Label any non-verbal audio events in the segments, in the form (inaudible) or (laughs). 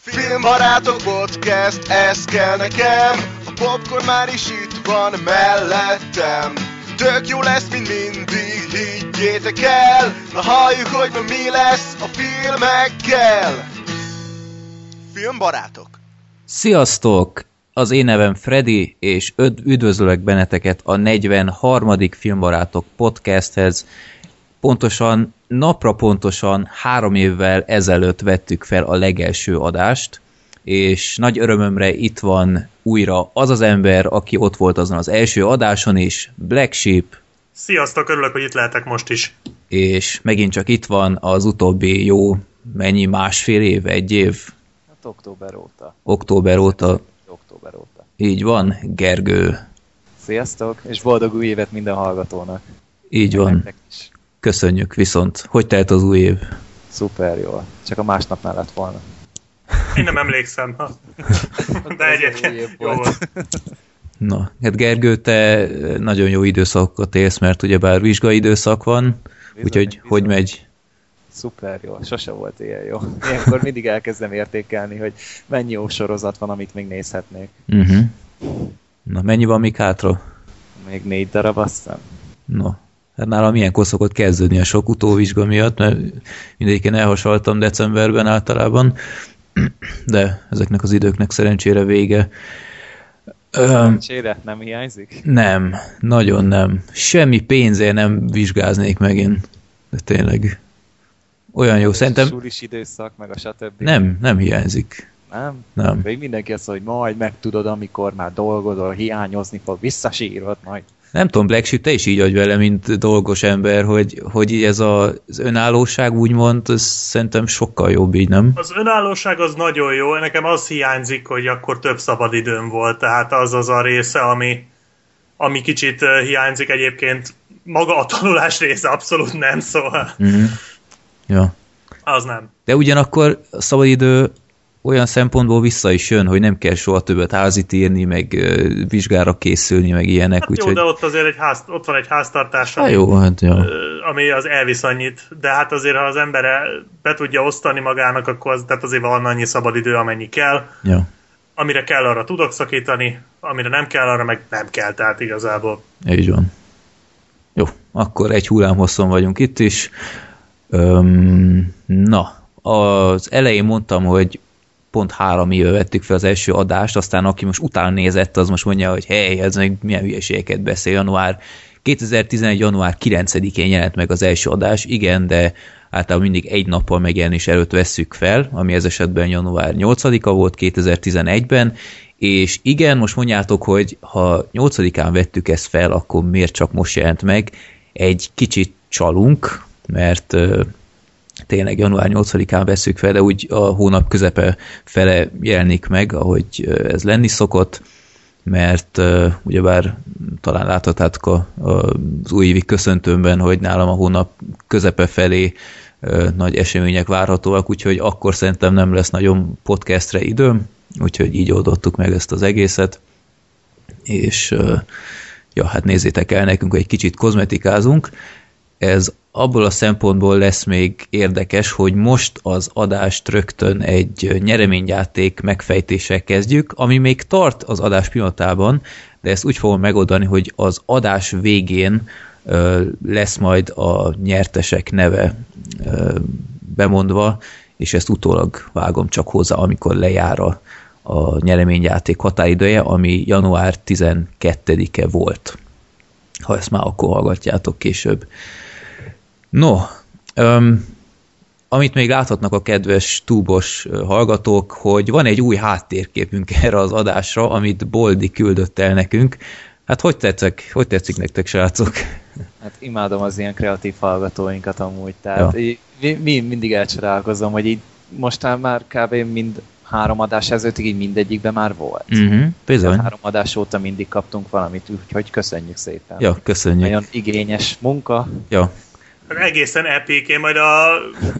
Filmbarátok podcast, ez kell nekem A popcorn már is itt van mellettem Tök jó lesz, mint mindig, higgyétek el Na halljuk, hogy ma mi lesz a filmekkel Filmbarátok Sziasztok! Az én nevem Freddy, és üdvözlök benneteket a 43. Filmbarátok podcasthez. Pontosan, napra pontosan három évvel ezelőtt vettük fel a legelső adást, és nagy örömömre itt van újra az az ember, aki ott volt azon az első adáson is, Black Sheep, Sziasztok, örülök, hogy itt lehetek most is. és megint csak itt van az utóbbi jó, mennyi, másfél év, egy év, Hát október óta. október óta, Október óta. így van, Gergő, Sziasztok, és boldog új évet minden hallgatónak. így van. Nektek is. Köszönjük viszont. Hogy telt az új év? Szuper jól. Csak a másnapnál lett volna. Én nem emlékszem. (laughs) De Ez egyébként új év jó volt. Na, hát Gergő, te nagyon jó időszakokat élsz, mert ugyebár vizsgai időszak van, úgyhogy hogy megy? Szuper jó. Sose volt ilyen jó. Ilyenkor mindig elkezdem értékelni, hogy mennyi jó sorozat van, amit még nézhetnék. Uh-huh. Na, mennyi van még hátra? Még négy darab, azt hiszem. No, hát nálam ilyenkor szokott kezdődni a sok utóvizsga miatt, mert mindegyiken elhasaltam decemberben általában, de ezeknek az időknek szerencsére vége. Szerencsére nem hiányzik? nem, nagyon nem. Semmi pénzért nem vizsgáznék meg én. De tényleg. Olyan jó, szerintem Sulis időszak, meg a stb. nem, nem hiányzik. Nem? Nem. Még mindenki azt hogy majd megtudod, amikor már dolgozol, hiányozni fog, visszasírod majd. Nem tudom, Black Sheep, te is így vagy vele, mint dolgos ember, hogy, hogy így ez a, az önállóság úgymond, ez szerintem sokkal jobb így, nem? Az önállóság az nagyon jó, nekem az hiányzik, hogy akkor több szabadidőm volt, tehát az az a része, ami, ami kicsit hiányzik egyébként. Maga a tanulás része abszolút nem, szóval Uh-huh. Ja. az nem. De ugyanakkor a szabadidő olyan szempontból vissza is jön, hogy nem kell soha többet házit írni, meg vizsgára készülni, meg ilyenek, Hát jó, úgyhogy... de ott azért egy ház, ott van egy háztartás, Hát ami, jó, hát jó. ö, ami az elvisz annyit, de hát azért, ha az ember be tudja osztani magának, akkor az, tehát azért van annyi szabadidő, amennyi kell. Ja, amire kell, arra tudok szakítani, amire nem kell, arra meg nem kell, tehát igazából. így van. Jó, akkor egy hullám hosszon vagyunk itt is. Öm, na, az elején mondtam, hogy pont három éve vettük fel az első adást, aztán aki most utána nézett, az most mondja, hogy hely, ez meg milyen hülyeségeket beszél, január 2011. január 9-én jelent meg az első adás, igen, de általában mindig egy nappal megjelenés előtt vesszük fel, ami ez esetben január 8-a volt 2011-ben, és igen, most mondjátok, hogy ha 8-án vettük ezt fel, akkor miért csak most jelent meg? Egy kicsit csalunk, mert tényleg január 8-án veszük fel, de úgy a hónap közepe fele jelenik meg, ahogy ez lenni szokott, mert ugyebár talán láthatjátok a, a, az köszöntőmben, hogy nálam a hónap közepe felé nagy események várhatóak, úgyhogy akkor szerintem nem lesz nagyon podcastre időm, úgyhogy így oldottuk meg ezt az egészet, és ja, hát nézzétek el nekünk, egy kicsit kozmetikázunk, ez abból a szempontból lesz még érdekes, hogy most az adást rögtön egy nyereményjáték megfejtéssel kezdjük, ami még tart az adás pillanatában, de ezt úgy fogom megoldani, hogy az adás végén lesz majd a nyertesek neve bemondva, és ezt utólag vágom csak hozzá, amikor lejár a, a nyereményjáték határidője, ami január 12-e volt. Ha ezt már akkor hallgatjátok később. No, um, amit még láthatnak a kedves túbos hallgatók, hogy van egy új háttérképünk (laughs) erre az adásra, amit Boldi küldött el nekünk. Hát hogy tetszik, hogy tetszik nektek, srácok? (laughs) Hát imádom az ilyen kreatív hallgatóinkat amúgy, tehát Ja. így, mi, mi, mindig elcsodálkozom, hogy így mostán már kb. mind három adás ezelőttig így mindegyikben már volt. Uh-huh, bizony. Három adás óta mindig kaptunk valamit, úgyhogy köszönjük szépen. Ja, köszönjük. Nagyon igényes munka. Ja, egészen epic, én majd a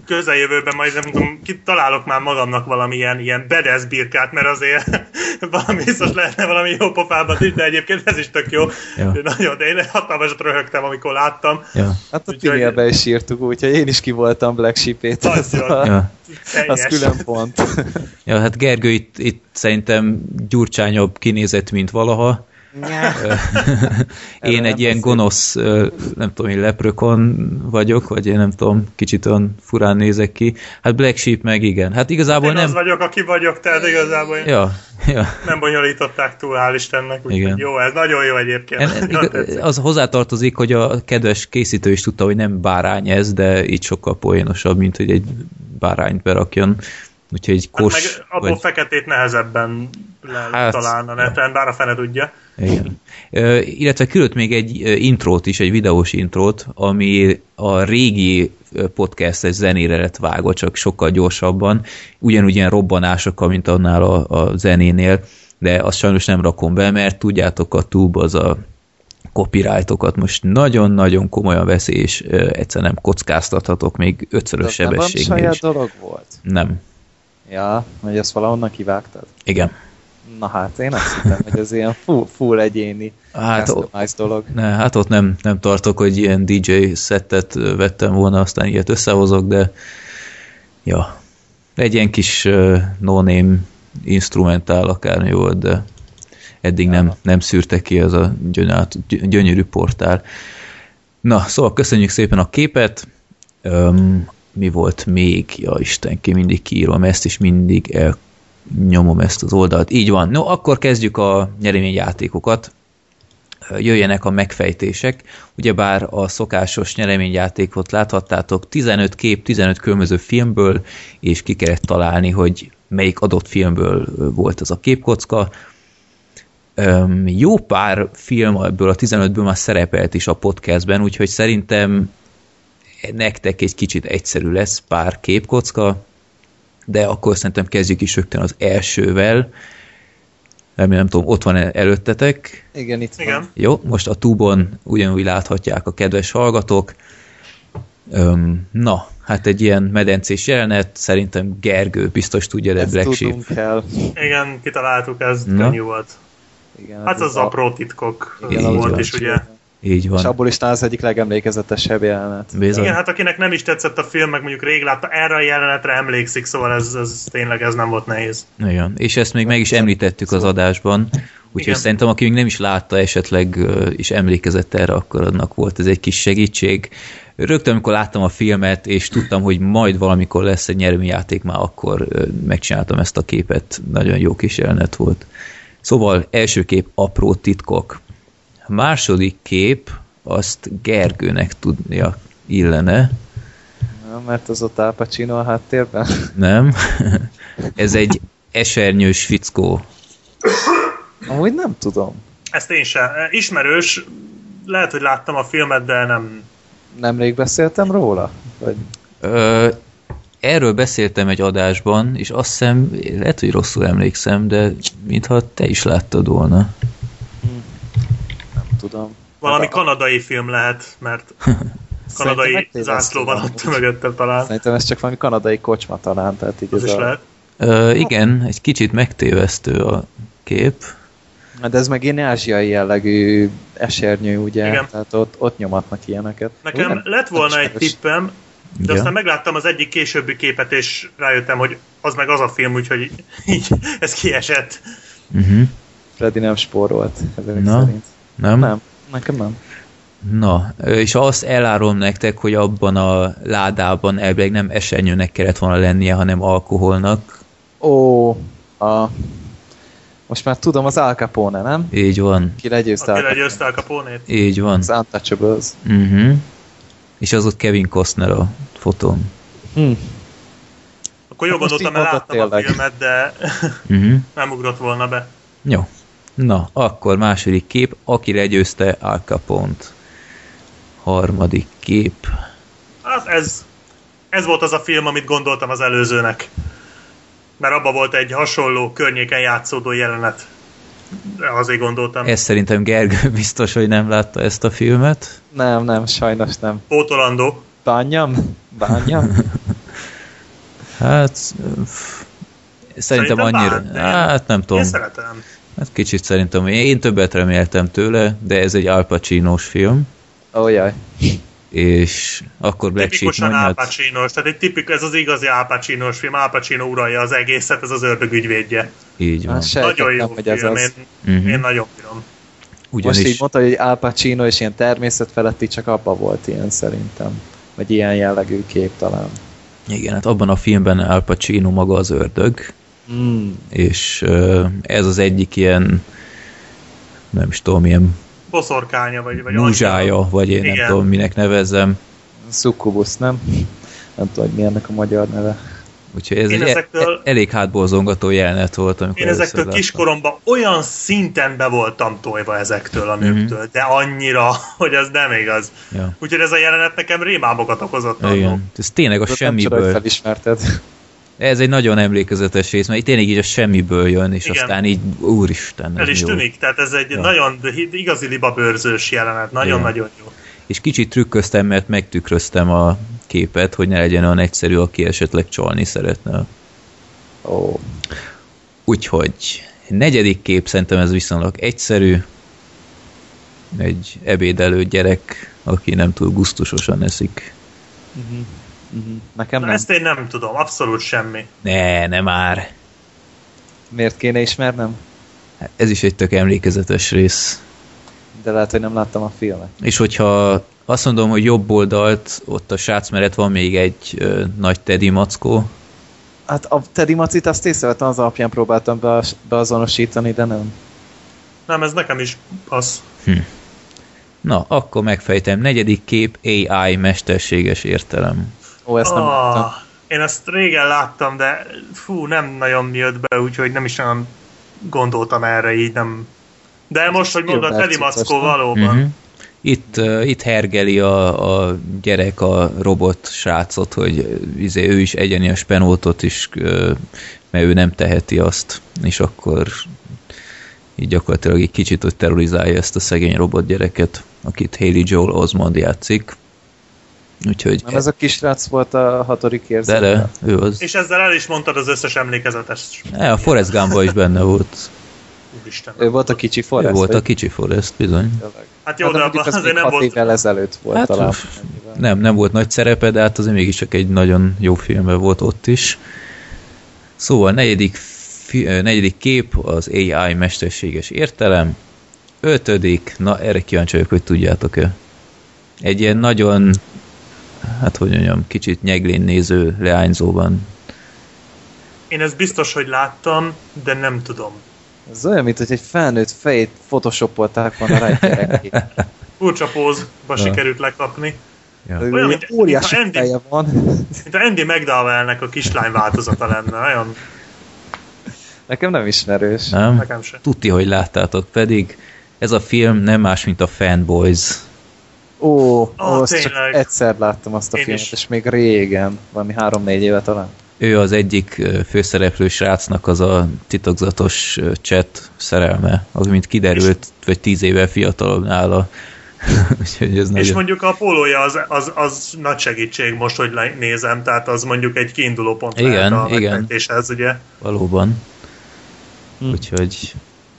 közeljövőben majd nem tudom, találok már magamnak valamilyen ilyen bedesz birkát, mert azért (laughs) valami biztos lehetne valami jó pofában is, de egyébként ez is tök jó. Ja. De Nagyon, de én hatalmasat röhögtem, amikor láttam. Ja. Hát a Timielbe is írtuk, úgyhogy én is ki voltam Black Sheep-ét. Az, Ja. az külön pont. ja, hát Gergő itt, itt szerintem gyurcsányabb kinézett, mint valaha. (laughs) én egy ilyen gonosz, nem tudom, én leprökon vagyok, vagy én nem tudom, kicsit olyan furán nézek ki. Hát Black Sheep meg igen. Hát igazából Én nem... az vagyok, aki vagyok, tehát igazából én Ja, ja. nem bonyolították túl, hál' Istennek. Úgyhogy Igen. jó, ez nagyon jó egyébként. En, igaz, az hozzátartozik, hogy a kedves készítő is tudta, hogy nem bárány ez, de így sokkal poénosabb, mint hogy egy bárányt berakjon. Úgyhogy egy Hát kos... meg abból vagy... feketét nehezebben lehet Hát, találni a neten, bár a fene tudja. Igen. Ö, illetve küldött még egy intrót is, egy videós intrót, ami a régi ö, podcast zenére lett vágva, csak sokkal gyorsabban, ugyanúgy ilyen robbanásokkal, mint annál a, a zenénél, de azt sajnos nem rakom be, mert tudjátok, a tube az a copyrightokat most nagyon-nagyon komolyan veszi, és ö, egyszer nem kockáztathatok még ötszörös Az nem sebességnél saját is. dolog volt? Nem. Ja, hogy ezt valahonnan kivágtad? Igen. Na hát, én azt hittem, hogy ez ilyen full, full egyéni Hát, customized dolog. Ne, hát ott nem, nem tartok, hogy ilyen DJ szettet vettem volna, aztán ilyet összehozok, de ja, egy ilyen kis uh, no-name instrumentál akármi volt, de eddig nem, nem szűrte ki az a gyönyörű portál. Na, szóval köszönjük szépen a képet. Öm, mi volt még? Ja, Isten, ki mindig kiírom ezt, és mindig elnyomom ezt az oldalt. Így van. No, akkor kezdjük a nyereményjátékokat jöjjenek a megfejtések. Ugyebár a szokásos nyereményjátékot láthattátok 15 kép, 15 különböző filmből, és ki kellett találni, hogy melyik adott filmből volt ez a képkocka. Jó pár film ebből a 15-ből már szerepelt is a podcastben, úgyhogy szerintem nektek egy kicsit egyszerű lesz pár képkocka, de akkor szerintem kezdjük is rögtön az elsővel. Remélem, nem tudom, ott van előttetek. Igen, itt van. Igen. Jó, most a tubon ugyanúgy láthatják a kedves hallgatók. Öm, na, hát egy ilyen medencés jelenet, szerintem Gergő biztos tudja, de Black Sheep. kell. Igen, kitaláltuk, ez Na. könnyű volt. Igen, Hát az a- apró titkok Igen, volt van. is, ugye. Így És van. abból is az egyik legemlékezetesebb jelenet. Bizony. Igen, hát akinek nem is tetszett a film, meg mondjuk rég látta, erre a jelenetre emlékszik, szóval ez, ez tényleg ez nem volt nehéz. Igen. És ezt még meg is említettük az adásban, úgyhogy Igen. szerintem aki még nem is látta, esetleg is emlékezett erre, akkor annak volt ez egy kis segítség. Rögtön, amikor láttam a filmet, és tudtam, hogy majd valamikor lesz egy nyereményjáték, már akkor megcsináltam ezt a képet. Nagyon jó kis jelenet volt. Szóval első kép apró titkok. A második kép azt Gergőnek tudnia illene, Nem, mert az ott Al Pacino a háttérben. (laughs) nem? Ez egy esernyős fickó. Amúgy nem tudom. Ezt én sem. Ismerős, lehet, hogy láttam a filmet, de nem... Nemrég beszéltem róla? Vagy Ö, erről beszéltem egy adásban, és azt hiszem, lehet, hogy rosszul emlékszem, de mintha te is láttad volna. Tudom. Valami Hát a- kanadai film lehet, mert (laughs) kanadai megtévesztő zászló van van ott amúgy. mögöttem talán. Szerintem ez csak valami kanadai kocsma talán, tehát így Az ez is a... lehet. Ö, igen, egy kicsit megtévesztő a kép. De ez meg ilyen ázsiai jellegű esernyő, ugye? Igen. Tehát ott, ott nyomatnak ilyeneket. Nekem Nem- lett volna egy tippem, de Igen. aztán megláttam az egyik későbbi képet, és rájöttem, hogy az meg az a film, úgyhogy így (laughs) ez kiesett. Uh-huh. Freddy nem spórolt, ezek Na. szerint. Nem? Nem, nekem nem. Na, és azt elárulom nektek, hogy abban a ládában elvileg nem esernyőnek kellett volna lennie, hanem alkoholnak. Ó, a... Most már tudom, az Al Capone, nem? Így van. Ki legyőzte Al Capone. legyőzte a kapónét. Így van. Az Untouchables. Uh-huh. És az ott Kevin Costner a fotón. Hm. Akkor jó Hát gondoltam, mert láttam a tényleg. filmet, de Uh-huh. (laughs) nem ugrott volna be. Jó. Na, akkor második kép, aki legyőzte Al Capone-t. Harmadik kép. Hát ez, ez volt az a film, amit gondoltam az előzőnek. Mert abban volt egy hasonló környéken játszódó jelenet. De azért gondoltam. Ez szerintem Gergő (laughs) biztos, hogy nem látta ezt a filmet. Nem, nem, sajnos nem. Pótolandó. Bányam? Bányam? Hát, pff, Szerintem, Szerintem annyira... de hát nem tudom. Én szeretem. Hát kicsit szerintem. Én, többet reméltem tőle, de ez egy Al Pacino-s film, Ó, jaj. és akkor Black Sheep Tipikusan Al mondjad. Pacino-s, tehát egy tipik, ez az igazi Al Pacino-s film, Al Pacino uralja az egészet, ez az ördög ügyvédje. Így van. Hát Nagyon jó hogy ez film, az. én, Mhm. én nagyon bírom. Most így Ugyanis mondta, hogy Al Pacino és ilyen természetfeletti, csak abban volt ilyen szerintem. Vagy ilyen jellegű kép talán. igen, hát abban a filmben Al Pacino maga az ördög, Mm. és ez az egyik ilyen nem is tudom, ilyen Boszorkánya, vagy, vagy múzsája, vagy én nem Igen. tudom, minek nevezzem. Succubus, nem? Nem tudom, hogy mi ennek a magyar neve. Úgyhogy ez Én egy ezektől- e- elég hátborzongató jelenet volt, amikor Én ezektől láttam. kiskoromban olyan szinten be voltam tojva ezektől a nőktől, de annyira, (laughs) hogy az nem igaz. Ja. Úgyhogy ez a jelenet nekem rémámokat okozott. Igen. Ez tényleg a Tudod, nem csoda, hogy semmiből. felismerted. Ez egy nagyon emlékezetes rész, mert itt tényleg így a semmiből jön, és Igen. aztán így, úristen, ez El is jó. tűnik, tehát ez egy Ja. nagyon igazi libabőrzős jelenet, nagyon-nagyon jó. És kicsit trükköztem, mert megtükröztem a képet, hogy ne legyen olyan egyszerű, aki esetleg csalni szeretne. Ó, Úgyhogy negyedik kép szerintem ez viszonylag egyszerű. Egy ebédelő gyerek, aki nem túl gusztusosan eszik. uh-huh. Uh-huh. Nekem Na, nem. ezt én nem tudom, abszolút semmi. Ne, nem már. Miért kéne ismernem? Hát Ez is egy tök emlékezetes rész. De lehet, hogy nem láttam a filmet. És hogyha azt mondom, hogy jobb oldalt, ott a srác mellett van még egy ö, nagy Teddy mackó. Hát a Teddy Macit azt észrevettem, az alapján próbáltam be, beazonosítani, de nem. Nem, ez nekem is az. Na, akkor megfejtem. Negyedik kép AI mesterséges értelem. Ó, ezt nem láttam. Ah, én ezt régen láttam, de fú, nem nagyon jött be, úgyhogy nem is nagyon gondoltam erre, így nem... De most, hogy mondod, Teddy nem? valóban. Uh-huh. Itt, uh, itt hergeli a, a gyerek a robot srácot, hogy uh, izé, ő is egyeni a spenótot is, uh, mert ő nem teheti azt, és akkor így gyakorlatilag egy kicsit hogy terrorizálja ezt a szegény robot gyereket, akit Haley Joel Osmond játszik. Úgyhogy Nem ez a kisrác volt a hatodik de, érzet? de ő az. És ezzel el is mondtad az összes emlékezetes. E, a Forrest Gumba is benne volt. Úristen. Ő volt a kicsi Forrest? ő volt a vagy? kicsi Forrest, bizony. Tényleg. Hát jó, Hát de abban az azért nem hat volt... évvel ezelőtt volt Hát, talán. Nem, nem volt nagy szerepe, de hát azért mégiscsak egy nagyon jó filmben volt ott is. Szóval negyedik, fi, ö, negyedik kép az AI mesterséges értelem. Ötödik, na erre kíváncsi vagyok, hogy tudjátok-e. Egy ilyen nagyon, hát hogy mondjam, kicsit nyeglén néző leányzóban. Én ezt biztos, hogy láttam, de nem tudom. Ez olyan, mint hogy egy felnőtt fejét photoshopolták volna rá egy. (laughs) Furcsa pózba Ja. sikerült lekapni. Ja. Olyan, Olyan, mint- óriási mint Andy- van. Mint a Andy McDowell-nek a kislány változata lenne. Nagyon Nekem nem ismerős. Nem? nekem se. Tuti, hogy láttátok, pedig ez a film nem más, mint a Fanboys. Ó, ó azt csak egyszer láttam azt a Én filmet, is. és még régen, valami három-négy éve talán. Ő az egyik főszereplő srácnak az a titokzatos chat szerelme, az mint kiderült, vagy tíz éve fiatalabb nála. (laughs) Úgyhogy ez És nagyon... mondjuk a pólója az, az, az nagy segítség most, hogy nézem, tehát az mondjuk egy kiinduló pont Igen, lehet a igen. ugye? Valóban. Hm. Úgyhogy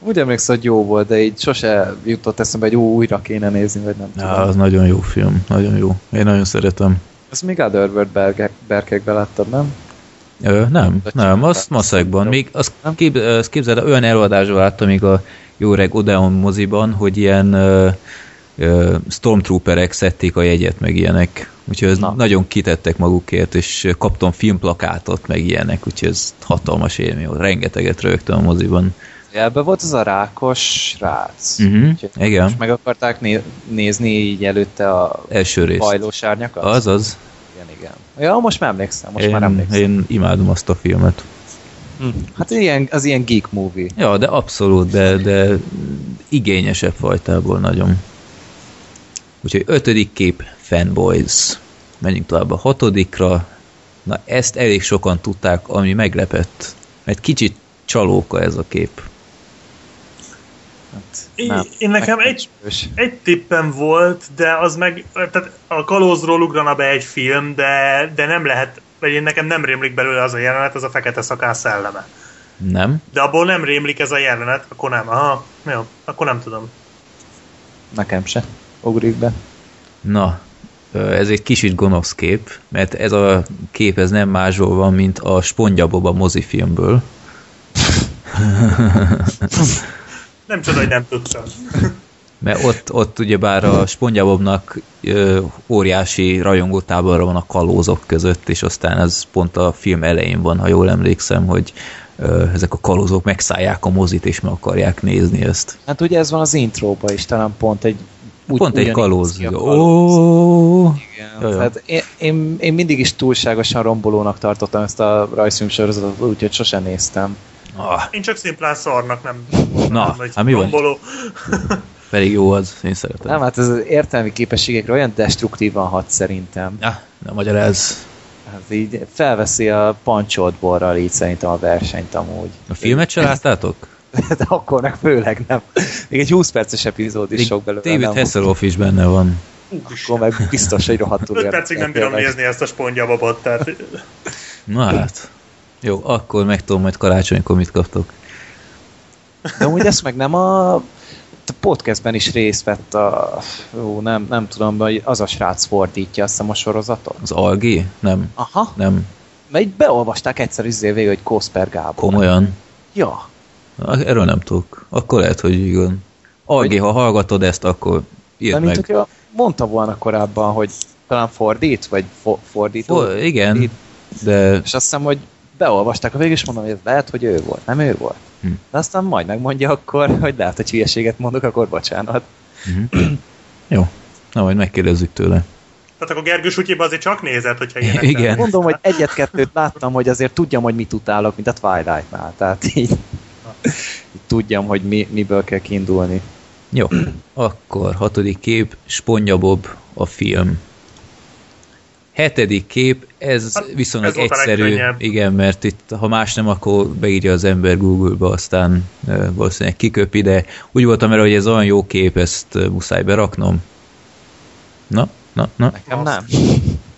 Úgy emlékszem, hogy jó volt, de így sose jutott eszembe, hogy ó, újra kéne nézni, vagy nem tudom. az nagyon jó film, nagyon jó. Én nagyon szeretem. Ezt még Otherworld berkekbe láttad, nem? Ö, nem, De nem, csak- az maszekban. Még azt Nem? kép, azt képzeld, olyan előadásban láttam még a jó reg Odeon moziban, hogy ilyen ö, ö, stormtrooperek szedték a jegyet, meg ilyenek. Úgyhogy ez Na. nagyon kitettek magukért, és kaptam filmplakátot, meg ilyenek, úgyhogy ez hatalmas élmény volt. Rengeteget rögtem a moziban. Ebben volt az a rákos. Mhm, Úgyhogy igen. most meg akarták né- nézni így előtte a Első rész. hajlós árnyakat? Az az. Igen, igen. Ja, most már emlékszem, most Én, már emlékszem. én imádom azt a filmet. Hm. Hát ilyen, az ilyen geek movie. Ja, de abszolút, de, de igényesebb fajtából nagyon. Úgyhogy ötödik kép, Fanboys. Menjünk tovább a hatodikra. Na, ezt elég sokan tudták, ami meglepett. Egy kicsit csalóka ez a kép. Hát, Én- nem. én nekem egy-. Egy tippem volt, de az meg, tehát a kalózról ugrana be egy film, de, de nem lehet, vagy én nekem nem rémlik belőle az a jelenet, az a fekete szakál szelleme. Nem? De abból nem rémlik ez a jelenet, akkor nem. Aha, jó, akkor nem tudom. Nekem se. Ugrik be. Na, ez egy kicsit gonosz kép, mert ez a kép ez nem másról van, mint a Spongyabob a mozifilmből. (laughs) Nem csoda, hogy nem tudtam. Mert ott, ott ugyebár a Spongyabobnak ö, óriási rajongótáborra van a kalózok között, és aztán ez pont a film elején van, ha jól emlékszem, hogy ö, ezek a kalózok megszállják a mozit, és meg akarják nézni ezt. Hát ugye ez van az intróba is, talán pont egy úgy, Pont egy kalóz. Ó. Igen. Jaj. Tehát én, én, én, mindig is túlságosan rombolónak tartottam ezt a rajzfilm sorozatot, úgyhogy sosem néztem. Ah, Én csak szimplán szarnak, nem. Na, nem, hát mi van? (laughs) pedig jó az, én szeretem. Nem, hát ez az értelmi képességekre olyan destruktívan hat szerintem. Ah, nem magyaráz. Hát így felveszi a pancsodborral így szerintem a versenyt amúgy. A filmet se láttátok? (laughs) De akkor meg főleg nem. Még egy 20 perces epizód is sok belőle. David Hasselhoff is benne van. Akkor meg biztos, hogy rohadtul 5 percig nem bírom nézni ezt a spongyababot, tehát Na hát. Jó, akkor megtudom majd karácsonykor mit kaptok. De amúgy ezt meg nem a, podcastben is részt vett a... Ó, nem, nem tudom, hogy az a srác fordítja azt a sorozatot. Az Algi? Nem. Aha, Nem. mert így beolvasták egyszer izé végül, hogy Kosper Gábor. Komolyan. Ja. Erről nem tudok. Akkor lehet, hogy igen. Algi, ha hallgatod ezt, akkor De írd mint meg. hogyha mondta volna korábban, hogy talán fordít, vagy fo- fordító. Fo- igen, Itt. de És azt hiszem, hogy beolvasták a végül, és mondom, hogy ez lehet, hogy ő volt. Nem ő volt. Hm. De aztán majd megmondja akkor, hogy lehet, hogy hülyeséget mondok, akkor bocsánat. jó. Na, majd megkérdezzük tőle. Tehát akkor Gergő Sutyiba azért csak nézett, hogyha ilyenek Igen. Mondom, hogy egyet-kettőt láttam, hogy azért tudjam, hogy mit utálok, mint a Twilight-nál. Tehát így, így tudjam, hogy mi, miből kell kiindulni. Jó. Akkor hatodik kép, Sponyabob a film. Hetedik kép, ez Hát, viszonylag ez egyszerű. Igen, mert itt, ha más nem, akkor beírja az ember Google-ba, aztán valószínűleg kiköpi, de úgy voltam erre, hogy ez olyan jó kép, ezt muszáj beraknom. Na, na, na. Nekem nem.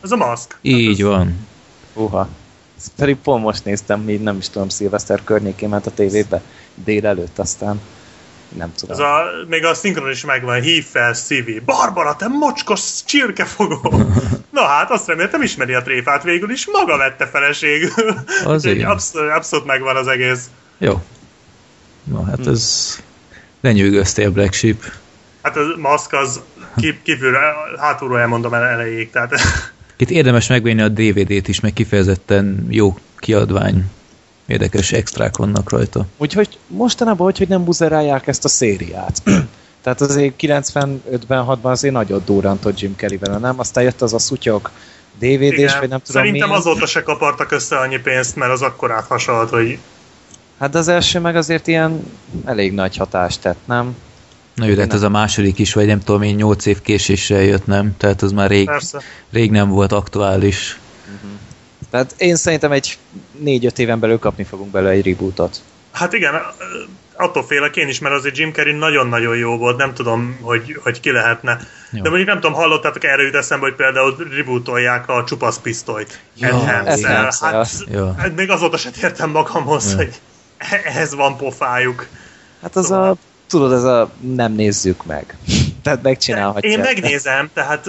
Ez a maszk. Így van. Uha. Ezt Pedig pont most néztem, így nem is tudom, szilveszter környékén ment a tévébe délelőtt, aztán nem tudom. Ez a, még a szinkron is megvan, hív fel Szivi. Barbara, te mocskos csirkefogó! (laughs) Na hát, azt reméltem ismeri a tréfát végül is, maga vette feleségül. Az igen. abszolút, abszolút megvan az egész. Jó. Na, hát ez lenyűgöztél Black Sheep. Hát a maszk az ki- kívülről, hátulról elmondom el elejéig, tehát Itt érdemes megvenni a DVD-t is, meg kifejezetten jó kiadvány. Érdekes extrák vannak rajta. Úgyhogy mostanában, hogy, hogy nem buzerálják ezt a szériát. (clears throat) Tehát azért 95-ben, 6-ban azért nagyot durrantott Jim Carrey vele, nem? Aztán jött az a szutyok DVD-s, vagy nem tudom Szerintem mi. azóta se kapartak össze annyi pénzt, mert az akkor áthasalt, hogy Hát az első meg azért ilyen elég nagy hatást tett, nem? Na jó, de hát ez a második is, vagy nem tudom én, 8 év késéssel jött, nem? Tehát az már rég, persze. rég nem volt aktuális. Tehát én szerintem egy 4-5 éven belül kapni fogunk belőle egy rebootot. Hát igen, attól félek én is, mert azért Jim Carrey nagyon-nagyon jó volt, nem tudom, hogy, hogy ki lehetne. Jó. De mondjuk nem tudom, hallottátok, erre jut eszembe, hogy például rebootolják a csupasz pisztolyt. Enhance-el. Hát, Ja. hát még azóta se tértem magamhoz, Ja. hogy ehhez van pofájuk. Hát az Szóval- a, tudod, ez a nem nézzük meg. Tehát megcsinálhatják. Én megnézem, tehát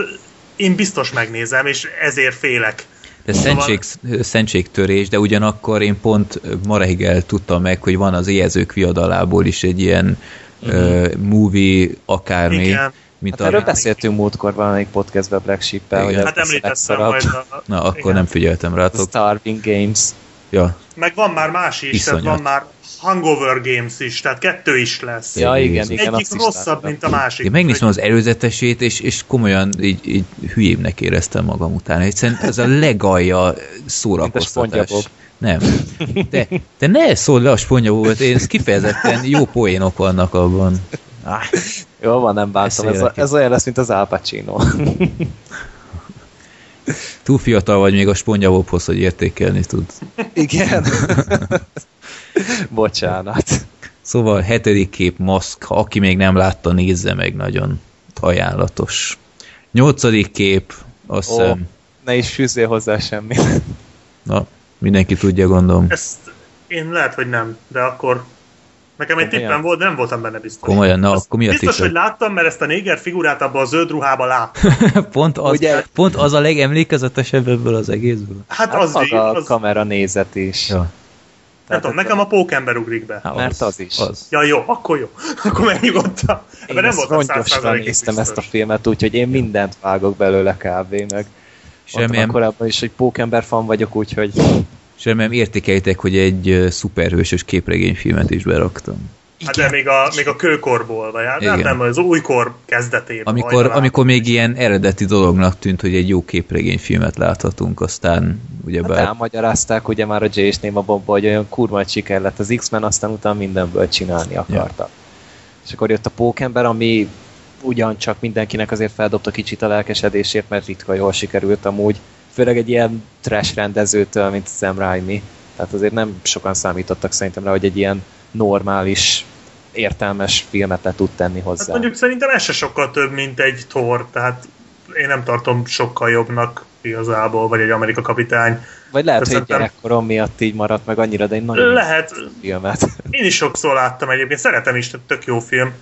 én biztos megnézem, és ezért félek. De Szóval- szentség, szentségtörés, de ugyanakkor én pont ma reggel tudtam meg, hogy van az éjezők viadalából is egy ilyen uh, movie akármi, Igen. mint Hát erről a... beszéltünk múltkor valamelyik podcastben Black Sheep-el, hogy Hát ez lesz a említettem majd. A, Na, akkor igen. nem figyeltem rátok. Starving Games. Ja, Meg van már más is, tehát Iszonyat. van már Hangover Games is, tehát kettő is lesz. Ja, igen, Jézus. igen. Egyik azt rosszabb, láttam. mint a másik. én megnéztem az előzetesét, és, és komolyan így, így hülyébbnek éreztem magam után. Egyszerűen ez a legalja szórakoztatás. Nem. De, de ne szólj le a spongybobot, én ez kifejezetten jó poénok vannak abban. Ah, Jó van, nem bántam. Ez, a, ez olyan lesz, mint az Al Pacino. túl fiatal vagy még a spongyabobhoz, hogy értékelni tud. Igen. (laughs) (laughs) Bocsánat. Szóval hetedik kép maszk, ha aki még nem látta, nézze meg, nagyon ajánlatos. Nyolcadik kép, azt hiszem, Ne is fűzzél hozzá semmi. na, mindenki tudja, gondolom. Ezt Én lehet, hogy nem, de akkor nekem egy Komolyan? tippem volt, de nem voltam benne biztos. Komolyan, na, Azt akkor mi a Biztos, tipped? hogy láttam, mert ezt a néger figurát abban a zöld ruhában láttam. (laughs) pont, az, Ugye- pont az a legemlékezetesebb ebből az egészből. Hát, Hát az, maga a az, kamera nézet is. Ja, nem tudom, nekem a pókember ugrik be. hát Mert az is. Az. Ja, jó, akkor jó. (laughs) Akkor megnyugodtam. Én Ebben nem ezt voltam 100%-ig néztem ezt a filmet, úgyhogy én mindent vágok belőle kb. meg. Semmilyen, korábban is, hogy Pókember fan vagyok, úgyhogy semmilyen értékeljétek, hogy egy szuperhősös képregényfilmet is beraktam. Hát de még a, még a kőkorból, vagy hát nem, Igen. nem, az újkor kezdetében. Amikor, amikor még ilyen eredeti dolognak tűnt, hogy egy jó képregényfilmet láthatunk, aztán hát ugyebár... elmagyarázták ugye már a J és Néma Bobba, hogy olyan kurva siker lett az X-Men, aztán utána mindenből csinálni akarta. És akkor jött a Pókember, ami ugyancsak mindenkinek azért feldobta kicsit a lelkesedését, mert ritka jól sikerült amúgy. Főleg egy ilyen trash rendezőtől, mint Sam Raimi. Tehát azért nem sokan számítottak szerintem rá, hogy egy ilyen normális, értelmes filmet le tud tenni Hát hozzá. mondjuk szerintem ez se sokkal több, mint egy Thor, tehát én nem tartom sokkal jobbnak igazából, vagy egy Amerika kapitány. Vagy lehet, hogy Szerintem- gyerekkorom miatt így maradt meg annyira, de egy nagyon Lehet, filmet. (laughs) én is sokszor láttam egyébként, szeretem is, tök jó film.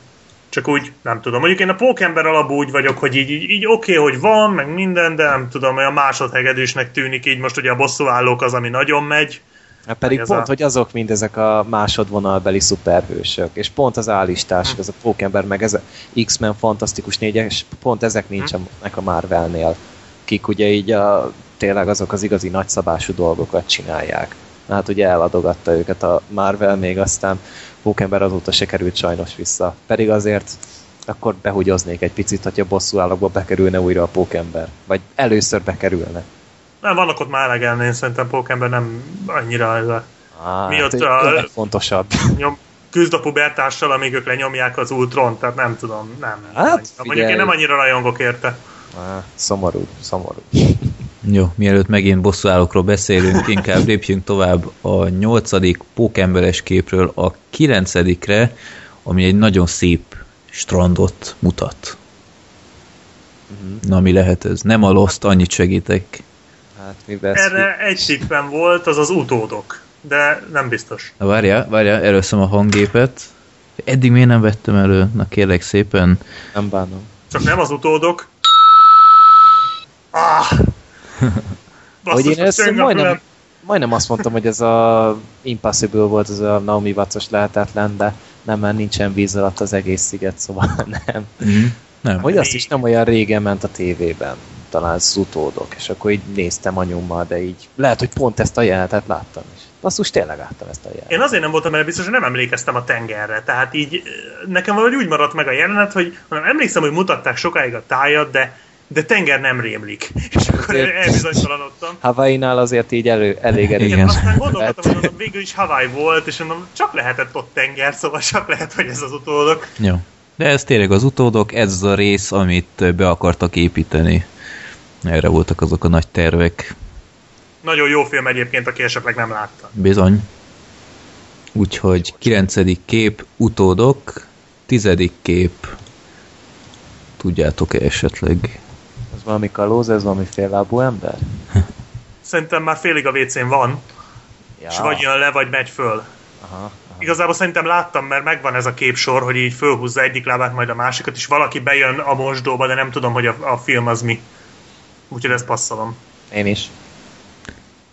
Csak úgy, nem tudom. Mondjuk én a Pókember alapú úgy vagyok, hogy így, így, így oké, okay, hogy van, meg minden, de nem tudom, olyan másodhegedűsnek tűnik így most ugye a bosszúállók az, ami nagyon megy. Hát pedig pont, a- hogy azok mind ezek a másodvonalbeli szuperhősök, és pont az állistás, Hm. ez a Pókember, meg ez a X-Men Fantasztikus négyes, pont ezek nincsenek a Marvelnél, kik ugye így a, tényleg azok az igazi nagyszabású dolgokat csinálják. Hát ugye eladogatta őket a Marvel, még aztán Pókember azóta se került sajnos vissza. Pedig azért akkor behugyoznék egy picit, hogyha bosszú állapba bekerülne újra a Pókember. Vagy először bekerülne. Nem, vannak ott már elegen, én szerintem Pókember nem annyira ez a Á, Mi ott hát a- ő legfontosabb. nyom, küzd a pubertással, amíg ők lenyomják az Ultron, tehát nem tudom, nem. Hát, nem annyira. Mondjuk én nem annyira rajongok érte. Á, szomorú, szomorú. Jó, mielőtt megint bosszúállókról beszélünk, inkább lépjünk tovább a nyolcadik pókemberes képről a kilencedikre, ami egy nagyon szép strandot mutat. Na, mi lehet ez? Nem a Lost, annyit segítek. Hát mivel Erre egy tippem volt, az az utódok. De nem biztos. Na, várjál, várjál, először a hanggépet. Eddig miért nem vettem elő? Na kérlek szépen. nem bánom. Csak nem az utódok. Ah! (laughs) Hogy én ezt majdnem, majdnem azt mondtam, hogy ez a Impossible volt, ez a Naomi Watts-os lehetetlen, de nem, mert nincsen víz alatt az egész sziget, szóval (laughs) nem. Mm. Nem. Hogy azt is nem olyan régen ment a tévében, talán az utódok, és akkor így néztem anyummal, de így lehet, hogy pont ezt a jelenetet láttam is. Basszus, tényleg láttam ezt a jelenetet. Én azért nem voltam erre biztos, hogy nem emlékeztem a tengerre. Tehát így eh, nekem valahogy úgy maradt meg a jelenet, hogy hanem emlékszem, hogy mutatták sokáig a tájat, de, de tenger nem rémlik. (laughs) És akkor Azért- elbizonytalanodtam. Hawaii-nál azért így elő, elég elég. Igen, Igen. aztán gondoltam, hogy (laughs) mondom, végül is Hawaii volt, és mondom, csak lehetett ott tenger, szóval csak lehet, hogy ez az utódok. Jó. De ez tényleg az utódok, ez az a rész, amit be akartak építeni. Erre voltak azok a nagy tervek. Nagyon jó film egyébként, aki esetleg nem látta. Bizony. Úgyhogy kilencedik kép, utódok, tizedik kép, tudjátok-e esetleg? Ez valami kalóz, ez valami féllábú ember? (laughs) Szerintem már félig a WC-n van, Ja. és vagy jön le, vagy megy föl. Aha, aha. Igazából szerintem láttam, mert megvan ez a képsor, hogy így fölhúzza egyik lábát, majd a másikat, és valaki bejön a mosdóba, de nem tudom, hogy a, a film az mi. Úgyhogy ezt passzolom. Én is.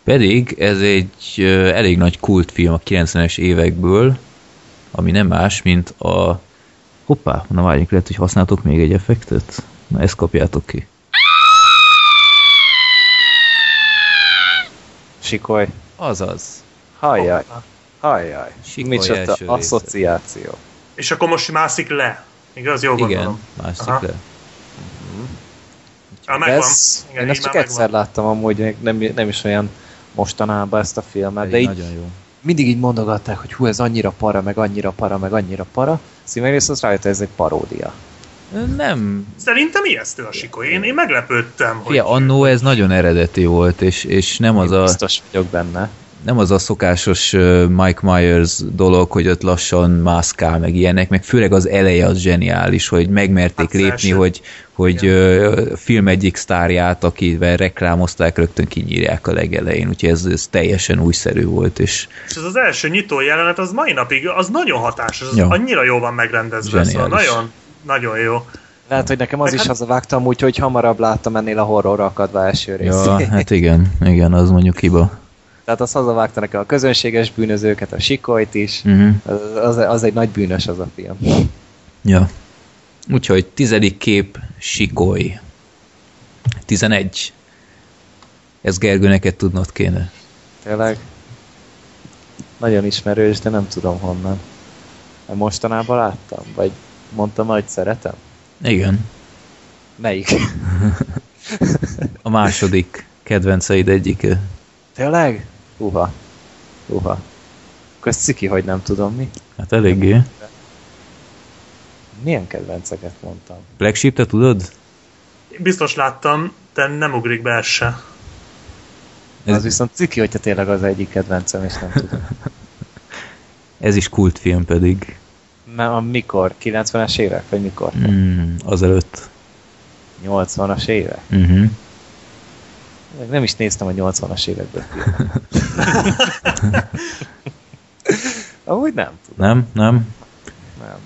Pedig ez egy elég nagy kultfilm a 90-es évekből, ami nem más, mint a... Hoppá, na várjunk, lehet, hogy használtok még egy effektet? Na ezt kapjátok ki. Sikoly. Azaz. Hajjaj. Hajjaj. Sikoly Micsoda asszociáció. És akkor most mászik le. Igaz? Jól Igen, gondolom. másik Aha. le. Ah, De megvan. ez, Igen, én ezt csak már egyszer láttam amúgy, nem, nem is olyan mostanában ezt a filmet, de így nagyon jó. mindig így mondogatták, hogy hú, ez annyira para, meg annyira para, meg annyira para. Szívérész az rájött, ez egy paródia. Nem, Szerintem ijesztő a sikoly. Én, én meglepődtem, hogy... Fia, annó ez nagyon eredeti volt, és, és nem az Én a... Biztos vagyok benne. Nem az a szokásos Mike Myers dolog, hogy ott lassan mászkál, meg ilyenek, meg főleg az eleje az zseniális, hogy megmerték Hát lépni, első. hogy, hogy a film egyik sztárját, akivel reklámozták, rögtön kinyírják a legelején, úgyhogy ez, ez teljesen újszerű volt, és És ez az első nyitó jelenet, az mai napig, az nagyon hatásos, az Ja. annyira jól van megrendezve, szóval nagyon, nagyon jó. Lehet, hogy nekem az is hát- hazavágtam úgy, hogy hamarabb láttam ennél a horror akadva első részt. ja, hát igen, igen, az mondjuk hiba. Tehát az hazavágta nekem a közönséges bűnözőket, a sikolyt is. Uh-huh. Az, az, az egy nagy bűnös az a film. Ja. Úgyhogy tizedik kép, Sikoly. 11. Ez Gergő, neked tudnod kéne. Tényleg nagyon ismerős, de nem tudom honnan. Mostanában láttam? Vagy mondtam, hogy szeretem? Igen. Melyik? (laughs) A második kedvenceid egyike. Tényleg? Uha. Uha. Akkor ez ciki, hogy nem tudom mi. Hát eléggé. Milyen kedvenceket mondtam? Black Sheep, te tudod? Biztos láttam, de nem ugrik be ez se. Ez- Az viszont ciki, hogyha tényleg az egyik kedvencem, és nem tudom. (laughs) Ez is kultfilm pedig. Mert a mikor? 90-es évek? Vagy mikor? Mm, azelőtt. 80-as évek? Uh-huh. Még Nem is néztem a 80-as években. (laughs) Amúgy nem tudom. Nem? Nem? Nem.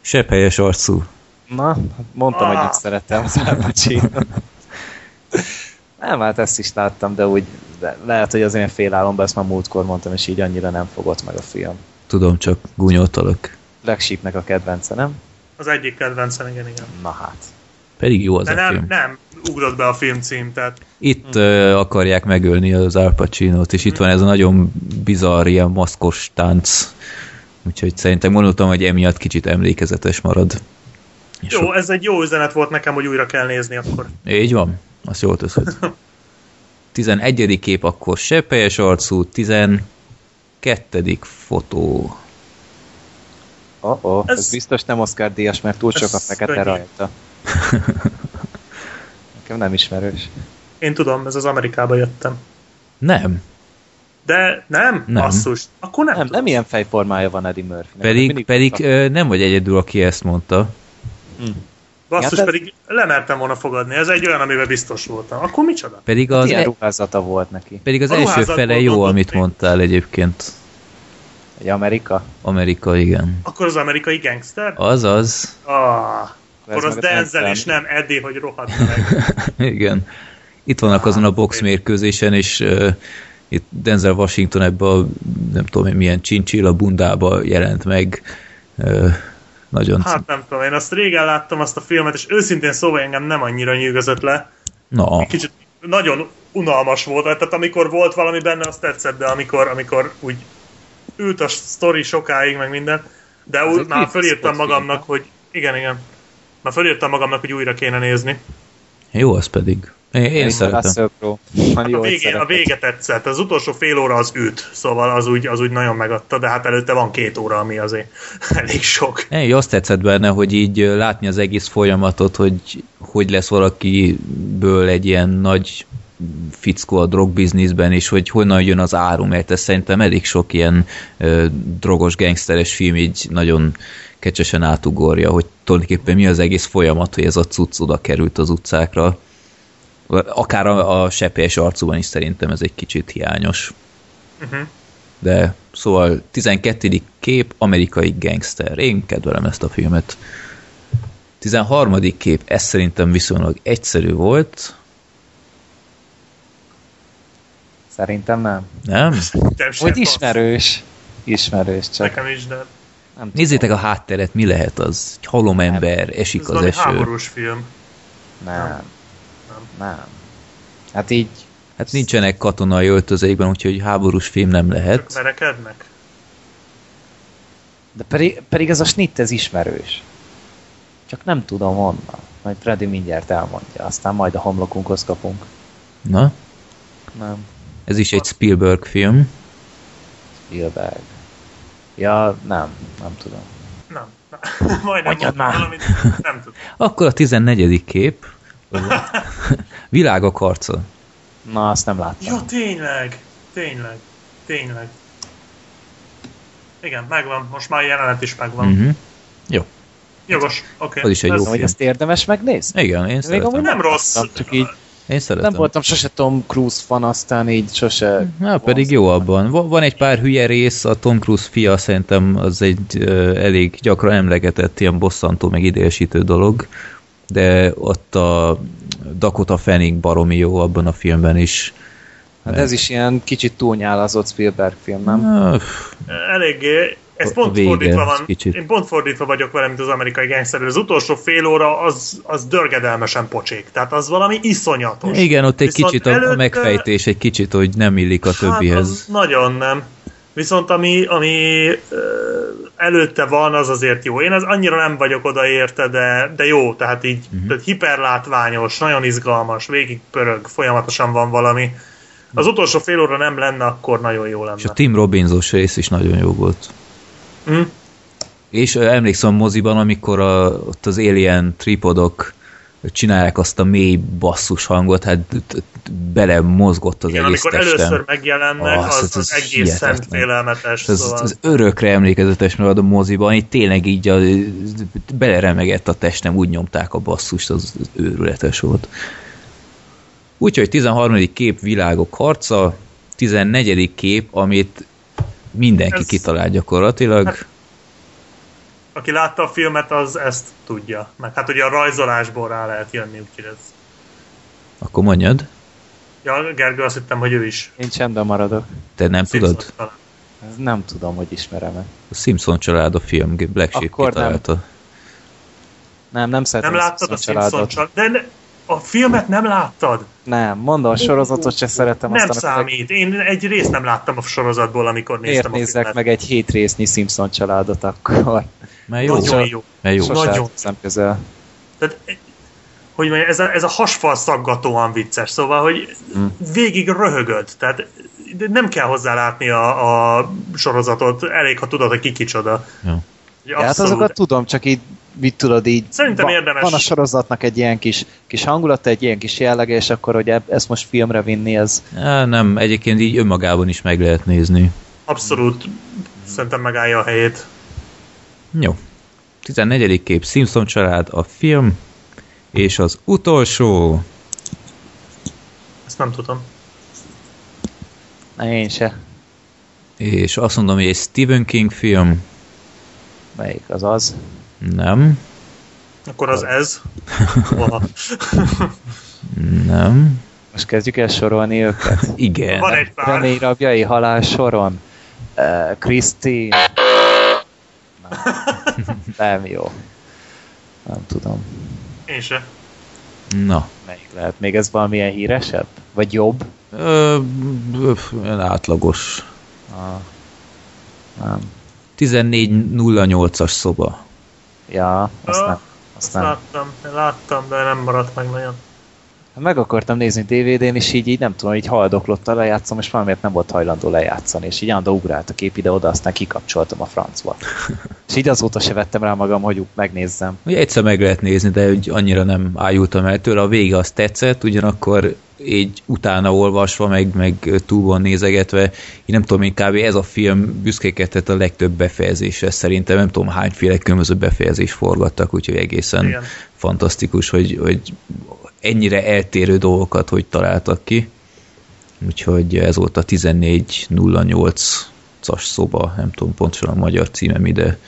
Sebb helyes arcú. Na, hát mondtam, hogy Ah. nem szerettem az Al Pacino-t. Nem, hát ezt is láttam, de úgy de lehet, hogy az én félálomban ezt már múltkor mondtam, és így annyira nem fogott meg a film. Tudom, csak gúnyoltalak. Black a kedvence, nem? Az egyik kedvencem, igen, igen. Na hát. Pedig jó az De a nem, film. nem ugrott be a filmcím, tehát Itt uh, akarják megölni az Al Pacino-t, és itt van ez a nagyon bizarr, ilyen maszkos tánc. Úgyhogy szerintem gondoltam, hogy emiatt kicsit emlékezetes marad. És jó, ez egy jó üzenet volt nekem, hogy újra kell nézni akkor. Így van, azt jól teszed. (laughs) 11. kép akkor seppelyes arcú, 12. fotó. Oh, oh, ez... Ez- biztos nem Oscar díjas, mert túl sok a Ez fekete rajta. (laughs) Nekem nem ismerős. Én tudom, ez az Amerikába jöttem. Nem, De nem? Nem. Basszus. Akkor nem, Nem, tudom. nem ilyen fejformája van Eddie Murphy. pedig, pedig ö, nem vagy egyedül, aki ezt mondta. Basszus, Ja, de- pedig lemertem volna fogadni. Ez egy olyan, amiben biztos voltam. Akkor micsoda? Pedig Az az, ilyen e, ruházata volt neki. pedig az A első fele jó, amit még. mondtál egyébként. Egy Amerika? Amerika, igen. Akkor az amerikai gangster? Azaz, Ah, akkor az Denzel és nem Eddie, hogy rohadt meg. (laughs) igen. Itt vannak azon a boxmérkőzésen, és uh, itt Denzel Washington ebbe a nem tudom én milyen csincsilla bundába jelent meg. Uh, nagyon... Hát nem tudom, én azt régen láttam azt a filmet, és őszintén szóval engem nem annyira nyűgözött le. Na, Kicsit nagyon unalmas volt, tehát amikor volt valami benne, az tetszett, de amikor, amikor úgy ült a sztori sokáig, meg minden, de úgy már fölírtam magamnak, hogy igen, igen. Már fölírtam magamnak, hogy újra kéne nézni. jó az pedig. Én, én szeretem. Crowe. Van jó, A, végé, a vége tetszett, az utolsó fél óra az üt, szóval az úgy, az úgy nagyon megadta, de hát előtte van két óra, ami azért (laughs) elég sok. Én azt tetszett benne, hogy így látni az egész folyamatot, hogy hogy lesz valakiből egy ilyen nagy fickó a drogbizniszben, és hogy honnan jön az áru, mert ez szerintem elég sok ilyen ö, drogos, gangsteres film így nagyon kecsesen átugorja, hogy tulajdonképpen mi az egész folyamat, hogy ez a cucc oda került az utcákra. Akár a, a seppelyes arcúban is szerintem ez egy kicsit hiányos. Uh-huh. De szóval 12. kép, amerikai gangster. Én kedvelem ezt a filmet. 13. kép, ez szerintem viszonylag egyszerű volt. Szerintem nem. Nem? (laughs) Nem sem Hogy ismerős. Ismerős, csak Nekem is, de nem tudom. Nézzétek a hátteret, mi lehet az? Egy halom ember, esik ez az eső. háborús film. Nem. Nem. Nem. Hát így Hát nincsenek katonai öltözékben, úgyhogy háborús film nem Csak lehet. verekednek. De pedig, pedig ez a snitt, ez ismerős. Csak nem tudom honnan. Majd Freddy mindjárt elmondja, aztán majd a homlokunkhoz kapunk. Na, Nem. Ez is egy Spielberg film. Spielberg. Ja, nem, nem tudom. Nem. nem. (laughs) Majdnem Mondjad mondtam már. valamit, nem tudom. Akkor a 14. kép. (laughs) Világok harca. Na, azt nem láttam. Jó, tényleg. Tényleg. Tényleg. Igen, megvan. Most már a jelenet is megvan. Uh-huh. Jó, Jogos, oké. az is egy Ez- jó Hogy film. ezt érdemes megnézni? Igen, én Még szeretem. amúgy Nem rossz. Csak így Én szeretem. nem voltam sose Tom Cruise fan, aztán így sose... Na, pedig jó abban. Va- Van egy pár hülye rész, a Tom Cruise fia szerintem az egy elég gyakran emlegetett ilyen bosszantó, meg idegesítő dolog, de ott a Dakota Fanning baromi jó abban a filmben is. Hát ez is ilyen kicsit túlnyálazott Spielberg film, nem? Ah, Eléggé. Ez A pont vége, fordítva van. kicsit. Én pont fordítva vagyok vele, mint az amerikai gangster. Az utolsó fél óra az, az dörgedelmesen pocsék. Tehát az valami iszonyatos. Igen, ott egy Viszont kicsit a, a előtte- megfejtés egy kicsit, hogy nem illik a Hát többihez. az nagyon nem. Viszont ami, ami előtte van, az azért jó. Én az annyira nem vagyok oda érte, de, de jó, tehát így uh-huh. tehát hiperlátványos, nagyon izgalmas, végig pörög, folyamatosan van valami. Az utolsó fél óra nem lenne, akkor nagyon jó lenne. És a Tim Robbinsos rész is nagyon jó volt. Hm? És ö, emlékszem moziban, amikor a, ott az Alien tripodok csinálják azt a mély basszus hangot, hát bele mozgott az Igen, egész amikor testem. először megjelennek, Ah, az, az, ez egészen félelmetes. Ez, szóval. ez örökre emlékezetes marad a moziban, itt tényleg így a, beleremegett a testem, úgy nyomták a basszust, az, az őrületes volt. Úgyhogy 13. kép világok harca, 14. kép, amit mindenki Ez- kitalált gyakorlatilag. Hát- Aki látta a filmet, az ezt tudja. Meg hát ugye a rajzolásból rá lehet jönni, úgyhogy ez... Akkor mondjad, Ja, Gergő, azt hittem, hogy ő is. Én csendben maradok. te nem tudod? Simpsons talán. Ez nem tudom, hogy ismerem-e. A Simpson család a film, Black Sheep Akkor nem. kitalálta. Nem, nem szeretem Nem a láttad a Simpson Simpson családot. család? De ne, a filmet nem láttad? Nem, mondom, a sorozatot se szeretem. Nem aztán számít. Én egy részt nem láttam a sorozatból, amikor Miért néztem a nézzek filmet. meg egy hét résznyi Simpson családot akkor? Mert jó, Nagyon So- jó. mert jó. Nagyon. szem közel. Tehát, hogy mondjam, ez a, ez a hasfal szaggatóan vicces, szóval, hogy Mm. végig röhögöd, tehát nem kell hozzá látni a, a sorozatot, elég, ha tudod, hogy ki kicsoda. Ugye Ja, hát azokat tudom, csak így mit tudod így. Szerintem van, érdemes. Van a sorozatnak egy ilyen kis, kis hangulata, egy ilyen kis jellege, és akkor, hogy ezt most filmre vinni, ez nem, egyébként így önmagában is meg lehet nézni. Abszolút szerintem megállja a helyét. Jó. 14. kép Simpson család, a film, és az utolsó, Ezt nem tudom. Na, én se. és azt mondom, hogy egy Stephen King film, Melyik az az? Nem, Akkor az ez. (laughs) Nem, Most kezdjük el sorolni őket. igen. Van egy pár. Remény rabjai halál soron. Uh, Christine. Nem. nem jó. Nem tudom. Én se. Na, Melyik lehet? Még ez valamilyen híresebb? Vagy jobb? ö, ö, átlagos. Ah. Nem. 1408-as szoba. Ja, azt Ah, nem. Azt Azt nem. láttam, láttam, de nem maradt meg nagyon. Meg akartam nézni DVD-n, és így, így nem tudom, így haldoklottal lejátszom, és valamiért nem volt hajlandó lejátszani, és így állandó ugrált a kép ide-oda, aztán kikapcsoltam a francba. (laughs) és így azóta se vettem rá magam, hogy megnézzem. Ugye egyszer meg lehet nézni, de úgy annyira nem ájultam el tőle. A vége az tetszett, ugyanakkor így utána olvasva, meg, meg túlban nézegetve, így nem tudom, én kb. ez a film büszkékedett a legtöbb befejezésre szerintem, nem tudom hányféle különböző befejezés forgattak, úgyhogy egészen Igen. fantasztikus, hogy, hogy ennyire eltérő dolgokat hogy találtak ki. Úgyhogy ez volt a 1408-as szoba, nem tudom pontosan a magyar címe mi, de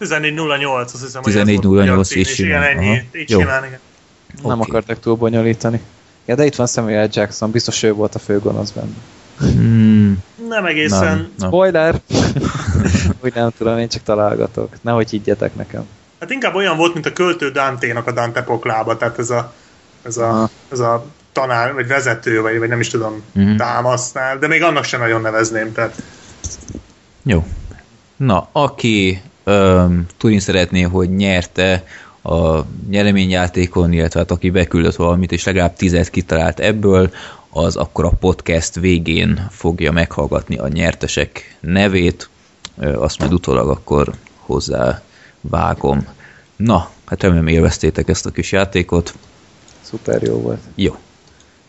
14.08, azt hiszem, hogy ez 14.08 volt a magyar cím, is és igen, ennyi. Így Jó. simán, igen. Nem Oké. akartak túl bonyolítani. Ja, de itt van Samuel Jackson, biztos ő volt a főgonosz benne. hmm, Nem egészen. nem, nem. Spoiler! (laughs) Úgy nem tudom, én csak találgatok. Nehogy higgyetek nekem. Hát inkább olyan volt, mint a költő Dante-nak a Dante poklába, tehát ez a, ez a, ez a tanár, vagy vezető, vagy, vagy nem is tudom, Mhm. támasznál, de még annak sem nagyon nevezném, tehát Jó. Na, aki öm, tudni szeretné, hogy nyerte a nyereményjátékon, illetve hát aki beküldött valamit, és legalább tizet kitalált ebből, az akkor a podcast végén fogja meghallgatni a nyertesek nevét, azt majd utólag akkor hozzá vágom. Na, hát remélem élveztétek ezt a kis játékot. Szuper jó volt. Jó.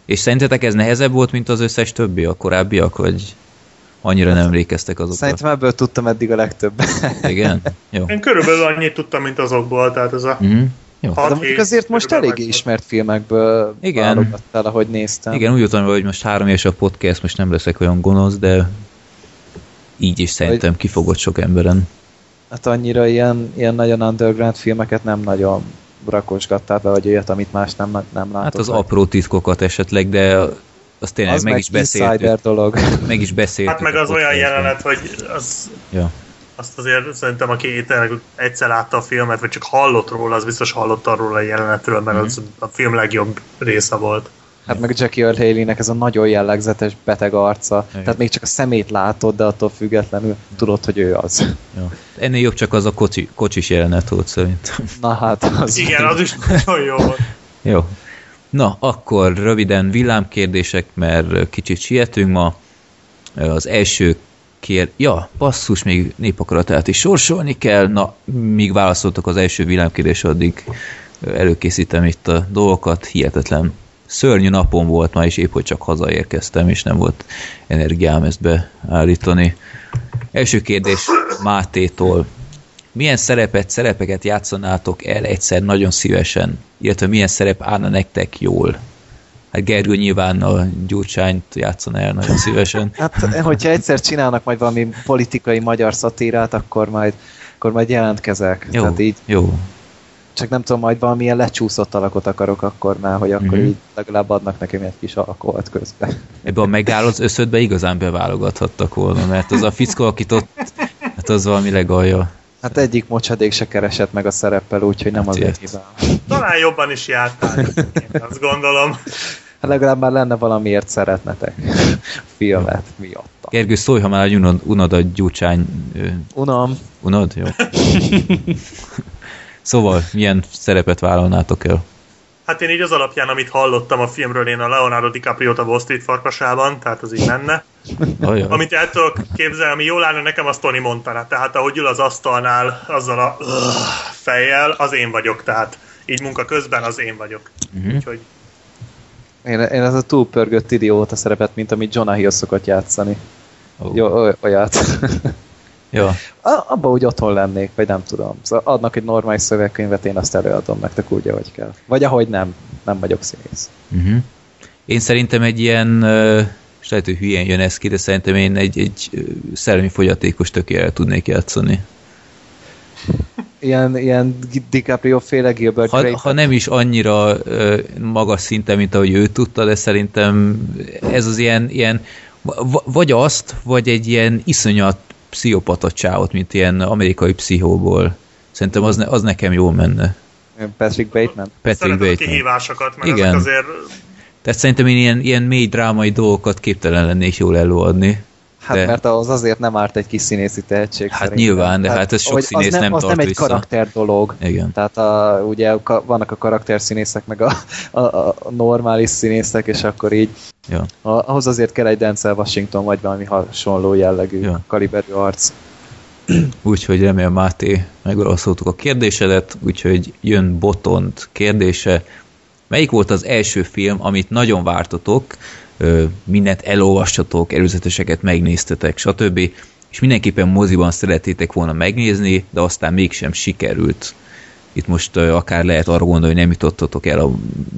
És szerintetek ez nehezebb volt, mint az összes többi, a korábbiak, vagy annyira nem emlékeztek azokra. Szerintem ebből tudtam eddig a legtöbb. (laughs) Igen? Jó. Én körülbelül annyit tudtam, mint azokból, tehát ez a... Mm-hmm. Jó. De mondjuk azért most eléggé ismert filmekből Igen. válogattál, ahogy néztem. Igen, úgy jutom, hogy most három éves a podcast, most nem leszek olyan gonosz, de így is szerintem kifogott sok emberen. Hát annyira ilyen, ilyen nagyon underground filmeket nem nagyon rakosgattál be, vagy olyat, amit más nem, nem látott. Hát az meg. apró titkokat esetleg, de az tényleg az meg, meg is beszéltük. dolog. (laughs) Meg is beszéltük. Hát meg az olyan jelenet, hogy az, Ja. azt azért szerintem, aki tényleg egyszer látta a filmet, vagy csak hallott róla, az biztos hallott arról a jelenetről, mert Mhm. az a film legjobb része volt. Hát meg Jackie Earl Haley-nek ez a nagyon jellegzetes beteg arca. Igen. Tehát még csak a szemét látod, de attól függetlenül tudod, hogy ő az. Ja. Ennél jobb csak az a kocsi, kocsis jelenet volt szerintem. Na hát, az... Igen, az is nagyon jó volt. Jó. Na, akkor röviden villámkérdések, mert kicsit sietünk ma. Az első kér... Ja, basszus, még népakaratát is sorsolni kell. Na, míg válaszoltok az első villámkérdésre, addig előkészítem itt a dolgokat. Hihetetlen szörnyű napom volt ma, és épp hogy csak hazaérkeztem, és nem volt energiám ezt beállítani. Első kérdés Mátétól. Milyen szerepet, szerepeket játszanátok el egyszer nagyon szívesen? Illetve milyen szerep állna nektek jól? Hát Gergő nyilván a Gyurcsányt játszana el nagyon szívesen. Hát, hogyha egyszer csinálnak majd valami politikai magyar szatírát, akkor majd, akkor majd jelentkezek. Jó, Tehát így, jó. Csak nem tudom, majd valamilyen lecsúszott alakot akarok akkor már, hogy akkor Mhm. így legalább adnak nekem egy kis alkoholt közben. Ebben a megáll az összödbe igazán beválogathattak volna, mert az a fickó, akit ott, hát az valami legalja. Hát egyik mocsadék se keresett meg a szereppel, úgyhogy nem Hát azért ért. hibám. Talán jobban is jártál, én azt gondolom. Hát legalább már lenne valamiért szeretnetek filmet miatta. Gergő, szólj, ha már unod, unod a Gyurcsány... ö, Unom, Unod? Jó. (laughs) Szóval, milyen szerepet vállalnátok el? Hát én így az alapján, amit hallottam a filmről, én a Leonardo DiCaprio-t a Wall Street farkasában, tehát az így menne. Ajaj. Amit el tudok képzelni, ami jól állna nekem, az Tony Montana. Tehát ahogy ül az asztalnál azzal a uh, fejjel, az én vagyok. Tehát így munka közben az én vagyok. Mhm. Úgyhogy én, én ez a túlpörgött idióta szerepet, mint amit Jonah Hill szokott játszani. Ó. Jó, oly- olyat. Ja. A- Abba úgy otthon lennék, vagy nem tudom. Szóval adnak egy normális szövegkönyvet, én azt előadom nektek úgy, ahogy kell. Vagy ahogy nem. Nem vagyok színész. Uh-huh. Én szerintem egy ilyen, és lehet, hogy hülyén jön ez ki, de szerintem én egy, egy szellemi fogyatékos tökéletet tudnék játszani. Ilyen, ilyen DiCaprio féle Gilbert Ha, Grape. ha nem is annyira ö, magas szinten, mint ahogy ő tudta, de szerintem ez az ilyen, ilyen vagy azt, vagy egy ilyen iszonyat pszichopata csávot, mint ilyen amerikai pszichóból. Szerintem az, ne, az nekem jól menne. Patrick Bateman. Patrick szeretem a Bateman. kihívásokat, mert Igen. ezek azért Tehát szerintem én ilyen, ilyen mély drámai dolgokat képtelen lennék jól előadni. Hát De- mert az azért nem árt egy kis színészi tehetség Hát szerintem. nyilván, de hát ez sok színész nem, nem az tart nem egy vissza. karakter dolog. Igen. Tehát a, ugye ka- vannak a karakterszínészek, meg a, a, a normális színészek, és akkor így Ja. a, ahhoz azért kell egy Denzel Washington, vagy valami hasonló jellegű Ja. kaliberű arc. Úgyhogy remélem Máté megválaszoltuk a kérdésedet, úgyhogy jön Botont kérdése. Melyik volt az első film, amit nagyon vártatok, ö, mindent elolvastatok, előzeteseket megnéztetek, stb. És mindenképpen moziban szeretétek volna megnézni, de aztán mégsem sikerült. Itt most akár lehet arra gondolni, hogy nem jutottatok el a,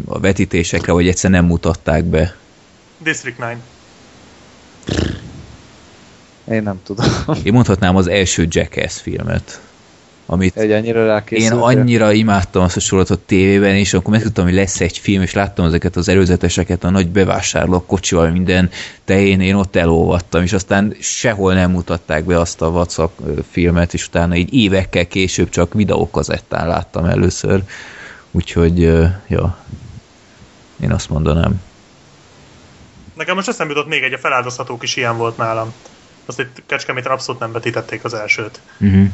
a vetítésekre, vagy egyszer nem mutatták be. District 9. Én nem tudom. Én mondhatnám az első Jackass filmet, amit Egy annyira Én annyira imádtam azt a sorozatot tévében, és akkor megtudtam, hogy lesz egy film, és láttam ezeket az előzeteseket, a nagy bevásárlók kocsival, minden tején, én ott elolvattam, és aztán sehol nem mutatták be azt a ö, filmet, és utána így évekkel később csak videókazettán láttam először. Úgyhogy, ja, én azt mondanám. Nekem most eszembe jutott még egy, a feláldozhatók is ilyen volt nálam. Azt itt Kecskeméten abszolút nem vetítették az elsőt. Uh-huh.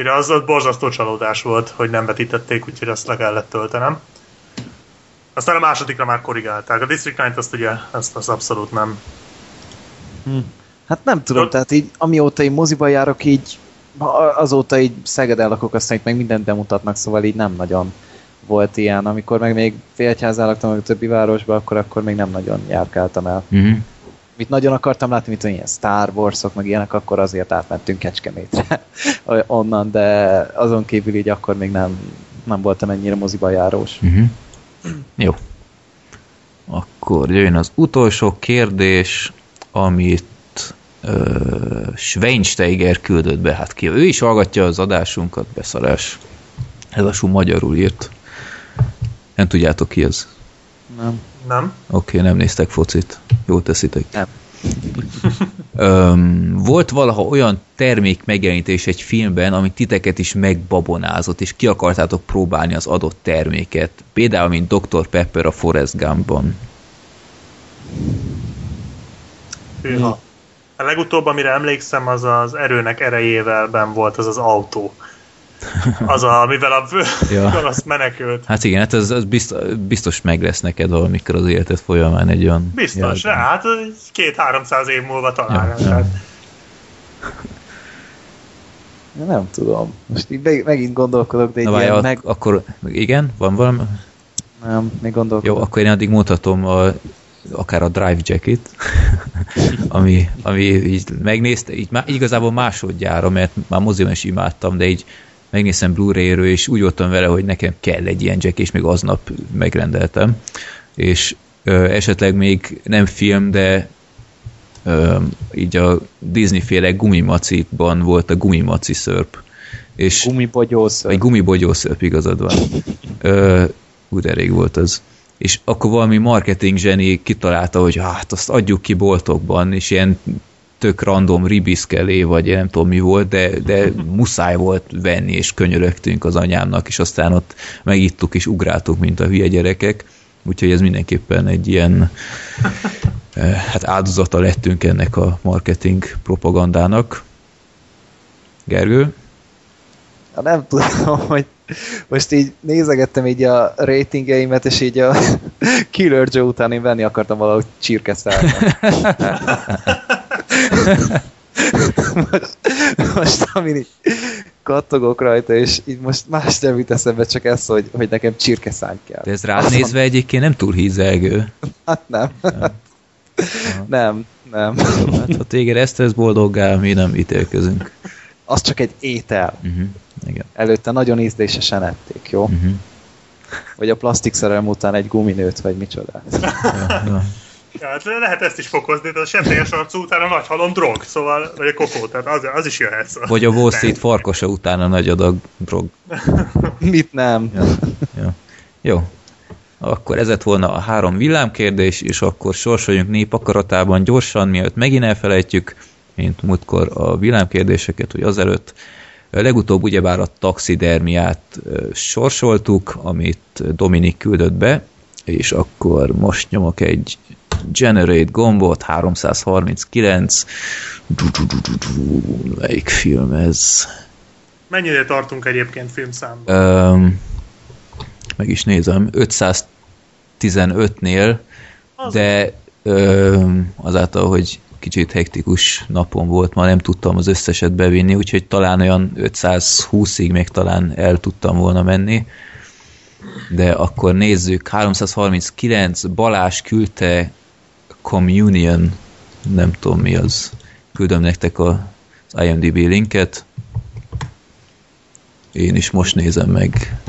Úgyhogy az, az borzasztó csalódás volt, hogy nem vetítették, úgyhogy azt le kellett töltenem. Aztán a másodikra már korrigálták. A District 9 azt ugye, azt, azt abszolút nem. Hát nem tudom, Tud- tehát így amióta én moziba járok, így azóta így Szegeden lakok, aztán itt meg mindent bemutatnak, szóval így nem nagyon volt ilyen. Amikor meg még Féltyházán laktam, a többi városban, akkor, akkor még nem nagyon járkáltam el. Uh-huh. Mit nagyon akartam látni, mint ilyen Star Wars-ok, meg ilyenek, akkor azért átmentünk Kecskemétre (laughs) onnan, de azon kívül így akkor még nem, nem voltam ennyire moziba járós. Uh-huh. Jó. Akkor jön az utolsó kérdés, amit uh, Schweinsteiger küldött be. Hát ki? Ő is hallgatja az adásunkat, beszarás. Ez a magyarul írt. Nem tudjátok ki ez? Nem. Nem? Oké, okay, nem néztek focit. Jó teszitek. Nem. (laughs) Öm, volt valaha olyan termék megjelenítés egy filmben, ami titeket is megbabonázott, és ki akartátok próbálni az adott terméket. Például, mint Dr. Pepper a Forrest Gumpban. Hűha. A legutóbb, amire emlékszem, az az erőnek erejével ben volt, az az autó. Az, a, amivel a (laughs) Ja. gonosz menekült. Hát igen, hát ez, ez biztos, biztos meg lesz neked valamikor az életed folyamán egy olyan... Biztos, jellegű. hát két-háromszáz év múlva talán. Ja, ja. Ja, Nem tudom. Most így meg, megint gondolkodok, de egy Na ilyen várj, meg... ak- akkor igen, van valami? Nem, még gondolkodok. Jó, akkor én addig mutatom a, akár a Drive Jacket, (laughs) ami, ami így megnézte, így má, igazából másodjára, mert már moziban is imádtam, de így megnéztem Blu-ray-ről, és úgy voltam vele, hogy nekem kell egy ilyen jack, és még aznap megrendeltem. És ö, esetleg még nem film, de ö, így a Disney-féle gumimacitban volt a gumimaci szörp. És Gumibogyósz. egy gumibogyószörp igazad van. Ö, úgy elég volt az. És akkor valami marketing zseni kitalálta, hogy hát azt adjuk ki boltokban, és ilyen tök random ribiszkelé, vagy én nem tudom mi volt, de, de muszáj volt venni, és könyörögtünk az anyámnak, és aztán ott megittuk és ugráltuk, mint a hülye gyerekek. Úgyhogy ez mindenképpen egy ilyen eh, hát áldozata lettünk ennek a marketing propagandának. Gergő? Hát nem tudom, hogy most így nézegettem így a ratingeimet, és így a Killer Joe után én venni akartam valahogy csirkeszállat. (laughs) most, most amin így kattogok rajta, és így most más nem jut eszembe, csak ez, hogy, hogy nekem csirkeszánk kell. De ez rád nézve egyébként nem túl hízelgő. Hát nem. nem, nem. Hát, ha téged ezt tesz boldoggá, mi nem ítélkezünk. Az csak egy étel. Uh-huh. Igen. Előtte nagyon ízlésesen ették, jó? Uh-huh. Vagy a plastik szerelem után egy guminőt, vagy micsoda. Ja, ja. Ja, hát lehet ezt is fokozni, de a septéges arcú után a nagy halom drog, szóval, vagy a kokó, tehát az, az is jöhet. Szóval. Vagy a Wall Street farkasa után a nagy adag drog. (laughs) Mit nem? Ja. Ja. Jó. Akkor ez lett volna a három villámkérdés, és akkor sorsoljunk nép akaratában gyorsan, mielőtt megint elfelejtjük, mint múltkor a villámkérdéseket, hogy azelőtt legutóbb ugyebár a taxidermiát sorsoltuk, amit Dominik küldött be, és akkor most nyomok egy Generate gombot, 339, melyik film ez? Mennyire tartunk egyébként filmszámban? Öm, meg is nézem, 515-nél, Az- de öm, azáltal, hogy kicsit hektikus napom volt, ma nem tudtam az összeset bevinni, úgyhogy talán olyan 520-ig még talán el tudtam volna menni. De akkor nézzük, 339, Balázs küldte Communion, nem tudom mi az, küldöm nektek a, az IMDb linket. Én is most nézem meg.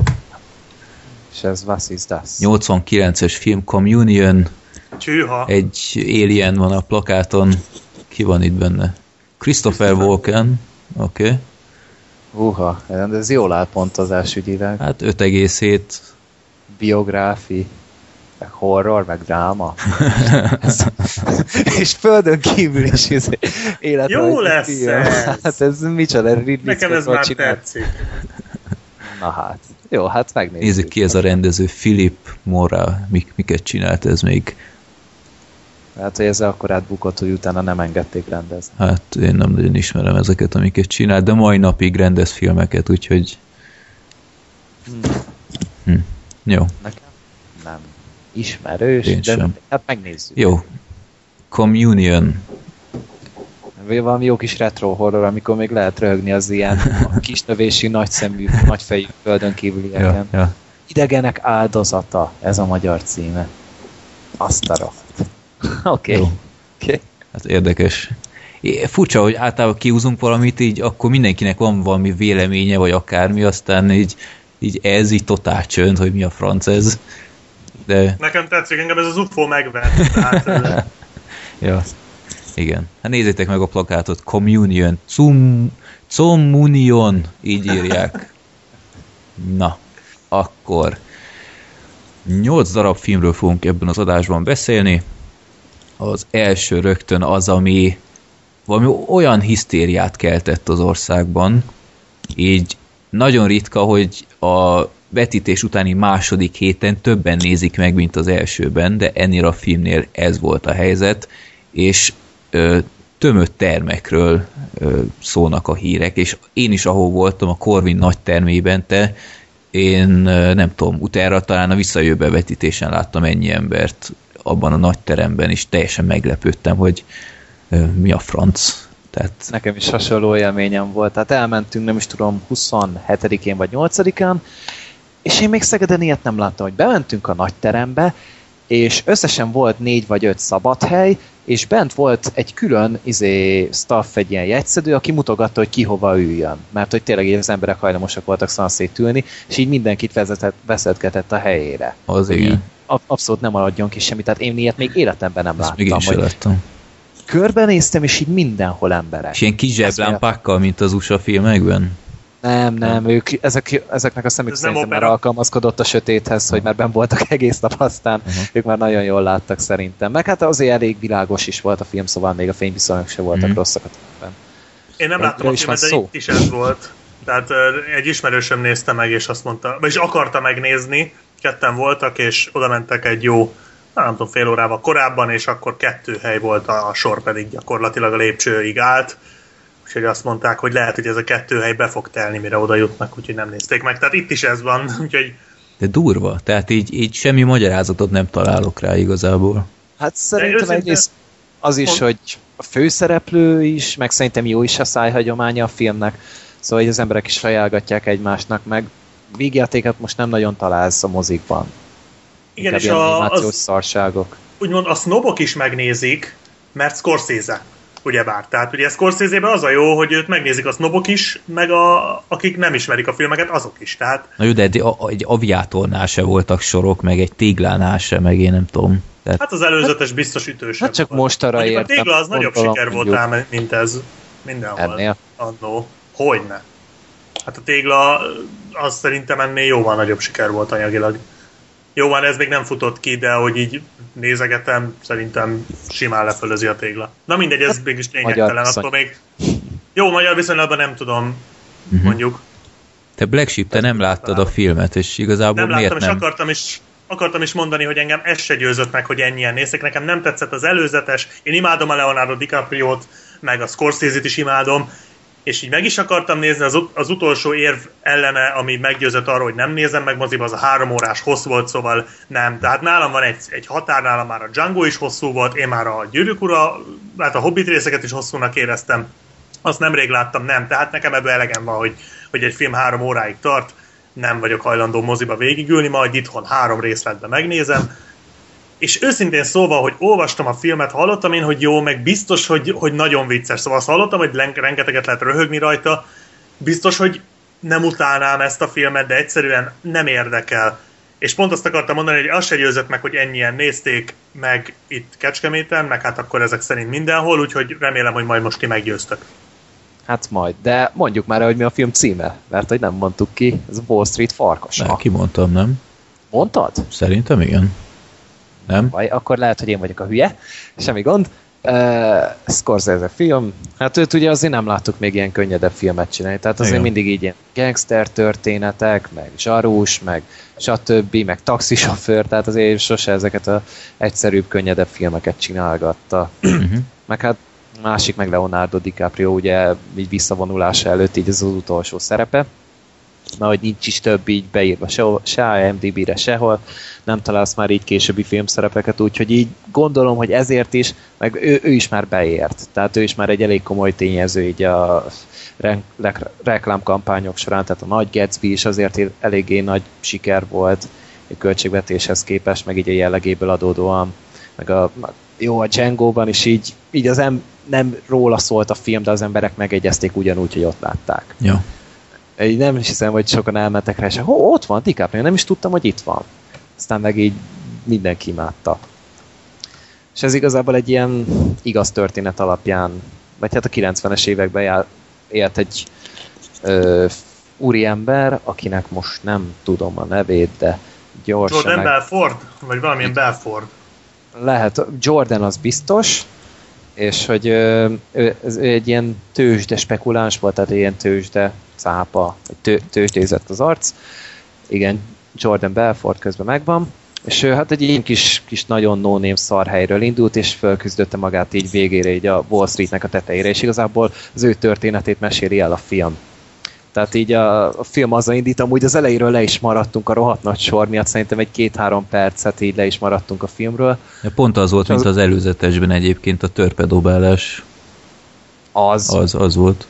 És ez Was is das? 89-es film Communion, Csűha. egy alien van a plakáton. Ki van itt benne? Christopher Walken, oké. Okay. Uha, de ez jól áll pontozás ügyileg. Hát 5,7. Biográfi, meg horror, meg dráma. (laughs) És földön kívül is ez életrajzi Jó lesz film. ez. Hát ez micsoda Ridley Nekem ez már csinált. tetszik. Na hát. Jó, hát megnézzük. Nézzük ki ez a rendező, Philip Mora, mik, miket csinált ez még. Hát, hogy ezzel akkor átbukott, hogy utána nem engedték rendezni. Hát én nem nagyon ismerem ezeket, amiket csinál, de mai napig rendez filmeket, úgyhogy hm. jó, Nekem. Ismerős, Én de sem. hát megnézzük. jó. Communion. Vagy valami jó kis retro horror, amikor még lehet röhögni az ilyen (laughs) kisnövésű, nagyszemű, nagyfejű földön kívülieken. Ja, ja. Idegenek áldozata, ez a magyar címe. Azt a rohadt. (laughs) Oké. Jó. Okay. Hát érdekes. Furcsa, hogy általában kiúzunk valamit, így akkor mindenkinek van valami véleménye, vagy akármi, aztán így, így ez így totál csönd, hogy mi a franc ez. De... Nekem tetszik, engem ez az UFO megvett. Tehát, (laughs) ja. Igen. Hát nézzétek meg a plakátot. Communion. Cum, Communion. Így írják. Na, akkor nyolc darab filmről fogunk ebben az adásban beszélni. Az első rögtön az, ami valami olyan hisztériát keltett az országban, így nagyon ritka, hogy a vetítés utáni második héten többen nézik meg, mint az elsőben, de ennél a filmnél ez volt a helyzet, és ö, tömött termekről ö, szólnak a hírek, és én is ahol voltam, a Corvin nagy termében, te én ö, nem tudom, utána talán a visszajövő vetítésen láttam ennyi embert abban a nagy teremben, és teljesen meglepődtem, hogy ö, mi a franc. Tehát... Nekem is hasonló élményem volt. Tehát elmentünk, nem is tudom, 27-én vagy 8-án, és én még Szegeden ilyet nem láttam, hogy bementünk a nagy terembe, és összesen volt négy vagy öt szabad hely, és bent volt egy külön izé, staff, egy ilyen jegyszedő, aki mutogatta, hogy ki hova üljön. Mert hogy tényleg az emberek hajlamosak voltak szanszét ülni, és így mindenkit vezetett, veszetgetett a helyére. Az igen. abszolút nem maradjon ki semmit, tehát én ilyet még életemben nem Ezt láttam. még én hogy láttam. körbenéztem, és így mindenhol emberek. És ilyen kis zseblámpákkal, mint az USA filmekben? Nem, nem, ők, ezek, ezeknek a szemük Ez szerintem már alkalmazkodott a sötéthez, hogy már ben voltak egész nap, aztán Aha. ők már nagyon jól láttak szerintem. Meg hát azért elég világos is volt a film, szóval még a fényviszonyok se voltak Mhm. rosszak. Én nem láttam a filmet, de szó. itt is ez volt. Tehát egy ismerősöm nézte meg, és azt mondta, vagyis akarta megnézni, ketten voltak, és oda mentek egy jó, nem tudom, fél órával korábban, és akkor kettő hely volt, a a sor pedig gyakorlatilag a lépcsőig állt. Úgyhogy azt mondták, hogy lehet, hogy ez a kettő hely be fog telni, mire oda jutnak, úgyhogy nem nézték meg. Tehát itt is ez van, (laughs) úgyhogy De durva. Tehát így, így semmi magyarázatot nem találok rá igazából. Hát szerintem őszinte- egyrészt az is, Mond- hogy a főszereplő is, meg szerintem jó is a szájhagyománya a filmnek, szóval hogy az emberek is ajánlgatják egymásnak, meg vígjátéket most nem nagyon találsz a mozikban. igen, Inkább és a, az, szarságok. úgymond a sznobok is megnézik, mert Scorsese, ugyebár. Tehát ugye scorsese az a jó, hogy őt megnézik a sznobok is, meg a, akik nem ismerik a filmeket, azok is. Tehát Na jó, de egy, egy aviátornál se voltak sorok, meg egy téglánál se, meg én nem tudom. Tehát hát az előzetes biztos ütősebb Hát csak volt. most arra Mondjuk a értem. tégla az nagyobb siker volt ám, mint ez mindenhol. Ennél. Annó. Hogyne. Hát a tégla az szerintem ennél jóval nagyobb siker volt anyagilag. Jó van, ez még nem futott ki, de hogy így nézegetem, szerintem simán lefölözi a tégla. Na mindegy, ez mégis lényegtelen, attól még... Jó, magyar viszonylatban nem tudom, Mhm. mondjuk. te Black Sheep, te nem láttad a filmet, és igazából Nem miért láttam, és nem? akartam is, akartam is mondani, hogy engem ez se győzött meg, hogy ennyien néztek. Nekem nem tetszett az előzetes. Én imádom a Leonardo DiCaprio-t, meg a Scorsese-t is imádom, és így meg is akartam nézni az, az utolsó érv ellene, ami meggyőzött arról, hogy nem nézem meg moziba, az a három órás hossz volt, szóval nem. Tehát nálam van egy, egy határ, nálam már a Django is hosszú volt, én már a Gyűrűk Ura, hát a Hobbit részeket is hosszúnak éreztem, azt nemrég láttam, nem. Tehát nekem ebből elegem van, hogy, hogy egy film három óráig tart, nem vagyok hajlandó moziba végigülni, majd itthon három részletben megnézem. És őszintén szóval, hogy olvastam a filmet, hallottam én, hogy jó, meg biztos, hogy, hogy nagyon vicces. Szóval azt hallottam, hogy rengeteget lehet röhögni rajta. Biztos, hogy nem utálnám ezt a filmet, de egyszerűen nem érdekel. És pont azt akartam mondani, hogy az se győzött meg, hogy ennyien nézték meg itt Kecskeméten, meg hát akkor ezek szerint mindenhol, úgyhogy remélem, hogy majd most ti meggyőztök. Hát majd, de mondjuk már, hogy mi a film címe, mert hogy nem mondtuk ki, ez Wall Street farkasa. Nem, kimondtam, nem? Mondtad? Szerintem igen. Nem? Vagy akkor lehet, hogy én vagyok a hülye, semmi gond. Uh, Scorsese film, hát őt ugye azért nem láttuk még ilyen könnyedebb filmet csinálni, tehát azért Igen. mindig így ilyen gangster történetek, meg zsarús, meg stb., meg taxisofőr, tehát azért sose ezeket a egyszerűbb, könnyedebb filmeket csinálgatta. Mhm. meg hát másik meg Leonardo DiCaprio, ugye így visszavonulása előtt így ez az utolsó szerepe, na, hogy nincs is több így beírva se, se IMDb-re sehol, nem találsz már így későbbi filmszerepeket, úgyhogy így gondolom, hogy ezért is, meg ő, ő is már beért, tehát ő is már egy elég komoly tényező így a re- re- reklámkampányok során, tehát a nagy Gatsby is azért eléggé nagy siker volt a költségvetéshez képest, meg így a jellegéből adódóan, meg a jó, a Django-ban is így így az em- nem róla szólt a film, de az emberek megegyezték ugyanúgy, hogy ott látták. Ja. Így nem is hiszem, hogy sokan elmentek rá, és Hó, ott van DiCaprio, nem is tudtam, hogy itt van. Aztán meg így mindenki imádta. És ez igazából egy ilyen igaz történet alapján, vagy hát a 90-es években jár, élt egy ö, úriember, akinek most nem tudom a nevét, de gyorsan Jordan meg... Belford? Vagy valamilyen Belford? Lehet, Jordan az biztos, és hogy ő, ez, ő egy ilyen tőzsde spekuláns volt, tehát egy ilyen tőzsde cápa, tő, tőzsdézett az arc. Igen, Jordan Belfort közben megvan, és ő hát egy ilyen kis, kis nagyon no-name szarhelyről indult, és fölküzdötte magát így végére, így a Wall Streetnek a tetejére, és igazából az ő történetét meséli el a film. Tehát így a, a film azzal indít, amúgy az elejéről le is maradtunk a rohadt nagy sor miatt, szerintem egy két-három percet így le is maradtunk a filmről. Ja, pont az volt, mint az előzetesben egyébként a törpedobálás. Az. Az, az volt.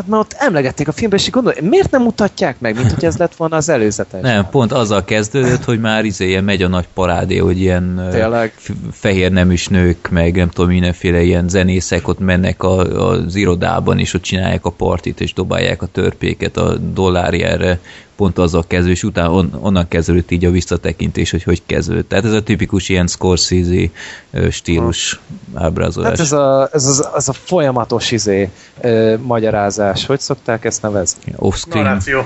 Hát már ott emlegették a filmben, és így gondolom, miért nem mutatják meg, mint hogy ez lett volna az előzetes? Nem, pont azzal kezdődött, hogy már izé ilyen megy a nagy parádé, hogy ilyen Tényleg? fehér neműs nők, meg nem tudom, mindenféle ilyen zenészek ott mennek a, az irodában, és ott csinálják a partit, és dobálják a törpéket a dollárjára, pont azzal kezdő, és utána on, onnan kezdődött így a visszatekintés, hogy hogy kezdődött. Tehát ez a tipikus ilyen Scorsese stílus ábrázolás. Hát ez a, ez az, az a folyamatos izé, ö, magyarázás, hogy szokták ezt nevezni? Off-screen. Narráció.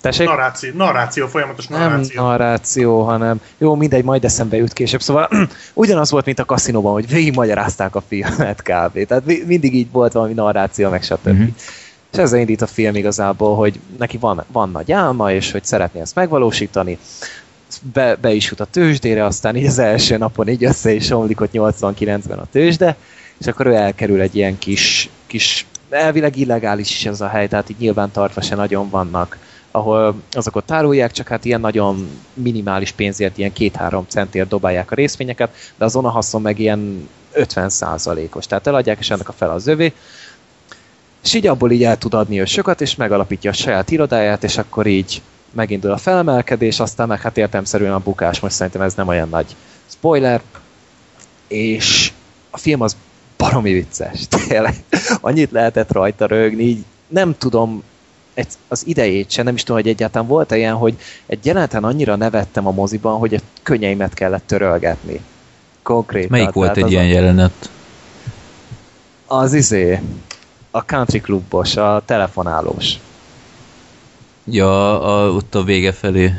Tessék? Narráció, narráció, folyamatos Nem narráció. narráció, hanem jó, mindegy, majd eszembe jut később. Szóval (clears throat) ugyanaz volt, mint a kaszinóban, hogy végig magyarázták a filmet kb. Tehát mi- mindig így volt valami narráció, meg stb. Mhm. És ezzel indít a film igazából, hogy neki van, van nagy álma, és hogy szeretné ezt megvalósítani. Be, be is jut a tőzsdére, aztán így az első napon így össze is omlik ott 89-ben a tőzsde, és akkor ő elkerül egy ilyen kis, kis elvileg illegális is ez a hely, tehát így nyilván tartva se nagyon vannak ahol azokat tárolják, csak hát ilyen nagyon minimális pénzért, ilyen két-három centért dobálják a részvényeket, de azon a haszon meg ilyen 50 százalékos. Tehát eladják, és ennek a fel az övé. És így abból így el tud adni ő sokat, és megalapítja a saját irodáját, és akkor így megindul a felemelkedés, aztán meg hát értelmszerűen a bukás, most szerintem ez nem olyan nagy spoiler, és a film az baromi vicces, (laughs) tényleg. Annyit lehetett rajta rögni, így nem tudom az idejét sem, nem is tudom, hogy egyáltalán volt ilyen, hogy egy jeleneten annyira nevettem a moziban, hogy a könnyeimet kellett törölgetni. Konkrétan. Melyik volt egy ilyen jelenet? Az izé, a country klubos, a telefonálós. Ja, a, ott a vége felé.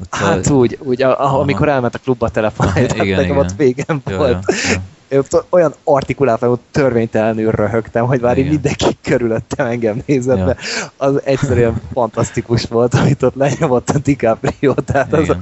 Ott Hát a, úgy, úgy a, a, amikor elment a klubba telefonálni, Igen, nekem ott végem ja, volt. ja, ja. Én ott olyan artikuláltan, ott törvénytelenül röhögtem, hogy már így mindenki körülöttem engem nézett, Ja. ja. az egyszerűen fantasztikus volt, amit ott lenyomott a DiCaprio, tehát az a,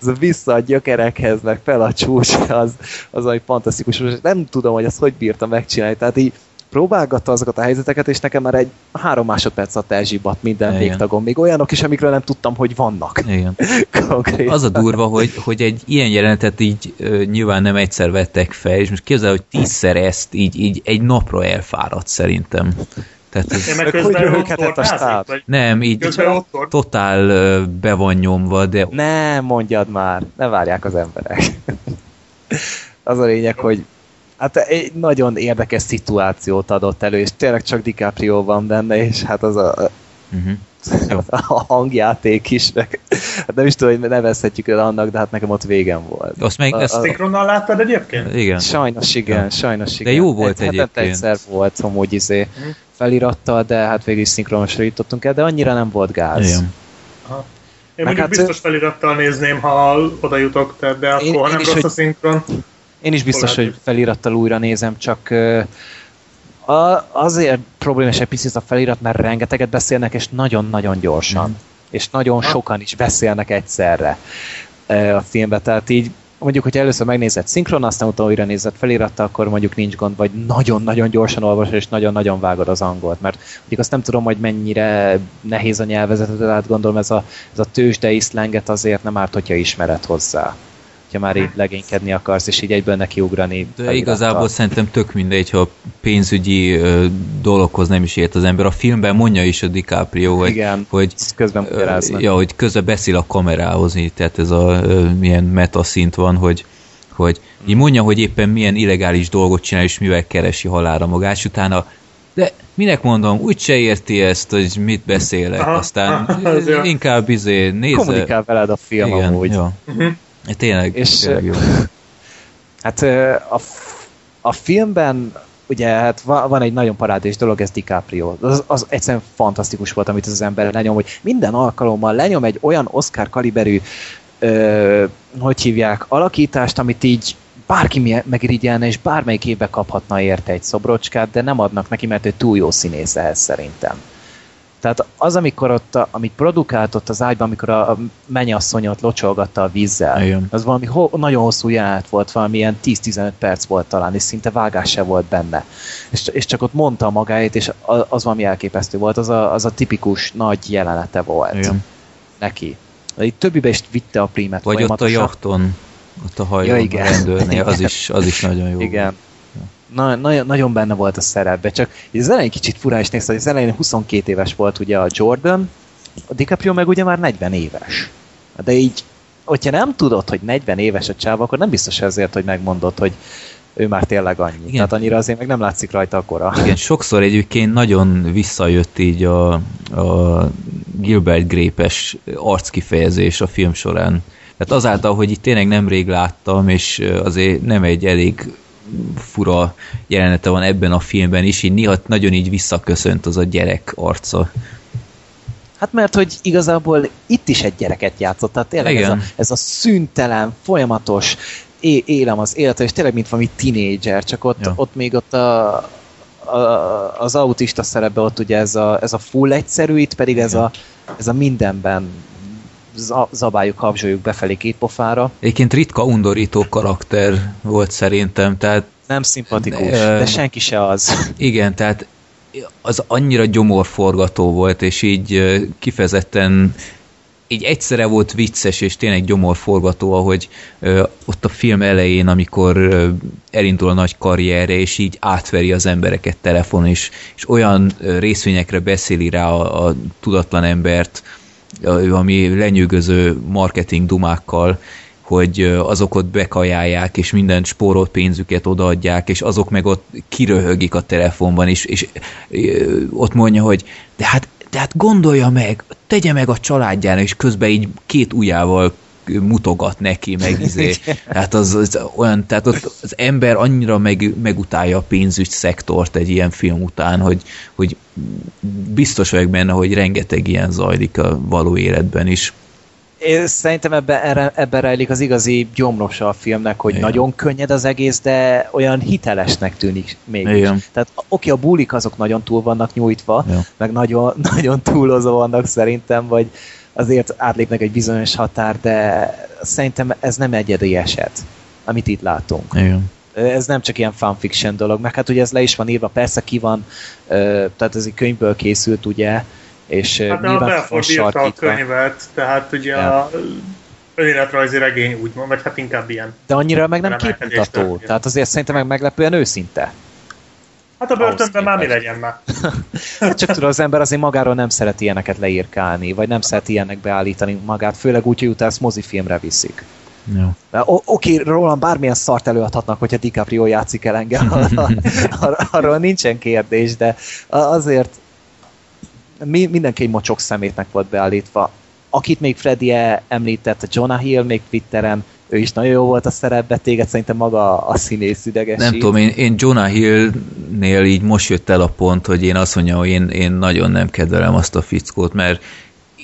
az a vissza a gyökerekhez, meg fel a csúcs, az, az ami fantasztikus. Most nem tudom, hogy ezt hogy bírta megcsinálni, tehát így próbálgatta azokat a helyzeteket, és nekem már egy három másodperc alatt elzsibbadt minden Igen. végtagon. Még olyanok is, amikről nem tudtam, hogy vannak. Igen. (laughs) Konkrétan. Az a durva, hogy, hogy egy ilyen jelenetet így ö, nyilván nem egyszer vettek fel, és most képzel, hogy tízszer ezt így, így egy napra elfáradt szerintem. Tehát ez, Én meg hogy röhöghetett a stáb? vagy nem, így totál ö, be van nyomva, de Ne mondjad már, ne várják az emberek. (laughs) az a lényeg, hogy hát egy nagyon érdekes szituációt adott elő, és tényleg csak DiCaprio van benne, és hát az a, uh-huh. (laughs) a hangjáték is, meg, hát nem is tudom, hogy nevezhetjük el annak, de hát nekem ott végem volt. azt meg, A- ezt, a- Szinkronnal láttad egyébként? igen. Sajnos igen, Ja. sajnos igen. De jó volt Egy- egyébként. egyszer volt amúgy izé Mhm. felirattal, de hát végül is szinkronosra jutottunk el, de annyira nem volt gáz. Igen. Én Meg mondjuk hát- biztos felirattal nézném, ha oda jutok, de akkor Én- ha én nem is, rossz hogy- a szinkron. Én is biztos, hogy felirattal újra nézem, csak a, azért problémás egy picit a felirat, mert rengeteget beszélnek, és nagyon-nagyon gyorsan. Mhm. És nagyon sokan is beszélnek egyszerre a filmbe. Tehát így mondjuk, hogyha először megnézed szinkron, aztán utána újra nézed felirattal, akkor mondjuk nincs gond, vagy nagyon-nagyon gyorsan olvasod, és nagyon-nagyon vágod az angolt. Mert mondjuk azt nem tudom, hogy mennyire nehéz a nyelvezetet, de hát gondolom ez a, ez a tőzsdei szlenget azért nem árt, hogyha ismered hozzá. Ha már így legénykedni akarsz, és így egyből nekiugrani. De felirattal. igazából szerintem tök mindegy, ha pénzügyi ö, dologhoz nem is ért az ember. A filmben mondja is a DiCaprio, hogy, Igen, hogy közben Ö. Ja, hogy közben beszél a kamerához, így, tehát ez a ö, milyen meta szint van, hogy, hogy így mondja, hogy éppen milyen illegális dolgot csinál, és mivel keresi halára magát, és utána de minek mondom, úgyse érti ezt, hogy mit beszélek, aztán (laughs) inkább izé nézze. Kommunikál veled a film Igen, amúgy. Ja. Uh-huh. Tényleg, És, tényleg jó. (laughs) Hát a, a filmben ugye hát va- van egy nagyon parádés dolog, ez DiCaprio. Az, az egyszerűen fantasztikus volt, amit az ember lenyom, hogy minden alkalommal lenyom egy olyan Oscar kaliberű ö, hogy hívják, alakítást, amit így bárki megirigyelne, és bármelyik évbe kaphatna érte egy szobrocskát, de nem adnak neki, mert ő túl jó színész ehhez szerintem. Tehát az, amikor ott, a, amit produkált ott az ágyban, amikor a, a mennyasszonyot locsolgatta a vízzel, Igen. az valami ho, nagyon hosszú jelenet volt, valami ilyen 10-15 perc volt talán, és szinte vágás se volt benne. És, és csak ott mondta magáét, és az valami elképesztő volt, az a, az a tipikus nagy jelenete volt Igen. neki. Itt többibe is vitte a prímet Vagy ott a jachton, ott a hajón, Ja, igen. a rendőrnél, az is, az is (laughs) nagyon jó. Igen. Na, nagyon, nagyon benne volt a szerepbe, csak az elején kicsit furán is nézte, hogy az elején 22 éves volt ugye a Jordan, a DiCaprio meg ugye már 40 éves. De így, hogyha nem tudod, hogy 40 éves a csáv, akkor nem biztos ezért, hogy megmondod, hogy ő már tényleg annyi. Igen. Tehát annyira azért meg nem látszik rajta a kora. Igen, sokszor egyébként nagyon visszajött így a, a Gilbert Grape-es arckifejezés a film során. Tehát azáltal, hogy itt tényleg nemrég láttam, és azért nem egy elég fura jelenete van ebben a filmben is, így néha nagyon így visszaköszönt az a gyerek arca. Hát mert hogy igazából itt is egy gyereket játszott, tehát tényleg ez a, ez a szüntelen, folyamatos é- élem az életet, és tényleg mint valami tinédzser, csak ott, Ja. ott még ott a, a, az autista szerepben ott ugye ez a, ez a full egyszerű, itt pedig ez a, ez a mindenben zabáljuk, habzsoljuk befelé két pofára. Egyébként ritka undorító karakter volt szerintem, tehát Nem szimpatikus, De, de senki se az. Igen, tehát az annyira gyomorforgató volt, és így kifejezetten így egyszerre volt vicces, és tényleg gyomorforgató, ahogy ö, ott a film elején, amikor ö, elindul a nagy karrierre, és így átveri az embereket telefonon, és, és olyan ö, részvényekre beszéli rá a, a tudatlan embert, ami lenyűgöző marketing dumákkal, hogy azok ott bekajálják, és minden spórolt pénzüket odaadják, és azok meg ott kiröhögik a telefonban, és, és ott mondja, hogy de hát, de hát gondolja meg, tegye meg a családjára, és közben így két ujjával mutogat neki, meg (laughs) izé. Tehát az, az olyan, tehát ott az ember annyira meg, megutálja a pénzügy szektort egy ilyen film után, hogy, hogy biztos vagyok benne, hogy rengeteg ilyen zajlik a való életben is. Én szerintem ebben, ebben rejlik az igazi gyomrosa a filmnek, hogy Igen. nagyon könnyed az egész, de olyan hitelesnek tűnik mégis. Igen. Tehát oké, a bulik azok nagyon túl vannak nyújtva, Ja. meg nagyon, (laughs) nagyon túlozva vannak szerintem, vagy azért átlépnek egy bizonyos határ, de szerintem ez nem egyedi eset, amit itt látunk. Igen. Ez nem csak ilyen fanfiction dolog, meg hát ugye ez le is van írva, persze ki van, tehát ez egy könyvből készült, ugye, és Hát a nyilván van Belford írta a könyvet, tehát ugye Ja. a önéletrajzi regény úgymond, vagy hát inkább ilyen. De annyira meg nem képmutató. Tehát azért szerintem meg meglepően őszinte. Hát a börtönben már mi legyen már. Hát (laughs) csak tudod, az ember azért magáról nem szeret ilyeneket leírkálni, vagy nem szeret ilyenek beállítani magát, főleg úgy, hogy utána ezt mozifilmre viszik. Jó. Oké, rólam bármilyen szart előadhatnak, hogyha DiCaprio játszik el engem, (laughs) Ar- arról nincsen kérdés, de azért mi, mindenki egy mocsok szemétnek volt beállítva. Akit még Freddy említett, Jonah Hill még Twitteren, ő is nagyon jó volt a szerepbe, téged szerintem maga a színész idegesít. Nem tudom, én, én Jonah Hill-nél így most jött el a pont, hogy én azt mondjam, hogy én, én nagyon nem kedvelem azt a fickót, mert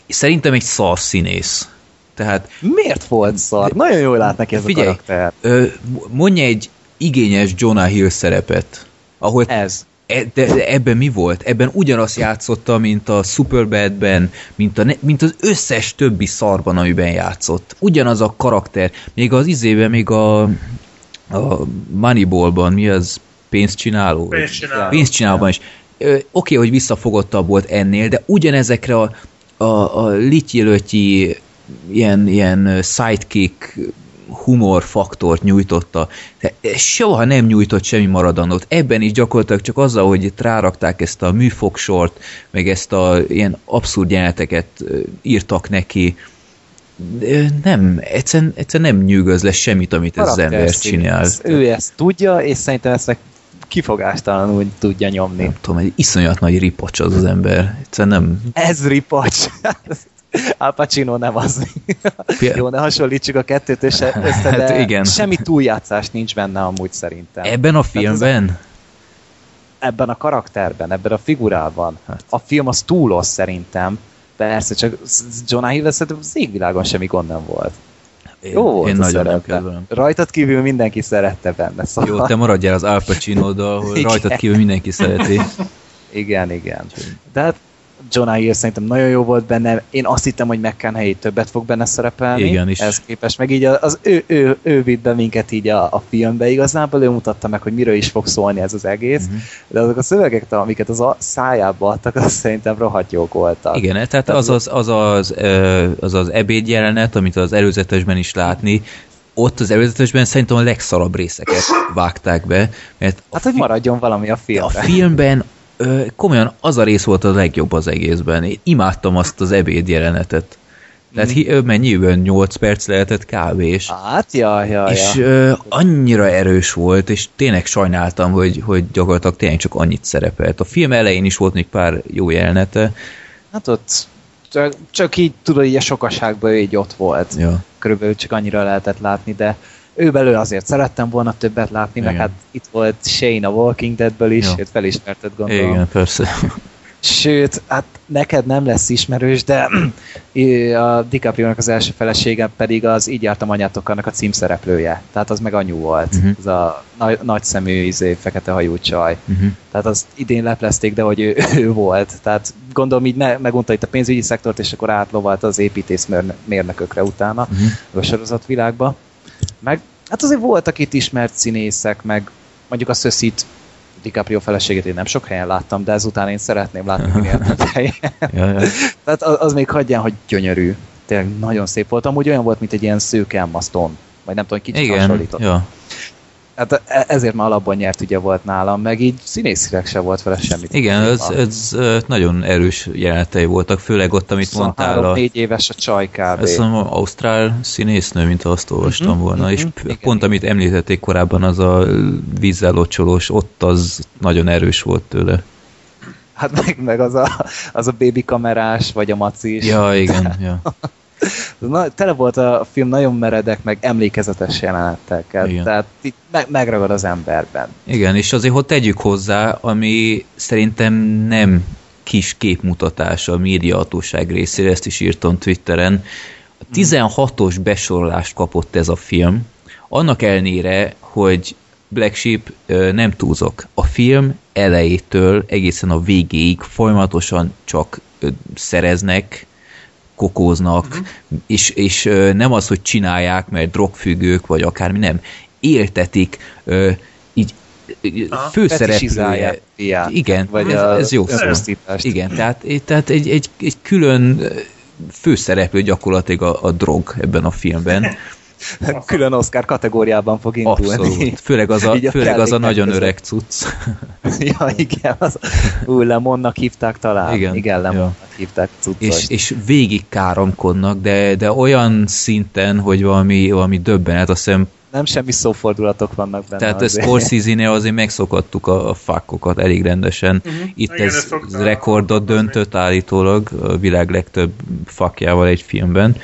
szerintem egy szar színész. Tehát Miért volt szar? Nagyon jól lát neki ez Figyelj, a karakter. ö, mondja egy igényes Jonah Hill szerepet, ahol Ez. E, de, ebben mi volt? Ebben ugyanazt játszotta, mint a Superbadben, mint, a, mint az összes többi szarban, amiben játszott. Ugyanaz a karakter. Még az izében, még a, a Moneyballban, mi az? Pénzcsináló? Pénzcsináló. Pénzcsinálóban is. Oké, hogy visszafogottabb volt ennél, de ugyanezekre a, a, a lityilötyi ilyen, ilyen sidekick humor faktort nyújtotta. De soha nem nyújtott semmi maradandót. Ebben is gyakorlatilag csak azzal, hogy itt rárakták ezt a műfogsort, meg ezt a ilyen abszurd jeleneteket írtak neki, Nem, egyszerűen, egyszerűen nem nyűgöz le semmit, amit ez az ember csinál. Ez, ő ezt tudja, és szerintem ezt meg kifogástalanul tudja nyomni. Nem tudom, egy iszonyat nagy ripacs az az ember. Egyszerűen nem... Ez ripacs. Al Pacino nem az. Jó, ne hasonlítsuk a kettőt össze, össze de Hát igen. semmi túljátszás nincs benne amúgy szerintem. Ebben a filmben? ebben a karakterben, ebben a figurában. Hát. A film az túlos szerintem. Persze, csak John Hill szerintem az égvilágon semmi gond nem volt. Jó volt Én nagyon nem kedvelem. Rajtad kívül mindenki szerette benne. Szóval... Jó, te maradjál az Al Pacino-dal, (laughs) Igen. rajtad kívül mindenki szereti. Igen, igen. De hát John Hill szerintem nagyon jó volt benne. Én azt hittem, hogy McConaughey többet fog benne szerepelni. Igen, és- Ez képest meg így az ő, ő, ő vitt be minket így a, a filmbe. Igazából ő mutatta meg, hogy miről is fog szólni ez az egész. Mhm. De azok a szövegek, amiket az a szájába adtak, az szerintem rohadt jók voltak. Igen, tehát az az, az, az, az, az ebéd jelenet, amit az előzetesben is látni, ott az előzetesben szerintem a legszarabb részeket vágták be, mert Hát, hogy maradjon valami a a filmben. Komolyan az a rész volt a legjobb az egészben. Én imádtam azt az ebéd jelenetet. Tehát hi, ö, mennyiből 8 perc lehetett kb. És, Hát, ja, ja, és ja. ö, annyira erős volt, és tényleg sajnáltam, hogy, hogy gyakorlatilag tényleg csak annyit szerepelt. A film elején is volt még pár jó jelenete. Hát ott csak, csak így tudod, így a sokaságban így ott volt. Ja. Körülbelül csak annyira lehetett látni, de ő belőle azért szerettem volna többet látni, meg Igen. hát itt volt Shane a Walking Deadből is, Jó. őt felismerted gondolom. Igen, persze. Sőt, hát neked nem lesz ismerős, de (clears throat) a DiCaprio-nak az első felesége pedig az Így jártam anyátok annak a címszereplője. Tehát az meg anyu volt. Mhm. Az a nagy, nagy szemű, izé, fekete hajú csaj. Uh-huh. Tehát azt idén leplezték, de hogy ő, (laughs) ő volt. Tehát gondolom így me, megunta itt a pénzügyi szektort, és akkor átlovalt az építész mérnökökre utána Uh-huh. a sorozatvilágba. Meg hát azért voltak itt ismert színészek, meg mondjuk a Szöszit DiCaprio feleségét én nem sok helyen láttam, de ezután én szeretném látni (laughs) minél több helyen. Ja, ja. Tehát az, az még hagyján, hogy gyönyörű. Tényleg nagyon szép volt. Amúgy olyan volt, mint egy ilyen szőke Emma Stone. Vagy nem tudom, kicsit Igen, hasonlított. ja. Hát e- ezért már alapban nyert ugye volt nálam, meg így színészileg se volt vele semmit. Igen, ez, ez nagyon erős jelenetei voltak, főleg ott, amit mondtál, a, négy éves a csaj kb. ezt mondom, Ausztrál színésznő, mint azt olvastam Mhm, volna, és mhm, p- igen, pont igen. amit említették korábban, az a vízzel locsolós, ott az nagyon erős volt tőle. Hát meg, meg az, a, az a baby kamerás, vagy a maci is. Ja, igen, ja. (laughs) Na, tele volt a film nagyon meredek, meg emlékezetes jelenetekkel. Igen. Tehát itt meg, megragad az emberben. Igen, és azért, hogy tegyük hozzá, ami szerintem nem kis képmutatás a médiahatóság részére, ezt is írtam Twitteren. A 16-os besorolást kapott ez a film, annak ellenére, hogy Black Sheep nem túlzok. A film elejétől egészen a végéig folyamatosan csak szereznek, kokóznak, uh-huh. és, és ö, nem az, hogy csinálják, mert drogfüggők, vagy akármi, nem. Éltetik, így főszereplője. Igen, vagy ez, ez jó szó. Igen, tehát, tehát egy, egy, egy külön főszereplő gyakorlatilag a, a drog ebben a filmben. (laughs) Külön Oscar kategóriában fog indulni. Abszolút. Főleg az a, a főleg az a nagyon között. öreg cucc. (laughs) ja, igen. Az, ú, Lemonnak hívták talán. Igen, igen Lemonnak ja. hívták cuccos. és, és végig káromkodnak, de, de olyan szinten, hogy valami, valami döbbenet, azt hiszem, Nem semmi szófordulatok vannak benne. tehát azért. Scorsese-nél azért megszokattuk a, a fakkokat elég rendesen. Mhm. Itt Igen, ez rekordot döntött állítólag a világ legtöbb fakjával egy filmben.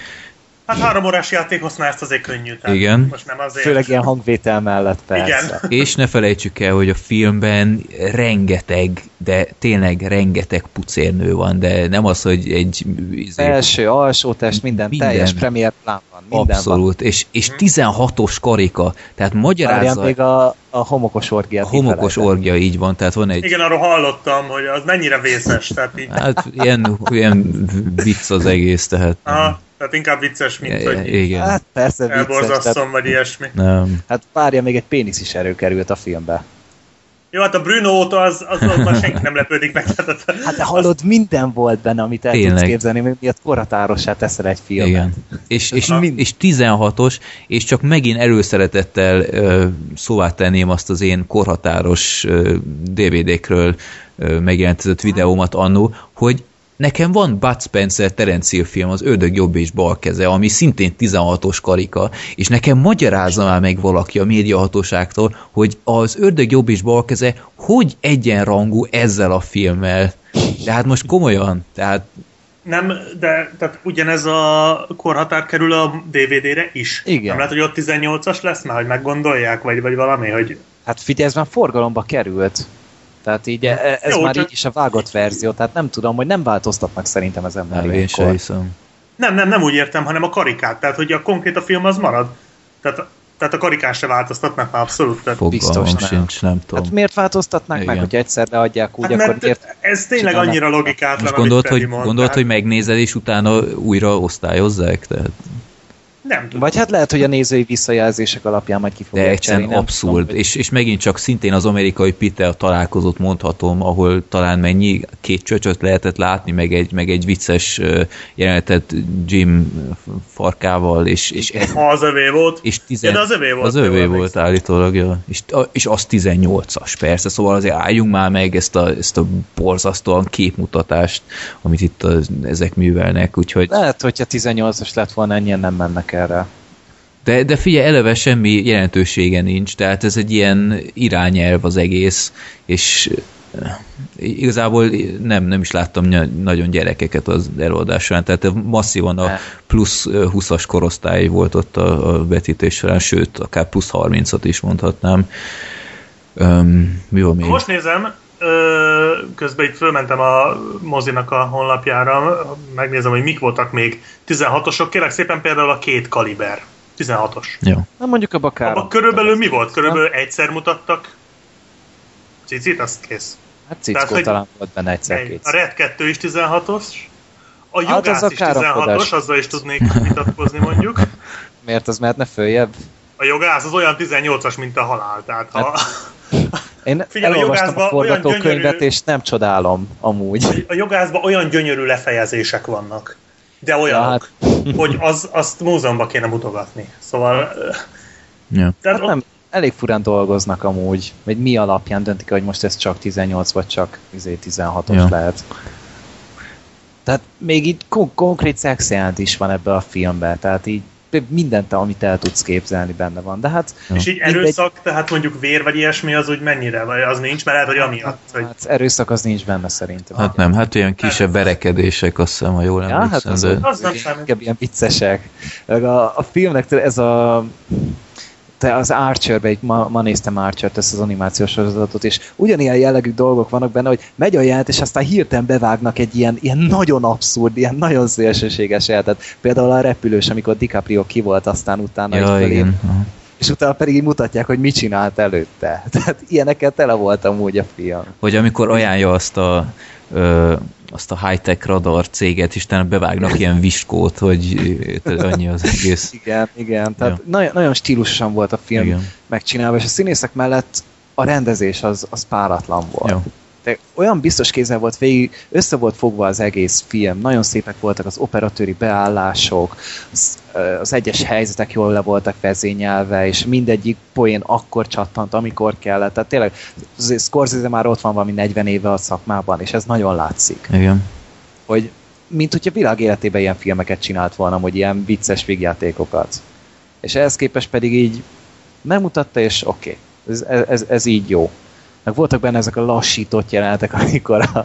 Hát három órás játékosnál ezt azért könnyű. Tehát Igen. Most nem azért. Főleg ilyen hangvétel mellett persze. Igen. És ne felejtsük el, hogy a filmben rengeteg, de tényleg rengeteg pucérnő van, de nem az, hogy egy... izé, Felső, alsó test, minden, Minden. teljes premier plán van. Minden van. Abszolút, és, és 16-os karika, tehát magyarázza, még a, a homokos a orgiát. homokos orgia így van, tehát van egy, Igen, arról hallottam, hogy az mennyire vészes. Tehát így, hát ilyen, ilyen vicc az egész, tehát aha, tehát inkább vicces, mint hogy igen, Hát persze vicces. Tehát, elborzasztom, vagy ilyesmi. nem. hát várja, még egy pénisz is előkerült a filmbe. Jó, hát a Bruno óta az, az, az már (laughs) senki nem lepődik meg. Tehát, Hát de hallod, minden volt benne, amit el Tényleg. tudsz képzelni, mi miatt korhatárossá teszel egy filmet. Igen. És, és, Mind- és 16-os, és csak megint előszeretettel ö, szóvá tenném azt az én korhatáros DVD-kről megjelentett videómat annó, hogy nekem van Bud Spencer Terence Hill film, az Ördög jobb és bal keze, ami szintén 16-os karika, és nekem magyarázza már meg valaki a médiahatóságtól, hogy az Ördög jobb és bal keze hogy egyenrangú ezzel a filmmel. De hát most komolyan, tehát Nem, de tehát ugyanez a korhatár kerül a DVD-re is. Igen. Nem lehet, hogy ott 18-as lesz már, hogy meggondolják, vagy, vagy valami, hogy Hát figyelj, ez már forgalomba került. Tehát így e- ez Jó, már csak- így is a vágott verzió, tehát nem tudom, hogy nem változtatnak szerintem az ember nem, ilyenkor. hiszem. nem, nem, nem úgy értem, hanem a karikát, tehát hogy a konkrét a film az marad. Tehát, tehát a karikán se változtatnak már abszolút. Tehát, Fogalmam Biztos nem. sincs, nem tudom. Hát miért változtatnák meg, Igen. hogy egyszer leadják úgy, hát, akkor miért? ez tényleg csinálnak? annyira logikátlan, Most Freddy hogy, mond, gondolt, tehát hogy megnézed, és utána újra osztályozzák? Tehát, Nem tudom. Vagy hát lehet, hogy a nézői visszajelzések alapján majd ki de fogják egyszerűen cserélni, abszurd. tudom, És, és megint csak szintén az amerikai Peter találkozót mondhatom, ahol talán mennyi két csöcsöt lehetett látni, meg egy, meg egy vicces jelenetet Jim farkával, és, és, Ha az övé volt. és tizen... Ja, de az övé volt, Az övé emlékszem. volt állítólag, ja. és, és az 18-as, persze, szóval azért álljunk már meg ezt a, ezt a borzasztóan képmutatást, amit itt az, ezek művelnek, úgyhogy Lehet, hogyha 18-as lett volna, ennyien nem mennek erre. de, de figyelj, eleve semmi jelentősége nincs, tehát ez egy ilyen irányelv az egész, és eh, igazából nem, nem is láttam nagyon gyerekeket az előadás során, tehát masszívan a plusz eh, 20-as korosztály volt ott a, a vetítés során, sőt, akár plusz 30-at is mondhatnám. Um, mi van még? Most nézem, közben itt fölmentem a mozinak a honlapjára, megnézem, hogy mik voltak még 16-osok. Kérlek szépen például a két kaliber. 16-os. Jó. Na mondjuk a bakár. Abba körülbelül mi volt? Körülbelül egyszer mutattak cicit, azt kész. Hát Tehát, cickó hogy- talán volt benne egyszer A. Red 2 is 16-os, a Hát az jogász a is káromkodás. 16-os, azzal is tudnék (laughs) vitatkozni mondjuk. Miért az mehetne följebb? A jogász az olyan 18-as, mint a halál. Tehát ha Én Figyelj, a elolvastam a olyan forgatókönyvet, gyönyörű- és nem csodálom amúgy. a jogászban olyan gyönyörű lefejezések vannak, de olyanok, Ja, hogy az, azt múzeumban kéne mutogatni. Szóval... Ja. Tehát Hát nem, elég furán dolgoznak amúgy, vagy mi alapján döntik, hogy most ez csak 18 vagy csak izé 16-os Ja. lehet. Tehát még így kon- konkrét szexjelent is van ebbe a filmbe, tehát így mindent, amit el tudsz képzelni benne van, de hát És így mindegy- erőszak, tehát mondjuk vér vagy ilyesmi, az úgy mennyire? Vagy az nincs, mert lehet, hogy amiatt. Hogy... Hát erőszak az nincs benne szerintem. Hát nem, hát olyan kisebb verekedések, azt hiszem, ha jól Ja, emlékszem, hát az, de... Az nem számít. inkább ilyen viccesek. A, a filmnek ez a te az Archerbe, egy, ma, ma néztem Archert, ezt az animációs sorozatot, és ugyanilyen jellegű dolgok vannak benne, hogy megy a jelent, és aztán hirtelen bevágnak egy ilyen, ilyen nagyon abszurd, ilyen nagyon szélsőséges jelentet. Például a repülős, amikor DiCaprio ki volt, aztán utána Ja, egy igen. És utána pedig így mutatják, hogy mit csinált előtte. (laughs) Tehát ilyeneket tele volt amúgy a film. Vagy amikor ajánlja azt a, ö, azt a high-tech radar céget, utána bevágnak ilyen viskót, hogy annyi az egész. Igen, igen. Tehát nagyon, nagyon stílusosan volt a film Igen. megcsinálva, és a színészek mellett a rendezés az, az páratlan volt. Jó. De olyan biztos kézzel volt végig, össze volt fogva az egész film, nagyon szépek voltak az operatőri beállások, az, az egyes helyzetek jól le voltak vezényelve, és mindegyik poén akkor csattant, amikor kellett. Tehát tényleg Scorsese már ott van valami 40 éve a szakmában, és ez nagyon látszik. Igen. Hogy mint hogyha világ életében ilyen filmeket csinált volna, hogy ilyen vicces végjátékokat. És ehhez képest pedig így megmutatta, és oké, okay, ez, ez, ez így jó. Meg voltak benne ezek a lassított jelenetek, (laughs) amikor a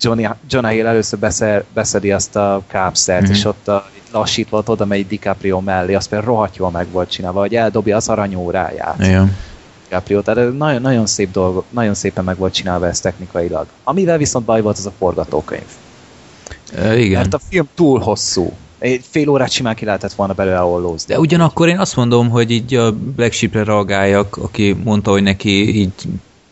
Johnny, John Hill először beszer, beszedi azt a kápszert, Mhm. mm-hmm. és ott a, lassítva ott oda megy DiCaprio mellé, az például rohadt jól meg volt csinálva, hogy eldobja az aranyóráját. Igen. DiCaprio, tehát nagyon, nagyon, szép dolog, nagyon szépen meg volt csinálva ez technikailag. Amivel viszont baj volt, az a forgatókönyv. Ö, Igen. Mert a film túl hosszú. Egy fél órát simán ki lehetett volna belőle ollózni. De ugyanakkor én azt mondom, hogy így a Black Sheep-re reagáljak, aki mondta, hogy neki így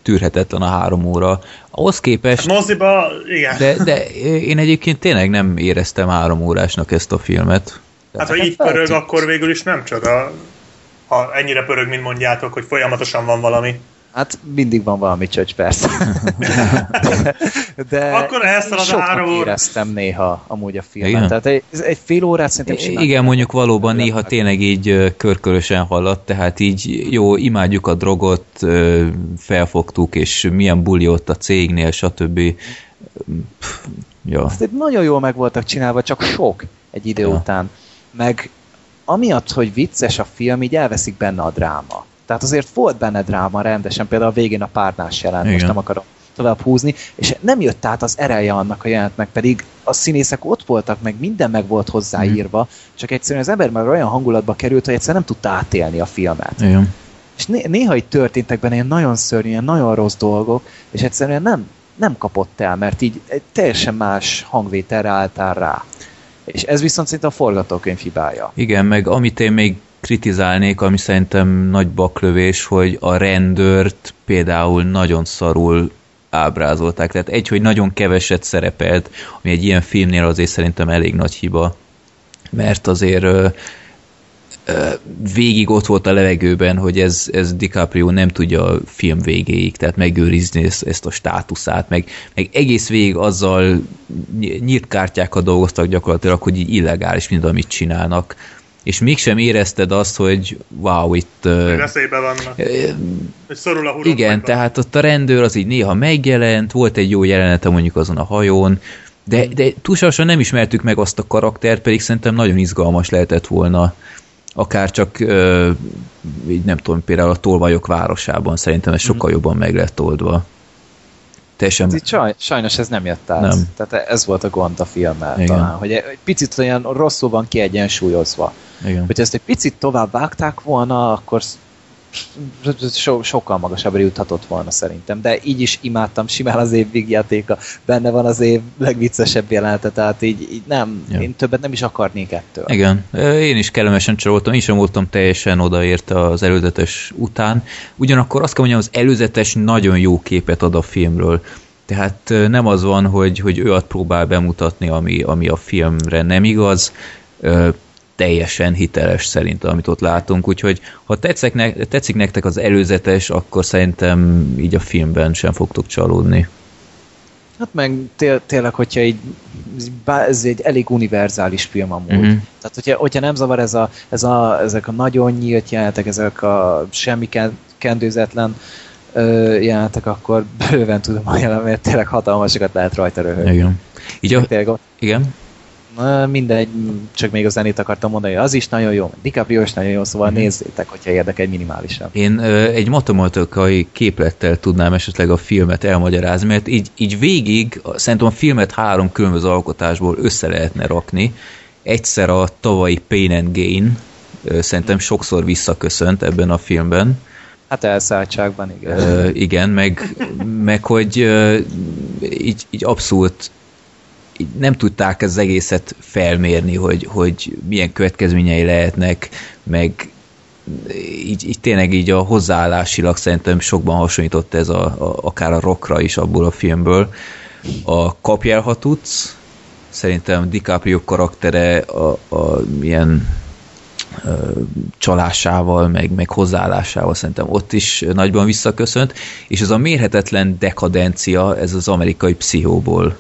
tűrhetetlen a három óra. Ahhoz képest, Moziba, igen. de, de én egyébként tényleg nem éreztem három órásnak ezt a filmet. hát ha így pörög, akkor végül is nem csoda. Ha ennyire pörög, mint mondjátok, hogy folyamatosan van valami. Hát mindig van valami csöcs, persze. De Akkor elszalad a három óra. éreztem néha amúgy a filmet. Igen? Tehát egy, egy fél órát szerintem simán. Igen, mondjuk valóban néha tényleg így körkörösen haladt, tehát így jó, imádjuk a drogot, felfogtuk, és milyen buli ott a cégnél, stb. Pff, Ja. Azt egy nagyon jól meg voltak csinálva, csak sok egy idő Ja. után. Meg amiatt, hogy vicces a film, így elveszik benne a dráma. Tehát azért volt benne dráma rendesen, például a végén a párnás jelent, most Igen. nem akarom tovább húzni, és nem jött át az ereje annak a jelentnek, pedig a színészek ott voltak, meg minden meg volt hozzáírva, csak egyszerűen az ember már olyan hangulatba került, hogy egyszerűen nem tudta átélni a filmet. Igen. És né- néha itt történtek benne ilyen nagyon szörnyű, ilyen nagyon rossz dolgok, és egyszerűen nem, nem kapott el, mert így egy teljesen más hangvételre álltál rá. És ez viszont szerintem a forgatókönyv hibája. Igen, meg amit én még kritizálnék, ami szerintem nagy baklövés, hogy a rendőrt például nagyon szarul ábrázolták. Tehát egy, hogy nagyon keveset szerepelt, ami egy ilyen filmnél azért szerintem elég nagy hiba, mert azért ö, ö, végig ott volt a levegőben, hogy ez, ez DiCaprio nem tudja a film végéig, tehát megőrizni ezt, ezt a státuszát, meg, meg egész végig azzal ny- nyílt kártyákat dolgoztak gyakorlatilag, hogy így illegális mind, amit csinálnak. És mégsem érezted azt, hogy wow, itt... Hogy veszélyben vannak. Hogy szorul a igen, tehát ott a rendőr az így néha megjelent, volt egy jó jelenete mondjuk azon a hajón, de, de túlságosan nem ismertük meg azt a karaktert, pedig szerintem nagyon izgalmas lehetett volna akár csak ö, így nem tudom, például a tolvajok városában szerintem ez sokkal jobban meg lett oldva. Teljesen... Ez saj, sajnos ez nem jött át. Nem. Tehát ez volt a gond a filmmel Igen. talán, hogy egy picit olyan rosszul van kiegyensúlyozva. Igen. Hogyha ezt egy picit tovább vágták volna, akkor so, sokkal magasabbra juthatott volna szerintem. De így is imádtam, simán az év vígjátéka, benne van az év legviccesebb jelenete, tehát így, így nem, Ja. én többet nem is akarnék ettől. Igen, én is kellemesen csalódtam, én sem voltam teljesen odaérte az előzetes után. Ugyanakkor azt kell mondjam, az előzetes nagyon jó képet ad a filmről. Tehát nem az van, hogy, hogy olyat próbál bemutatni, ami, ami a filmre nem igaz, teljesen hiteles szerintem, amit ott látunk, úgyhogy ha tetszek ne, tetszik nektek az előzetes, akkor szerintem így a filmben sem fogtok csalódni. Hát meg té- tényleg, hogyha így, ez egy elég univerzális film amúgy. Mhm. Tehát, hogyha, hogyha nem zavar ez a, ez a, ezek a nagyon nyílt jelenetek, ezek a semmi ken- kendőzetlen ö, jelenetek, akkor bőven tudom ajánlani, mert tényleg hatalmasokat lehet rajta röhögni. Igen. Így a, Tényleg, igen? Mindegy, csak még a zenét akartam mondani, az is nagyon jó, DiCaprio is nagyon jó, szóval Mhm. nézzétek, hogyha érdekel minimalisan. Én ö, egy matematikai képlettel tudnám esetleg a filmet elmagyarázni, mert így, így végig, szerintem a filmet három különböző alkotásból össze lehetne rakni. Egyszer a tavalyi Pain and Gain, ö, szerintem sokszor visszaköszönt ebben a filmben. Hát elszálltságban, igen. Ö, igen, meg, meg hogy ö, így, így abszolút nem tudták az egészet felmérni, hogy, hogy milyen következményei lehetnek, meg így, így tényleg így a hozzáállásilag szerintem sokban hasonlított ez a, a, akár a rockra is abból a filmből. A Kapjál, ha tudsz, szerintem DiCaprio karaktere a, a milyen csalásával, meg, meg hozzáállásával szerintem ott is nagyban visszaköszönt, és ez a mérhetetlen dekadencia, ez az amerikai pszichóból.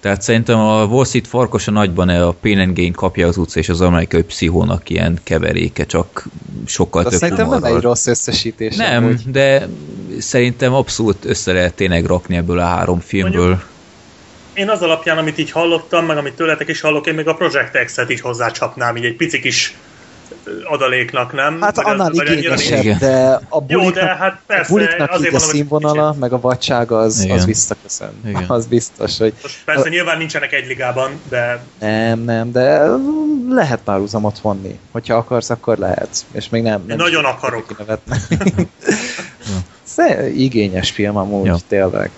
Tehát szerintem a Wall Street farkosa nagyban a Pain and Gain kapja az utca, és az amerikai pszichónak ilyen keveréke, csak sokkal Azt több szerintem nem humorral. egy rossz összesítés. Nem, amúgy. de szerintem abszolút össze lehet tényleg rakni ebből a három filmből. Mondjuk- Én az alapján, amit így hallottam, meg amit tőletek is hallok, én még a Project X-et így hozzácsapnám, így egy pici kis adaléknak, nem? Hát Vagy annál vagy igényesebb, Igen. de a Jó, buliknak, de hát a persze, buliknak azért így a színvonala, kicsit. meg a vadsága az, Igen. az visszaköszön. Igen. (laughs) Az biztos, hogy Most persze nyilván nincsenek egy ligában, de nem, nem, de lehet párhuzamot vonni. Hogyha akarsz, akkor lehet. És még nem. nem nagyon akarok. (laughs) Sze- Igényes film amúgy, Ja. tényleg.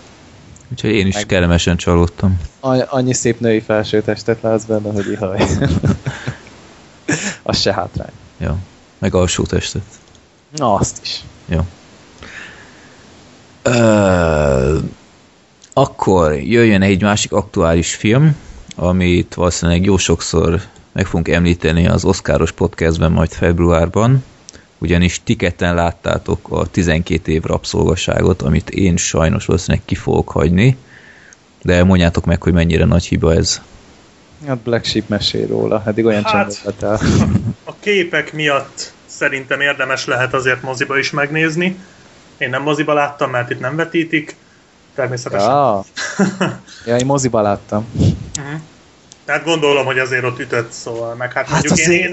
Úgyhogy én is Meg- kellemesen csalódtam. Any- Annyi szép női felsőtestet látsz benne, hogy ihaj. (laughs) (laughs) az se hátrány. Ja. Meg alsó testet. Na, azt is. Jó. Ö, akkor jöjjön egy másik aktuális film, amit valószínűleg jó sokszor meg fogunk említeni az Oscaros podcastben majd februárban, ugyanis ti ketten láttátok a 12 év rabszolgaságot, amit én sajnos valószínűleg ki fogok hagyni, de mondjátok meg, hogy mennyire nagy hiba ez. Hát Black Sheep mesél róla, eddig olyan Hát- el. A képek miatt szerintem érdemes lehet azért moziba is megnézni. Én nem moziba láttam, mert itt nem vetítik. természetesen. Ja. ja, én moziba láttam. Uh-huh. Tehát gondolom, hogy azért ott ütött, szóval, meg hát, hát mondjuk én, én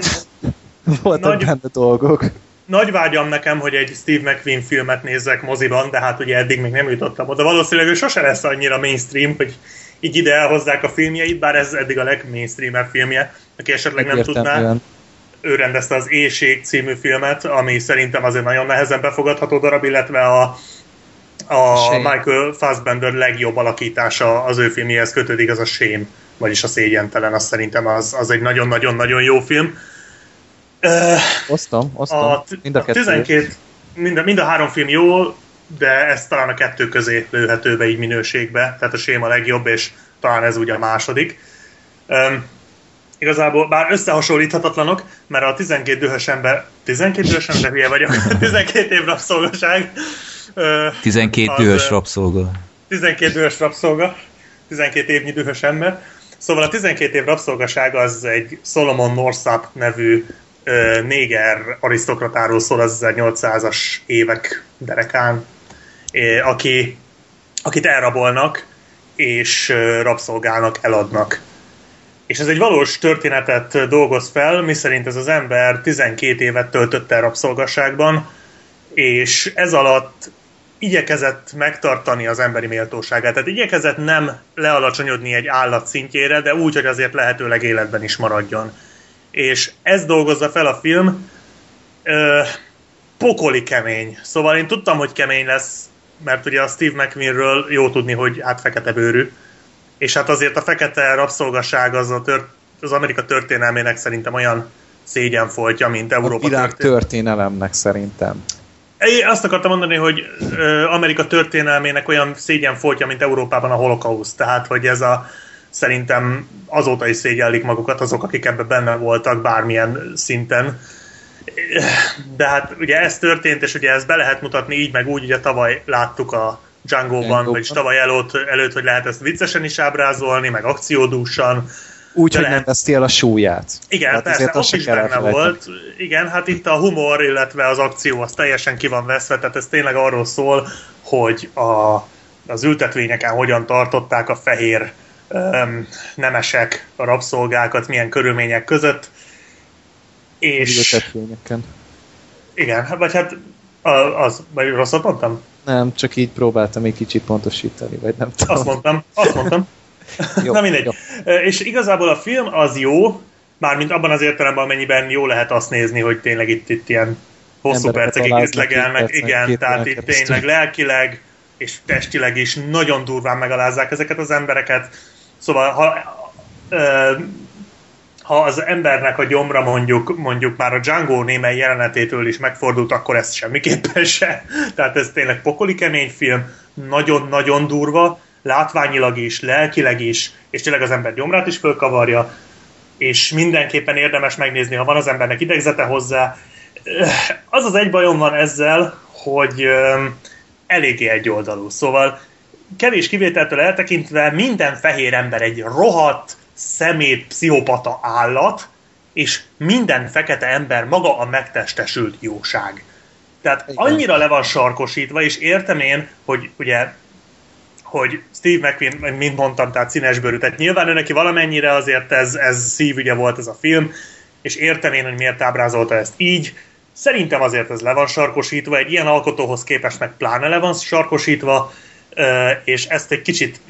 voltak nagy, benne dolgok. Nagy vágyam nekem, hogy egy Steve McQueen filmet nézzek moziban, de hát ugye eddig még nem jutottam oda. Valószínűleg ő sose lesz annyira mainstream, hogy így ide elhozzák a filmjeit, bár ez eddig a legmainstreamebb filmje, aki esetleg nem tudná. Ő rendezte az Éjség című filmet, ami szerintem azért nagyon nehezen befogadható darab, illetve a a Michael Fassbender legjobb alakítása az ő filmjéhez kötődik, az a Shame, vagyis a Szégyentelen, azt szerintem az, az egy nagyon-nagyon-nagyon jó film. osztom, osztom. A, mind a, a 12, mind a, mind a három film jó, de ez talán a kettő közé lőhető be így minőségbe, tehát a Shame a legjobb, és talán ez ugye a második. Um, igazából, bár összehasonlíthatatlanok, mert a 12 dühös ember, 12 dühös ember, hülye vagyok, (laughs) 12 év rabszolgaság, 12 dühös rabszolga. 12 dühös rabszolga, 12 évnyi dühös ember. Szóval a 12 év rabszolgaság az egy Solomon Northup nevű néger arisztokratáról szól az 1800-as évek derekán, aki, akit elrabolnak, és rabszolgálnak, eladnak. És ez egy valós történetet dolgoz fel, miszerint ez az ember 12 évet töltött el rabszolgasságban, és ez alatt igyekezett megtartani az emberi méltóságát. Tehát igyekezett nem lealacsonyodni egy állat szintjére, de úgy, hogy azért lehetőleg életben is maradjon. És ez dolgozza fel a film. Ö, pokoli kemény. Szóval én tudtam, hogy kemény lesz, mert ugye a Steve McQueenről jó tudni, hogy hát fekete bőrű. És hát azért a fekete rabszolgaság az a tört, az Amerika történelmének szerintem olyan szégyenfoltja, mint Európa a világ történelemnek szerintem. Én azt akartam mondani, hogy Amerika történelmének olyan szégyenfoltja, mint Európában a holokauszt. Tehát, hogy ez a szerintem azóta is szégyellik magukat azok, akik ebben benne voltak bármilyen szinten. De hát ugye ez történt, és ugye ezt be lehet mutatni így, meg úgy, ugye tavaly láttuk a Django-ban, vagyis tavaly előtt, előtt, hogy lehet ezt viccesen is ábrázolni, meg akciódúsan, úgy, hogy nem veszti el a súlyát. Igen, hát persze, ott is benne volt. Igen, hát itt a humor, illetve az akció az teljesen ki van veszve, tehát ez tényleg arról szól, hogy a, az ültetvényeken hogyan tartották a fehér um, nemesek a rabszolgákat, milyen körülmények között. És... Igen, vagy hát az, vagy rosszat mondtam? Nem, csak így próbáltam egy kicsit pontosítani, vagy nem tudom. Azt mondtam, azt mondtam. (laughs) Jó, Na mindegy. Jó. És igazából a film az jó, mármint abban az értelemben, amennyiben jó lehet azt nézni, hogy tényleg itt, itt ilyen hosszú percekig ütlegelnek, igen, tehát itt tényleg lelkileg és testileg is nagyon durván megalázzák ezeket az embereket. Szóval ha, ha az embernek a gyomra mondjuk, mondjuk már a Django némely jelenetétől is megfordult, akkor ez semmiképpen se. Tehát ez tényleg pokoli kemény film, nagyon-nagyon durva, látványilag is, lelkileg is, és tényleg az ember gyomrát is fölkavarja, és mindenképpen érdemes megnézni, ha van az embernek idegzete hozzá. Az az egy bajom van ezzel, hogy eléggé egyoldalú. Szóval kevés kivételtől eltekintve minden fehér ember egy rohadt, szemét, pszichopata állat, és minden fekete ember maga a megtestesült jóság. Tehát annyira le van sarkosítva, és értem én, hogy ugye hogy Steve McQueen, mint mondtam, tehát színesbőrű, tehát nyilván ő neki valamennyire azért ez, ez szívügye volt ez a film, és értem én, hogy miért ábrázolta ezt így. Szerintem azért ez le van sarkosítva, egy ilyen alkotóhoz képest meg pláne le van sarkosítva, és ezt egy kicsit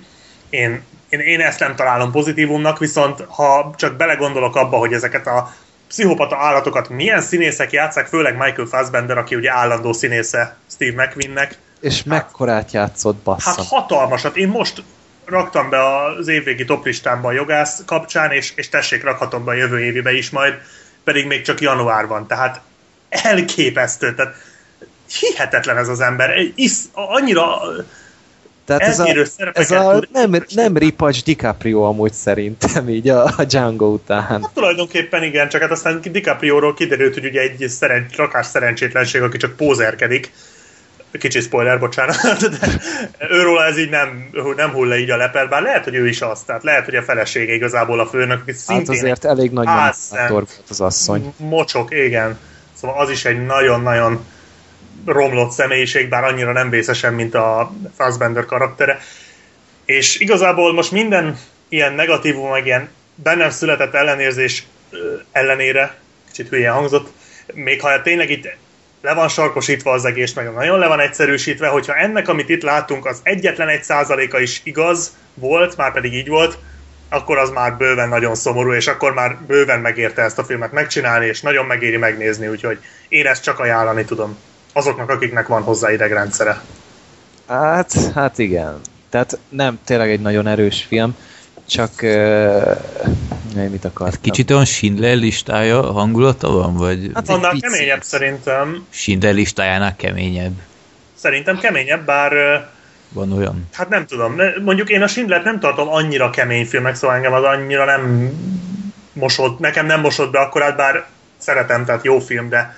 én, én, én ezt nem találom pozitívumnak, viszont ha csak belegondolok abba, hogy ezeket a pszichopata állatokat milyen színészek játszák, főleg Michael Fassbender, aki ugye állandó színésze Steve McQueennek, és hát, mekkorát játszott, bassza? Hát hatalmasat. Én most raktam be az évvégi toplistámba a jogász kapcsán, és, és tessék, rakhatom be a jövő évibe is majd, pedig még csak január van. Tehát elképesztő. Tehát hihetetlen ez az ember. Isz, annyira tehát ez a, ez a nem, nem Ripacs DiCaprio amúgy szerintem így a, a Django után. Hát tulajdonképpen igen, csak hát aztán DiCaprio-ról kiderült, hogy ugye egy szerencs, rakás szerencsétlenség, aki csak pózerkedik, kicsi spoiler, bocsánat, de őról ez így nem, nem hull le így a leper, bár lehet, hogy ő is az, tehát lehet, hogy a felesége igazából a főnök, aki szintén hát azért elég nagy volt az asszony. Mocsok, igen. Szóval az is egy nagyon-nagyon romlott személyiség, bár annyira nem vészesen, mint a Fassbender karaktere. És igazából most minden ilyen negatívum, meg ilyen bennem született ellenérzés ellenére, kicsit hülyen hangzott, még ha tényleg itt le van sarkosítva az egész, meg nagyon le van egyszerűsítve, hogyha ennek, amit itt látunk, az egyetlen egy százaléka is igaz volt, már pedig így volt, akkor az már bőven nagyon szomorú, és akkor már bőven megérte ezt a filmet megcsinálni, és nagyon megéri megnézni, úgyhogy én ezt csak ajánlani tudom azoknak, akiknek van hozzá idegrendszere. Hát, hát igen. Tehát nem tényleg egy nagyon erős film, csak uh, mit akartam? Hát kicsit olyan Schindler listája hangulata van, vagy? Hát annál picit. keményebb szerintem. Schindler listájánál keményebb. Szerintem keményebb, bár van olyan? Hát nem tudom. Mondjuk én a Schindler nem tartom annyira kemény filmnek, szóval engem az annyira nem mosod, nekem nem mosod be akkorát, bár szeretem, tehát jó film, de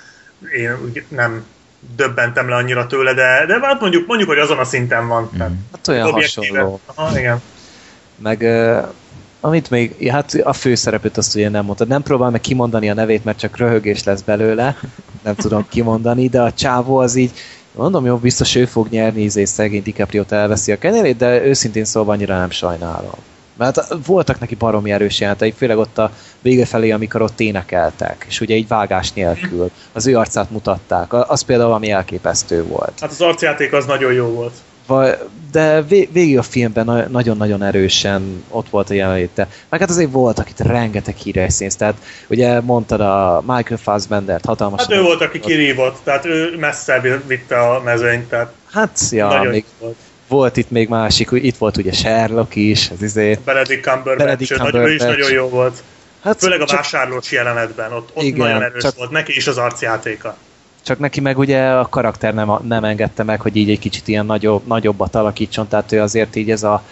én nem döbbentem le annyira tőle, de, de hát mondjuk, mondjuk, hogy azon a szinten van. Mm. Hát olyan hasonló. Aha, igen. Meg uh, amit még, hát a főszerepet azt ugye nem mondtad, nem próbál meg kimondani a nevét, mert csak röhögés lesz belőle, nem tudom kimondani, de a csávó az így, mondom, jó, biztos ő fog nyerni, és izé szegény DiCaprio-t elveszi a kenyerét, de őszintén szóval annyira nem sajnálom. Mert voltak neki baromi erős jelentei, főleg ott a vége felé, amikor ott énekeltek, és ugye így vágás nélkül. Az ő arcát mutatták. Az például ami elképesztő volt. Hát az arcjáték az nagyon jó volt de végig a filmben nagyon-nagyon erősen ott volt a jelenléte. Meg hát azért voltak itt rengeteg híres színsz, tehát ugye mondtad a Michael Fassbender-t, hatalmas... Hát ő volt, aki kirívott, tehát ő messze vitte a mezőnyt, tehát Hát, ja, még volt. volt itt még másik, itt volt ugye Sherlock is, az izé... Benedict Cumberbatch, Benedict Cumberbatch. ő is nagyon jó volt. Hát Főleg a csak... vásárlós jelenetben, ott, ott igen, nagyon erős csak... volt, neki is az arcjátéka. Csak neki meg ugye a karakter nem, nem engedte meg, hogy így egy kicsit ilyen nagyobb, nagyobbat alakítson, tehát ő azért így ez a,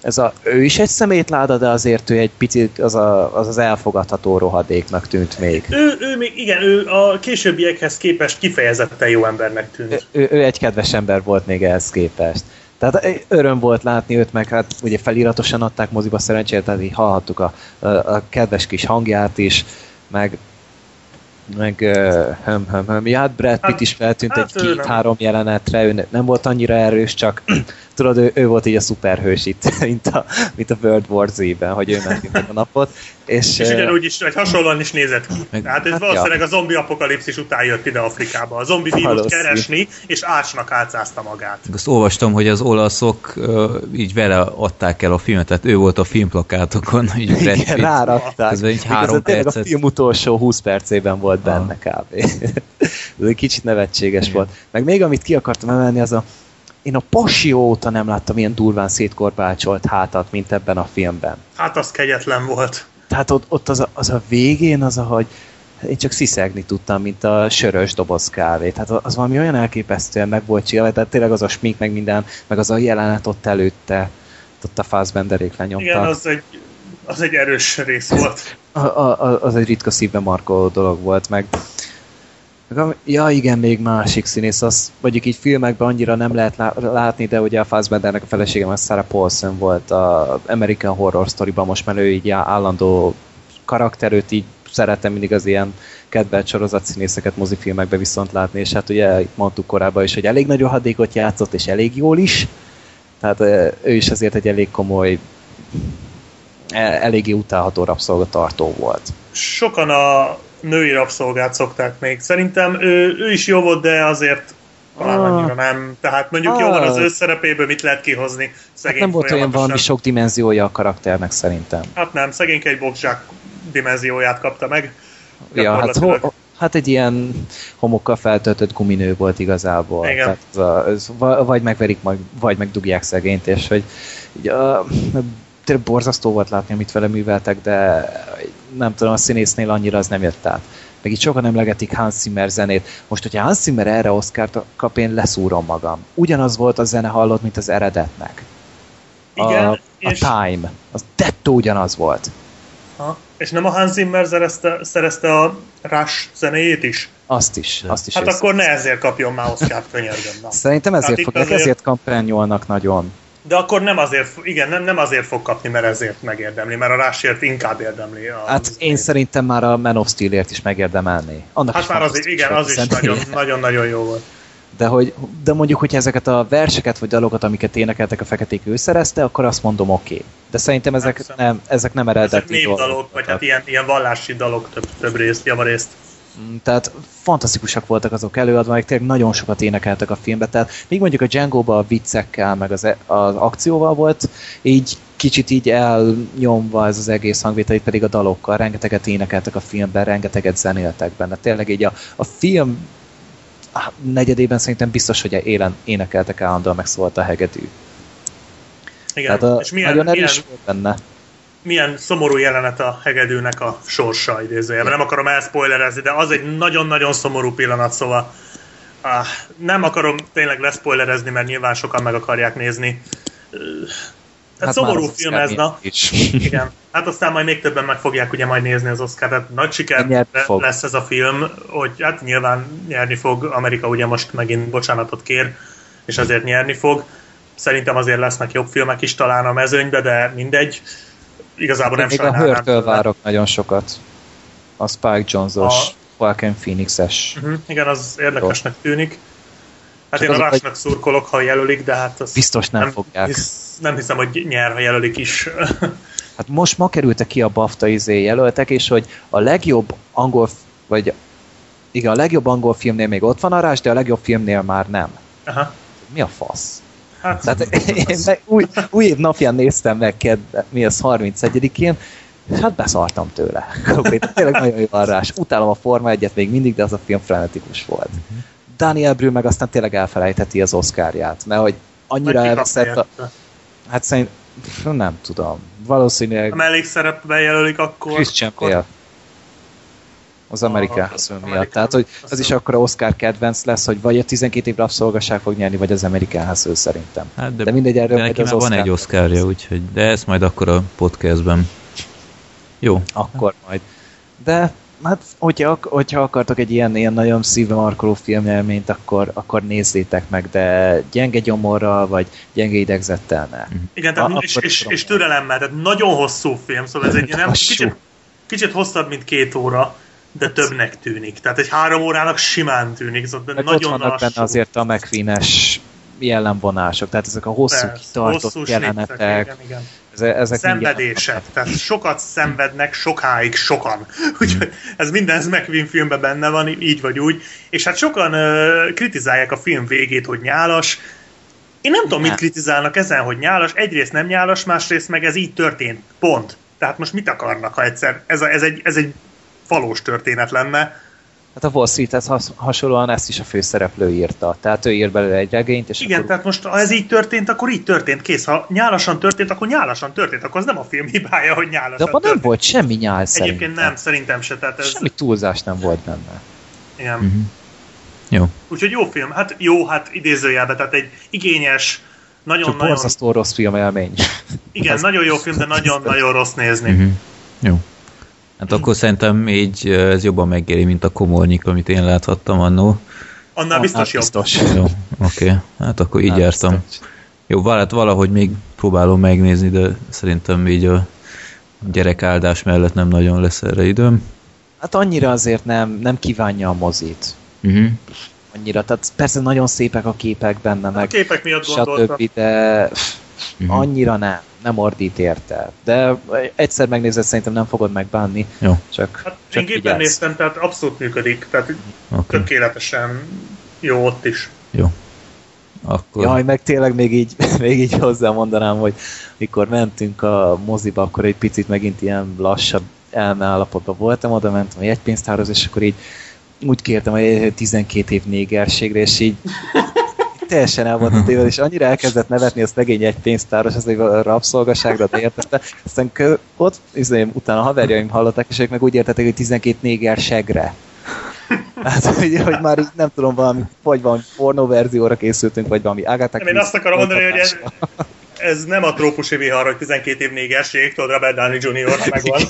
ez a, ő is egy szemétláda, de azért ő egy picit az a, az, az elfogadható rohadéknak tűnt még. Ő, ő még, igen, ő a későbbiekhez képest kifejezetten jó embernek tűnt. Ő, ő egy kedves ember volt még ehhez képest. Tehát öröm volt látni őt, meg hát ugye feliratosan adták moziba szerencsére, tehát így hallhattuk a, a, a kedves kis hangját is, meg meg uh, hem, hem, hem. Ja, hát Brad Pitt is feltűnt hát egy két-három jelenetre, ő nem volt annyira erős, csak tudod, ő, ő volt így a szuperhős itt, (laughs) mint a, mint a World War Z-ben, hogy ő menti meg a napot. És, és ugyanúgy is, vagy hasonlóan is nézett ki. Meg, hát ez hát valószínűleg ja. a zombi apokalipszis után jött ide Afrikába. A zombi vírust keresni, és ácsnak álcázta magát. Azt olvastam, hogy az olaszok uh, így vele adták el a filmet, tehát ő volt a filmplakátokon. (laughs) Így Igen, rárakták. Ez egy három percet. A film utolsó 20 percében volt benne ah. kb. (laughs) ez egy kicsit nevetséges Igen. volt. Meg még amit ki akartam emelni, az a én a Passió óta nem láttam ilyen durván szétkorbácsolt hátat, mint ebben a filmben. Hát az kegyetlen volt. Tehát ott, ott az, a, az a végén az, ahogy én csak sziszegni tudtam, mint a sörös doboz kávé. Tehát az valami olyan elképesztően meg volt csinálva, tehát tényleg az a smink, meg minden, meg az a jelenet ott előtte, ott a Fassbenderék lenyomtak. Igen, az egy, az egy erős rész volt. A, a, az egy ritka szívbe markoló dolog volt, meg Ja, igen, még másik színész, az mondjuk így filmekben annyira nem lehet látni, de ugye a Fassbendernek a feleségem az Sarah Paulson volt a American Horror Story-ban, most már ő így állandó karakterőt így szeretem mindig az ilyen kedvelt sorozatszínészeket mozifilmekbe viszont látni, és hát ugye mondtuk korábban is, hogy elég nagy hadékot játszott, és elég jól is, tehát ő is azért egy elég komoly e, eléggé utálható rabszolgatartó volt. Sokan a női rabszolgát szokták még. Szerintem ő, ő is jó volt, de azért talán ah. annyira nem. Tehát mondjuk ah. jó van az ő szerepéből, mit lehet kihozni. Szegény hát nem volt olyan valami sok dimenziója a karakternek szerintem. Hát nem, szegény egy boxzsák dimenzióját kapta meg. Ja, hát, ho- hát egy ilyen homokkal feltöltött guminő volt igazából. Igen. Tehát ez a, ez, vagy megverik, vagy megdugják szegényt, és hogy így a, tényleg borzasztó volt látni, amit vele műveltek, de nem tudom, a színésznél annyira az nem jött át. Meg itt sokan emlegetik Hans Zimmer zenét. Most, hogyha Hans Zimmer erre Oscar-t kap, én leszúrom magam. Ugyanaz volt a zene hallott, mint az eredetnek. Igen, a, és... a Time. Az dettó ugyanaz volt. Ha. És nem a Hans Zimmer szerezte, szerezte a Rush zenéjét is? Azt is, azt is. Hát akkor ne ezért kapjon már Oscar-t, könyörgöm. Szerintem ezért hát fogják, azért... ezért kampányolnak nagyon. De akkor nem azért, igen, nem, nem azért fog kapni, mert ezért megérdemli, mert a Rásért inkább érdemli. A, hát én szerintem már a Man of Steel-ért is megérdemelné. Annak hát is már az, igen, az is nagyon-nagyon jó volt. De, hogy, de mondjuk, hogyha ezeket a verseket vagy dalokat, amiket énekeltek a feketék, ő szerezte, akkor azt mondom oké. Okay. De szerintem ezek nem, ezek nem Ezek eredeti népdalok, dolgok vagy hát ilyen, ilyen vallási dalok több, több részt, javarészt. Mm, Tehát fantasztikusak voltak azok előadva, meg tényleg nagyon sokat énekeltek a filmbe. Tehát még mondjuk a Django-ba a viccekkel, meg az, e- az akcióval volt, így kicsit így elnyomva ez az egész hangvétel, itt pedig a dalokkal. Rengeteget énekeltek a filmben, rengeteget zenéltek benne. Tényleg így a, a film negyedében szerintem biztos, hogy élen énekeltek állandóan, meg szólt a hegedű. Igen, Tehát a, és milyen, nagyon erős milyen, volt benne. Milyen szomorú jelenet a hegedűnek a sorsa idézőjelben. Nem akarom elspoilerezni, de az egy nagyon-nagyon szomorú pillanat, szóval ah, nem akarom tényleg leszpoilerezni, mert nyilván sokan meg akarják nézni. Hát szomorú film ez, na. Is. Igen. Hát aztán majd még többen meg fogják ugye majd nézni az Oscar, tehát nagy siker lesz ez a film, hogy hát nyilván nyerni fog, Amerika ugye most megint bocsánatot kér, és azért nyerni fog. Szerintem azért lesznek jobb filmek is talán a mezőnybe, de mindegy. Igazából nem Még a sajnálnám. Hörtől tőle. várok nagyon sokat. A Spike Jonze-os, A- Joaquin Phoenix-es. Uh-huh. Igen, az érdekesnek tűnik. Hát Csak én a a- Rushnak szurkolok, ha jelölik, de hát az Biztos nem fogják. Hisz, nem hiszem, hogy nyer, ha jelölik is. (laughs) Hát most ma kerültek ki a BAFTA izé jelöltek, és hogy a legjobb angol, vagy igen, a legjobb angol filmnél még ott van a rás, de a legjobb filmnél már nem. Aha. Mi a fasz? Hát, Tehát én meg új, új év napján néztem meg, ked, mi az 31-én, és hát beszartam tőle. (laughs) Tényleg nagyon jó a rás. Utálom a Forma egyet még mindig, de az a film frenetikus volt. Daniel Brühl meg aztán tényleg elfelejteti az Oscarját, mert hogy annyira elveszett a... Hát szerint, nem tudom. Valószínűleg Ha mellékszerepbe jelölik, akkor... Christian akkor- Bale. Az Amerikán az miatt. Tehát, hogy az Hustle. is akkor Oscar kedvenc lesz, hogy vagy a 12 év rabszolgaság fog nyerni, vagy az Amerikán Hustle szerintem. Hát de, De mindegy, erről de neki az már van egy Oscarja, úgyhogy, de ezt majd akkor a podcastben. Jó, Akkor majd. De hát, hogyha, ak- hogyha akartok egy ilyen, ilyen nagyon szívbe markoló filmélményt, akkor, akkor nézzétek meg, de gyenge gyomorral, vagy gyenge idegzettel ne. Igen, tehát, A- és, és, és türelemmel, tehát nagyon hosszú film, szóval ez egy (laughs) nem, Lassú. kicsit, kicsit hosszabb, mint két óra, de többnek tűnik. Tehát egy három órának simán tűnik, szóval de ott nagyon vannak lassú. benne azért a McQueen-es jellemvonások, tehát ezek a hosszú Persze, kitartott hosszú jelenetek, snippek, igen, igen. eze- ezek Szenvedések, tehát sokat szenvednek, sokáig sokan. (laughs) Úgyhogy ez minden ez McQueen filmben benne van, így vagy úgy. És hát sokan uh, kritizálják a film végét, hogy nyálas. Én nem tudom, mit kritizálnak ezen, hogy nyálas. Egyrészt nem nyálas, másrészt meg ez így történt. Pont. Tehát most mit akarnak, ha egyszer ez, a, ez, egy, ez egy valós történet lenne. Hát a Wall Street-hez has- hasonlóan ezt is a főszereplő írta. Tehát ő ír belőle egy regényt, és Igen, akkor tehát most ha ez így történt, akkor így történt, kész. Ha nyálasan történt, akkor nyálasan történt, akkor az nem a film hibája, hogy nyálasan De abban nem történt. volt semmi nyál szerintem. Egyébként nem, szerintem se. Tehát ez, Semmi túlzás nem volt benne. igen. Mhm. Jó. Úgyhogy jó film, hát jó, hát idézőjelben, tehát egy igényes, nagyon-nagyon, borzasztó rossz film élmény. igen, nagyon jó film, de nagyon-nagyon rossz nézni. Mhm. Jó. Hát akkor szerintem így ez jobban megéri, mint a komornyik, amit én láthattam annó. Annál biztos Hát jobb. biztos. Jó, oké. Okay. Hát akkor így Hát jártam. biztos. Jó, hát valahogy még próbálom megnézni, de szerintem így a gyerekáldás mellett nem nagyon lesz erre időm. Hát annyira azért nem, nem kívánja a mozit. Uh-huh. Annyira, tehát persze nagyon szépek a képek benne, A meg képek miatt gondoltam. stb., de Mhm. annyira nem, nem ordít érte. De egyszer megnézed, szerintem nem fogod megbánni, Jó, csak, Hát csak én gépen néztem, tehát abszolút működik, tehát oké. Okay. tökéletesen jó ott is. Jó. Akkor... Jaj, meg tényleg még így, (laughs) még így hozzá mondanám, hogy mikor mentünk a moziba, akkor egy picit megint ilyen lassabb elmeállapotban voltam, oda mentem a jegypénztárhoz, és akkor így úgy kértem, hogy 12 év négerségre, és így teljesen el volt a téved, és annyira elkezdett nevetni a szegény egy pénztáros, az egy rabszolgaságra, de értette. Aztán kö, ott izém, utána a haverjaim hallották, és ők meg úgy értették, hogy 12 néger segre. Hát, hogy, hogy már így nem tudom, valami, vagy valami pornó verzióra készültünk, vagy valami Agatha Nem, én azt akarom mondani, hogy ez, ez nem a trópusi vihar, hogy 12 év négerség, tudod, Robert Downey Jr., megvan.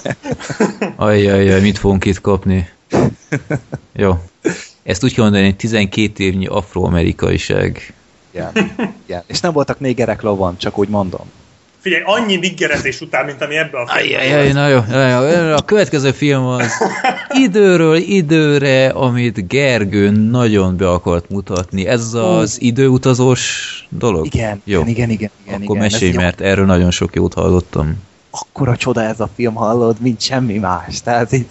Ajjajjaj, mit fogunk itt kapni? Jó. Ezt úgy kell mondani, hogy 12 évnyi afroamerikaiság. Igen, igen. És nem voltak négerek lovon, csak úgy mondom. Figyelj, annyi niggeretés után, mint ami ebbe a filmben Ajajaj, na jó, na jó. A következő film az (laughs) időről időre, amit Gergő nagyon be akart mutatni. Ez az időutazós dolog? Igen, jó. igen, igen, igen. Akkor igen. mesélj, Ez mert erről nagyon sok jót hallottam. akkora csoda ez a film, hallod, mint semmi más. Tehát így,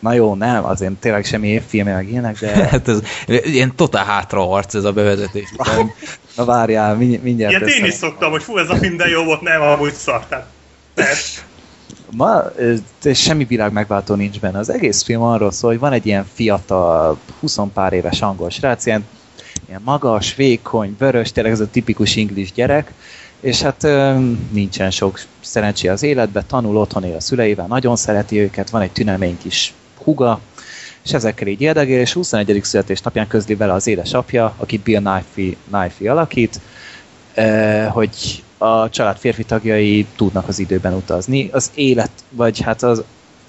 na jó, nem, azért tényleg semmi évfilme meg ilyenek, de (laughs) Hát ez ilyen totál hátra arc ez a bevezetés. (laughs) na várjál, mindj- mindjárt. Ilyet én is szoktam, hogy fú, ez a de jó volt, nem, amúgy szar. Tehát. Ma semmi világ megváltó nincs benne. Az egész film arról szól, hogy van egy ilyen fiatal, 20 pár éves angol srác, ilyen, ilyen magas, vékony, vörös, tényleg ez a tipikus inglis gyerek, és hát nincsen sok szerencsé az életben, tanul otthon él a szüleivel, nagyon szereti őket, van egy tünemény kis huga, és ezekkel így érdegél, és 21. születésnapján közli vele az édesapja, akit Bill Nighy, Nighy alakít, eh, hogy a család férfi tagjai tudnak az időben utazni. Az élet, vagy hát az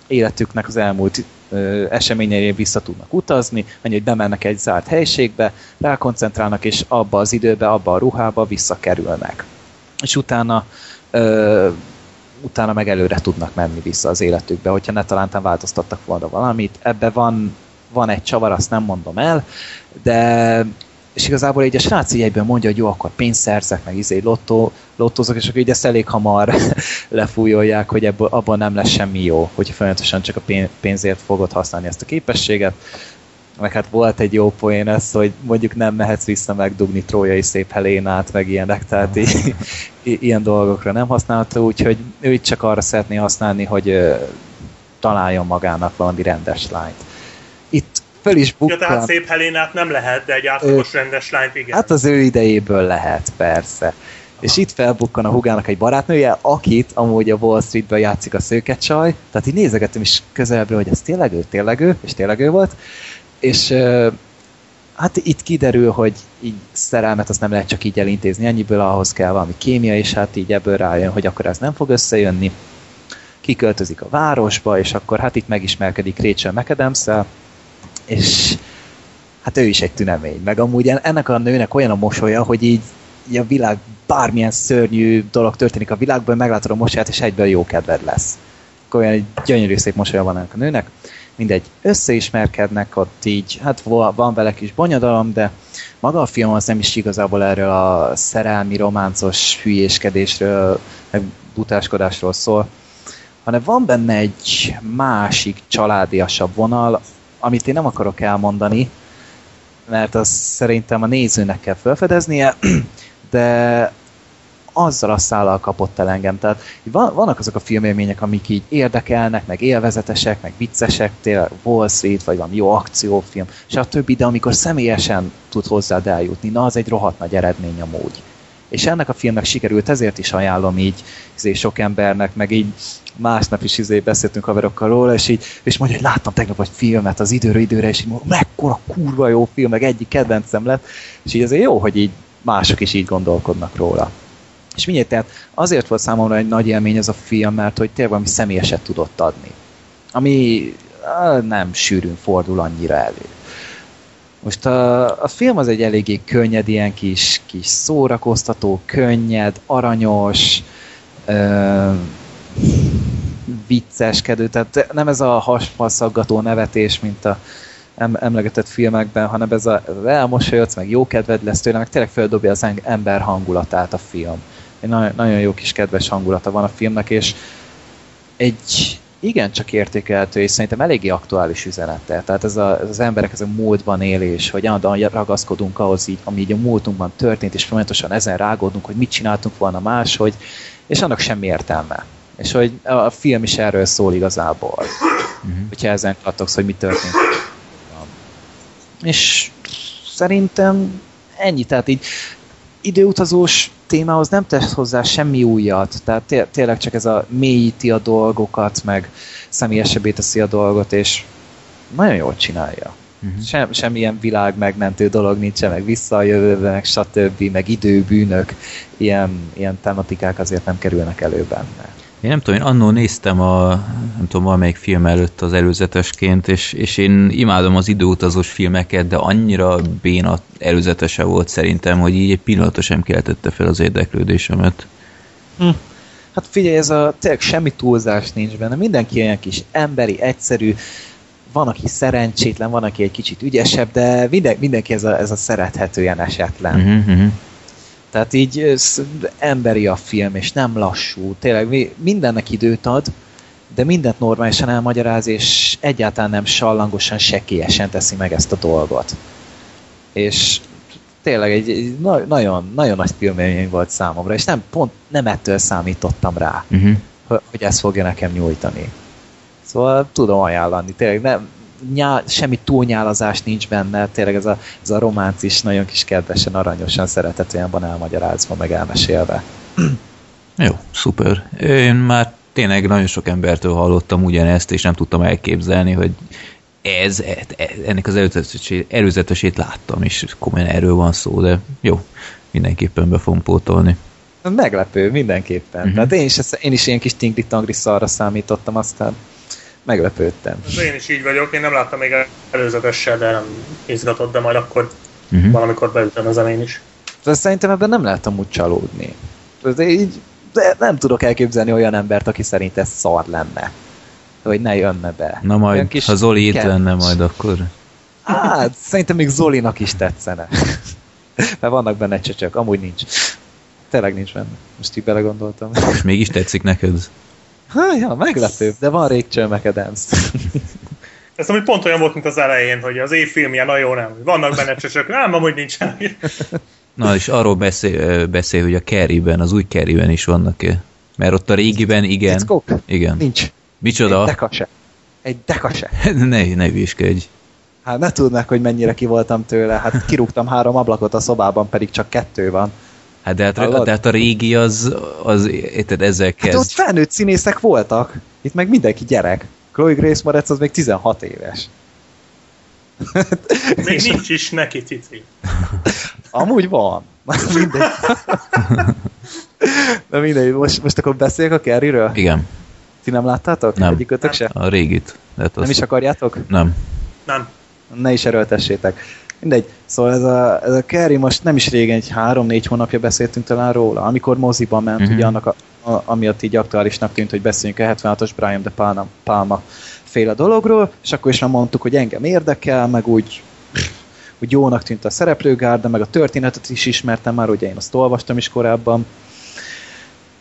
életüknek az elmúlt ö, eseményeire vissza tudnak utazni, annyi, hogy bemennek egy zárt helyiségbe, rákoncentrálnak, és abba az időbe, abba a ruhába visszakerülnek. És utána ö, utána meg előre tudnak menni vissza az életükbe, hogyha ne talántán változtattak volna valamit. Ebbe van, van egy csavar, azt nem mondom el, de és igazából így a srác így egyből mondja, hogy jó, akkor pénzt szerzek, meg izé lottó, lottózok, és akkor így ezt elég hamar (laughs) lefújolják, hogy ebből, abban nem lesz semmi jó, hogyha folyamatosan csak a pén- pénzért fogod használni ezt a képességet. Meg hát volt egy jó poén ez, hogy mondjuk nem mehetsz vissza megdugni trójai szép Helénát, meg ilyenek, tehát i- i- ilyen dolgokra nem használta, úgyhogy ő itt csak arra szeretné használni, hogy ö, találjon magának valami rendes lányt. Itt föl is Ja, tehát bukkan. szép Helénát nem lehet, de egy átlagos rendes lányt igen. Hát az ő idejéből lehet, persze. És itt felbukkan a hugának egy barátnője, akit amúgy a Wall Streetben játszik a szőkecsaj, tehát így nézegettem is közelebbről, hogy ez tényleg ő, tényleg ő, és tényleg ő volt. És hát itt kiderül, hogy így szerelmet azt nem lehet csak így elintézni, ennyiből ahhoz kell valami kémia, és hát így ebből rájön, hogy akkor ez nem fog összejönni. Kiköltözik a városba, és akkor hát itt megismerkedik Rachel mcadams és hát ő is egy tünemény. Meg amúgy en- ennek a nőnek olyan a mosolya, hogy így, így a világ bármilyen szörnyű dolog történik a világban, meglátod a mosolyát, és egyből jó kedved lesz. Akkor olyan egy gyönyörű szép mosolya van ennek a nőnek. Mindegy, összeismerkednek ott így, hát van vele kis bonyodalom, de maga a film az nem is igazából erről a szerelmi, románcos hülyéskedésről, meg butáskodásról szól, hanem van benne egy másik családiasabb vonal, amit én nem akarok elmondani, mert az szerintem a nézőnek kell felfedeznie, (clears throat) de azzal a szállal kapott el engem. Tehát van, vannak azok a filmélmények, amik így érdekelnek, meg élvezetesek, meg viccesek, tényleg Wall Street, vagy van jó akciófilm, stb., de amikor személyesen tud hozzád eljutni, na az egy rohadt nagy eredmény amúgy. És ennek a filmnek sikerült, ezért is ajánlom így izé, sok embernek, meg így másnap is izé beszéltünk haverokkal róla, és így, és mondja, hogy láttam tegnap egy filmet az időről időre, és így mondom, mekkora kurva jó film, meg egyik kedvencem lett, és így azért jó, hogy így mások is így gondolkodnak róla. És mindjárt, tehát azért volt számomra egy nagy élmény ez a film, mert hogy tényleg valami személyeset tudott adni. Ami nem sűrűn fordul annyira elő. Most a, a film az egy eléggé könnyed, ilyen kis, kis szórakoztató, könnyed, aranyos, ö, vicceskedő, tehát nem ez a hasfalszaggató nevetés, mint a em- emlegetett filmekben, hanem ez a, elmosolyodsz, meg jó kedved lesz tőle, meg tényleg feldobja az ember hangulatát a film. Egy nagyon, nagyon jó kis kedves hangulata van a filmnek, és egy igencsak értékelhető, és szerintem eléggé aktuális üzenete. Tehát ez, a, ez az emberek ez a múltban élés, hogy állandóan ragaszkodunk ahhoz, így, ami így a múltunkban történt, és folyamatosan ezen rágódunk, hogy mit csináltunk volna máshogy, és annak semmi értelme. És hogy a a film is erről szól igazából. Uh-huh. Hogyha ezen kattogsz, hogy mi történt. És szerintem ennyi, tehát így időutazós témához nem tesz hozzá semmi újat, tehát té- tényleg csak ez a mélyíti a dolgokat, meg személyesebbé teszi a dolgot, és nagyon jól csinálja. Uh-huh. Sem, semmilyen világ megmentő dolog nincsen, meg vissza a jövőbe, meg stb., meg időbűnök, ilyen, ilyen tematikák azért nem kerülnek elő benne. Én nem tudom, én annól néztem a, nem tudom, valamelyik film előtt az előzetesként, és, és én imádom az időutazós filmeket, de annyira béna előzetese volt szerintem, hogy így egy pillanatra sem keltette fel az érdeklődésemet. Hm. Hát figyelj, ez a tényleg semmi túlzás nincs benne. Mindenki olyan kis emberi, egyszerű, van, aki szerencsétlen, van, aki egy kicsit ügyesebb, de minden, mindenki ez a, ez a szerethető ilyen esetlen. Uh-huh, uh-huh. Tehát így ez, emberi a film, és nem lassú. Tényleg mi- mindennek időt ad, de mindent normálisan elmagyaráz, és egyáltalán nem sallangosan, sekélyesen teszi meg ezt a dolgot. És tényleg egy, egy na- nagyon, nagyon nagy filmélmény volt számomra, és nem, pont nem ettől számítottam rá, Uh-huh. hogy- hogy ezt fogja nekem nyújtani. Szóval tudom ajánlani, tényleg nem, nyál, semmi túlnyálazás nincs benne, tényleg ez a, ez a románc is nagyon kis kedvesen, aranyosan, szeretetően van elmagyarázva, meg elmesélve. (clears throat) Jó, szuper. Én már tényleg nagyon sok embertől hallottam ugyanezt, és nem tudtam elképzelni, hogy ez, e- ennek az előzetesét, előzetesét láttam, és komolyan erről van szó, de jó, mindenképpen be fogom pótolni. Meglepő, mindenképpen. Uh-huh. Tehát én is, én is ilyen kis tingli-tangli szarra számítottam, aztán meglepődtem. Ez én is így vagyok, én nem láttam még előzetessel, de nem izgatott, de majd akkor Uh-huh. valamikor beütöm ezen én is. De szerintem ebben nem lehetem úgy csalódni. De, így, de nem tudok elképzelni olyan embert, aki szerint ez szar lenne. Hogy ne jönne be. Na majd, kis ha Zoli itt lenne majd, akkor... Hát, szerintem még Zolinak is tetszene. (laughs) Mert vannak benne csöcsök, amúgy nincs. Tényleg nincs benne. Most így belegondoltam. És mégis tetszik neked? Ha, ja, meglepő, de van Rachel McAdams. Ez amúgy pont olyan volt, mint az elején, hogy az évfilmje, na jó, nem. Vannak benne csöcsök, nem, amúgy nincsen. Na, és arról beszél, beszél hogy a Carrie-ben, az új Carrie-ben is vannak-e? Mert ott a régiben igen. Fickók? Igen. Nincs. Egy Micsoda? deka se. Egy deka se. (laughs) ne, ne hülyéskedj. Hát ne tudnak, hogy mennyire ki voltam tőle. Hát kirúgtam három ablakot a szobában, pedig csak kettő van. Hát de hát, Hallod? de hát a régi az, az érted, ezzel Hát kezd. ott felnőtt színészek voltak. Itt meg mindenki gyerek. Chloe Grace Moretz az még 16 éves. (laughs) Még És nincs is neki cici. Amúgy van. mindegy. Na mindegy, most, most akkor beszéljek a Kerryről? Igen, Ti nem láttátok? Nem. Egyikötök se? a régit. De hát Nem azt- is akarjátok? Nem. Nem. Ne is erőltessétek. Mindegy, szóval ez a, ez a Kerry most nem is régen, egy három-négy hónapja beszéltünk talán róla, amikor moziba ment, Mhm. uh-huh. ugye annak a, a, amiatt így aktuálisnak tűnt, hogy beszéljünk a 76-os Brian de Palma, Palma féle dologról, és akkor is már mondtuk, hogy engem érdekel, meg úgy, úgy jónak tűnt a szereplőgárda, meg a történetet is ismertem már, ugye én azt olvastam is korábban.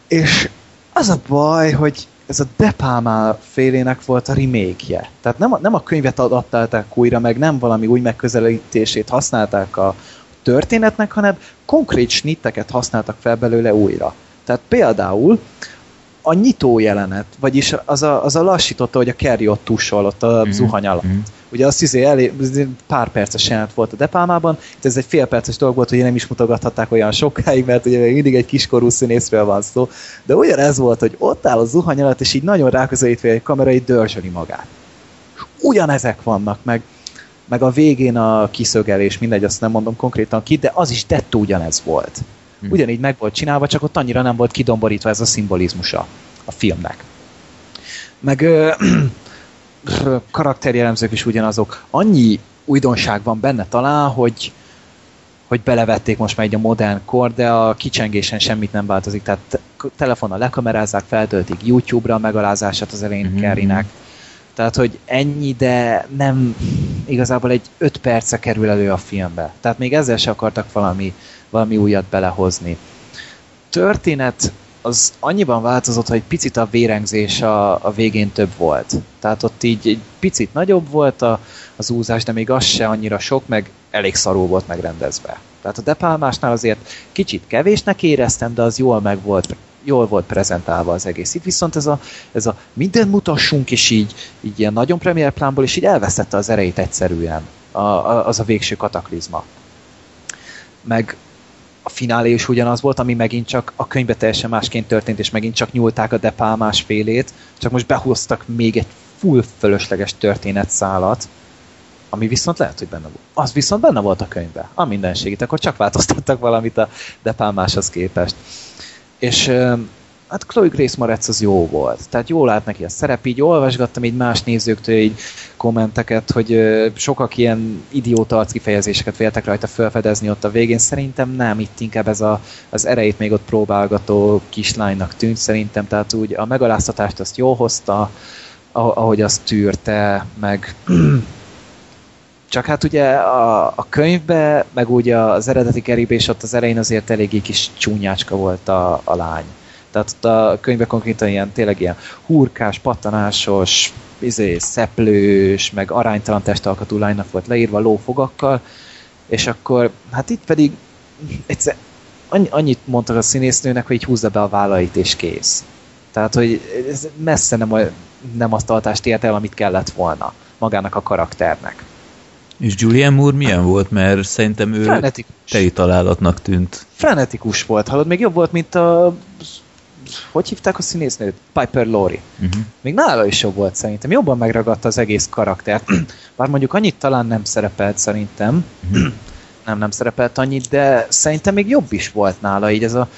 És az a baj, hogy ez a De Palma félének volt a remake-je. Tehát nem a, nem a könyvet adaptálták újra, meg nem valami új megközelítését használták a történetnek, hanem konkrét snitteket használtak fel belőle újra. Tehát például a nyitó jelenet, vagyis az a, az a lassította, hogy a Kerry ott tussol ott a Mhm. zuhany alatt. Mhm. Ugye azt izé elé, pár perces jelent volt a Depálmában, itt ez egy fél perces dolog volt, hogy nem is mutogathatták olyan sokáig, mert ugye még mindig egy kiskorú színészről van szó, de ugyanez volt, hogy ott áll a zuhany alatt, és így nagyon ráközelítve egy kamera, így dörzsöli magát. Ugyanezek vannak, meg, meg a végén a kiszögelés, mindegy, azt nem mondom konkrétan ki, de az is dettó ugyanez volt. Hm. Ugyanígy meg volt csinálva, csak ott annyira nem volt kidomborítva ez a szimbolizmusa a filmnek. Meg ö, (clears throat) karakterjellemzők is ugyanazok. Annyi újdonság van benne talán, hogy hogy belevették most már egy a modern kor, de a kicsengésen semmit nem változik. Tehát te- telefonnal lekamerázzák, feltöltik YouTube-ra a megalázását az elején Mhm. mm-hmm. Kerrynek. Tehát, hogy ennyi, de nem igazából egy öt perce kerül elő a filmbe. Tehát még ezzel se akartak valami, valami újat belehozni. Történet az annyiban változott, hogy picit a vérengzés a, a végén több volt. Tehát ott így egy picit nagyobb volt a, az úzás, de még az se annyira sok, meg elég szarul volt megrendezve. Tehát a Depálmásnál azért kicsit kevésnek éreztem, de az jól meg volt, jól volt prezentálva az egész. Itt viszont ez a, ez a mindent mutassunk, és így, így ilyen nagyon premier plánból, és így elvesztette az erejét egyszerűen a, a, az a végső kataklizma. Meg a finálé is ugyanaz volt, ami megint csak a könyvbe teljesen másként történt, és megint csak nyúlták a Depálmás félét, csak most behoztak még egy full fölösleges történetszálat, ami viszont lehet, hogy benne volt. Az viszont benne volt a könyvben, a mindenségét, akkor csak változtattak valamit a Depálmáshoz képest. És hát Chloe Grace Moretz az jó volt. Tehát jól lát neki a szerep, így olvasgattam így más nézőktől így kommenteket, hogy sokak ilyen idióta arckifejezéseket véltek rajta felfedezni ott a végén. Szerintem nem, itt inkább ez a, az erejét még ott próbálgató kislánynak tűnt szerintem, tehát úgy a megaláztatást azt jól hozta, ahogy azt tűrte, meg (clears throat) csak hát ugye a, a könyvbe, meg ugye az eredeti kerébe, és ott az elején azért eléggé kis csúnyácska volt a, a lány. Tehát ott a könyvben konkrétan ilyen, tényleg ilyen hurkás, pattanásos, izé, szeplős, meg aránytalan testalkatú lánynak volt leírva lófogakkal, és akkor, hát itt pedig egyszer annyi, annyit mondtak a színésznőnek, hogy így húzza be a vállait és kész. Tehát, hogy ez messze nem, a, nem azt altást ért el, amit kellett volna magának a karakternek. És Julian Moore milyen volt? Mert szerintem ő Frenetikus. teli találatnak tűnt. Frenetikus volt, hallod? Még jobb volt, mint a hogy hívták a színésznőt? Piper Laurie. Uh-huh. Még nála is jobb volt szerintem. Jobban megragadta az egész karaktert. Bár mondjuk annyit talán nem szerepelt szerintem. Uh-huh. nem, nem szerepelt annyit, de szerintem még jobb is volt nála. Így ez a,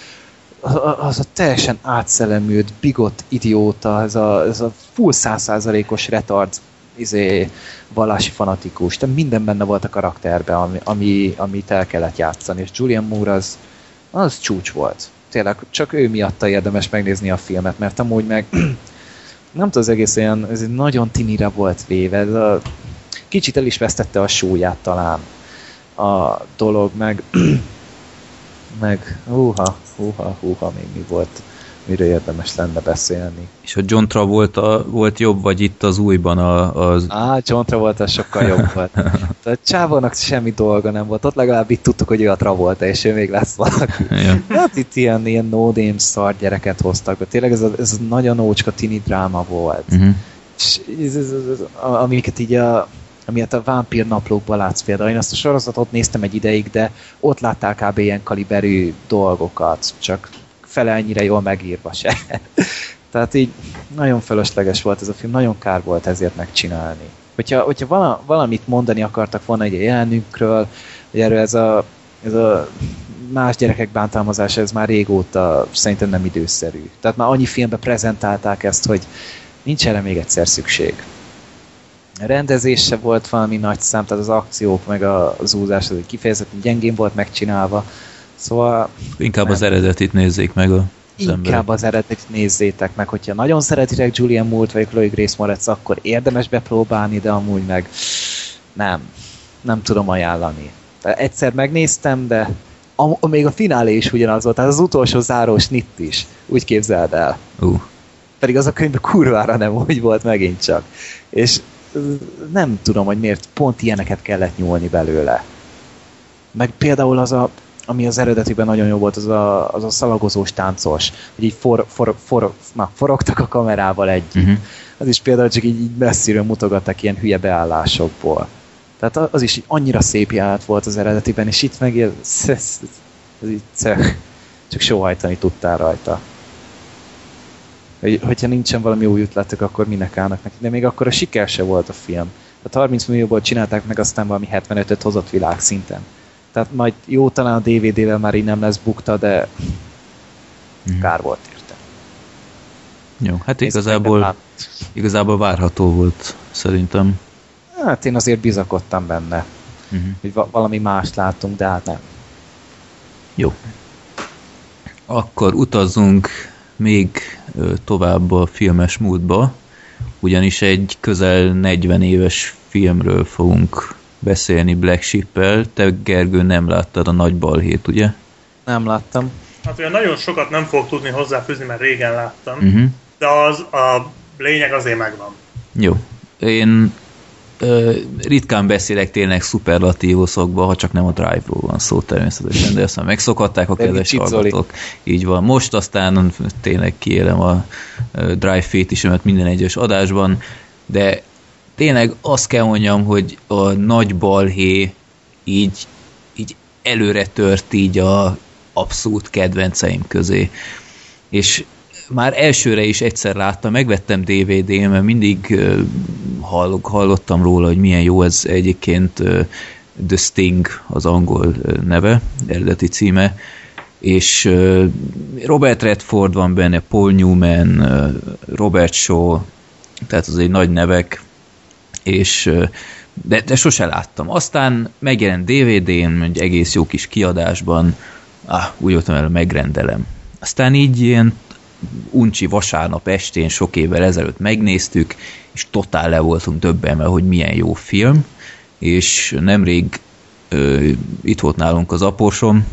az a teljesen átszellemült, bigott idióta, ez a, ez a full százszázalékos retard izé, vallási fanatikus, de minden benne volt a karakterben, ami, ami, amit el kellett játszani, és Julian Moore az, az csúcs volt tényleg csak ő miatta érdemes megnézni a filmet, mert amúgy meg (clears throat) nem tudom, az egész olyan, ez nagyon tinire volt véve, ez a, kicsit el is vesztette a súlyát talán a dolog, meg (clears throat) meg húha, húha, húha, még mi volt mire érdemes lenne beszélni. És a John Travolta volt jobb, vagy itt az újban a, az... Á, John Travolta sokkal jobb volt. (laughs) Tehát Csávónak semmi dolga nem volt, ott legalább itt tudtuk, hogy ő a Travolta, és ő még lesz valaki. (laughs) ja. Hát itt ilyen, ilyen no name szar gyereket hoztak, de tényleg ez a, ez a nagyon ócska tini dráma volt. Uh-huh. És ez, ez, ez, ez, amiket így a amiért a vámpír naplókban látsz például. Én azt a sorozatot néztem egy ideig, de ott láttál kb. ilyen kaliberű dolgokat, csak fele ennyire jól megírva se. (laughs) Tehát így nagyon fölösleges volt ez a film, nagyon kár volt ezért megcsinálni. Hogyha, hogyha valamit mondani akartak volna egy jelenünkről, hogy erről ez a, ez a más gyerekek bántalmazása, ez már régóta szerintem nem időszerű. Tehát már annyi filmbe prezentálták ezt, hogy nincs erre még egyszer szükség. A rendezés se volt valami nagy szám, tehát az akciók meg az úzás az kifejezetten gyengén volt megcsinálva, Szóval... Inkább nem. az eredetit nézzék meg a Inkább emberek. az eredetit nézzétek meg, hogyha nagyon szeretitek Julian Moore-t vagy Chloe Grace Moretz, akkor érdemes bepróbálni, de amúgy meg nem. Nem tudom ajánlani. Egyszer megnéztem, de a, még a finálé is ugyanaz volt, tehát az utolsó záró snit is. Úgy képzeld el. Uh. Pedig az a könyv kurvára nem úgy volt megint csak. És nem tudom, hogy miért pont ilyeneket kellett nyúlni belőle. Meg például az a ami az eredetiben nagyon jó volt, az a, az a szalagozós táncos, hogy így for, for, for, na, forogtak a kamerával együtt. Uh-huh. Az is például csak így, így messziről mutogattak ilyen hülye beállásokból. Tehát az is annyira szép jelenet volt az eredetiben, és itt meg ez, (laughs) ez, ez így csak sóhajtani tudtál rajta. Hogy, hogyha nincsen valami új ötletük, akkor minek állnak neki. De még akkor a siker se volt a film. Tehát 30 millióból csinálták meg, aztán valami 75-öt hozott világszinten. Tehát majd jó, talán a DVD-vel már így nem lesz bukta, de mm. kár volt érte. Jó, hát igazából, igazából várható volt, szerintem. Hát én azért bizakodtam benne, uh-huh. hogy va- valami mást látunk, de hát nem. Jó. Akkor utazzunk még tovább a filmes múltba, ugyanis egy közel 40 éves filmről fogunk beszélni Black Sheep-el. Te, Gergő, nem láttad a nagy balhét, ugye? Nem láttam. Hát olyan nagyon sokat nem fog tudni hozzáfűzni, mert régen láttam. Uh-huh. De az a lényeg azért megvan. Jó. Én ö, ritkán beszélek tényleg szuperlatívuszokba, ha csak nem a Drive-ról van szó természetesen, de ezt megszokhatták a kedves hallgatók. Így van. Most aztán tényleg kiélem a Drive fétisemet minden egyes adásban, de tényleg azt kell mondjam, hogy a nagy balhé így, így előre tört így a abszolút kedvenceim közé. És már elsőre is egyszer láttam, megvettem DVD-n, mert mindig hall, hallottam róla, hogy milyen jó ez egyébként The Sting az angol neve, eredeti címe, és Robert Redford van benne, Paul Newman, Robert Shaw, tehát az egy nagy nevek, és de, de sose láttam. Aztán megjelent DVD-n, egy egész jó kis kiadásban, ah, úgy voltam el, megrendelem. Aztán így ilyen uncsi vasárnap estén sok évvel ezelőtt megnéztük, és totál le voltunk döbbenve, hogy milyen jó film, és nemrég ö, itt volt nálunk az aposom,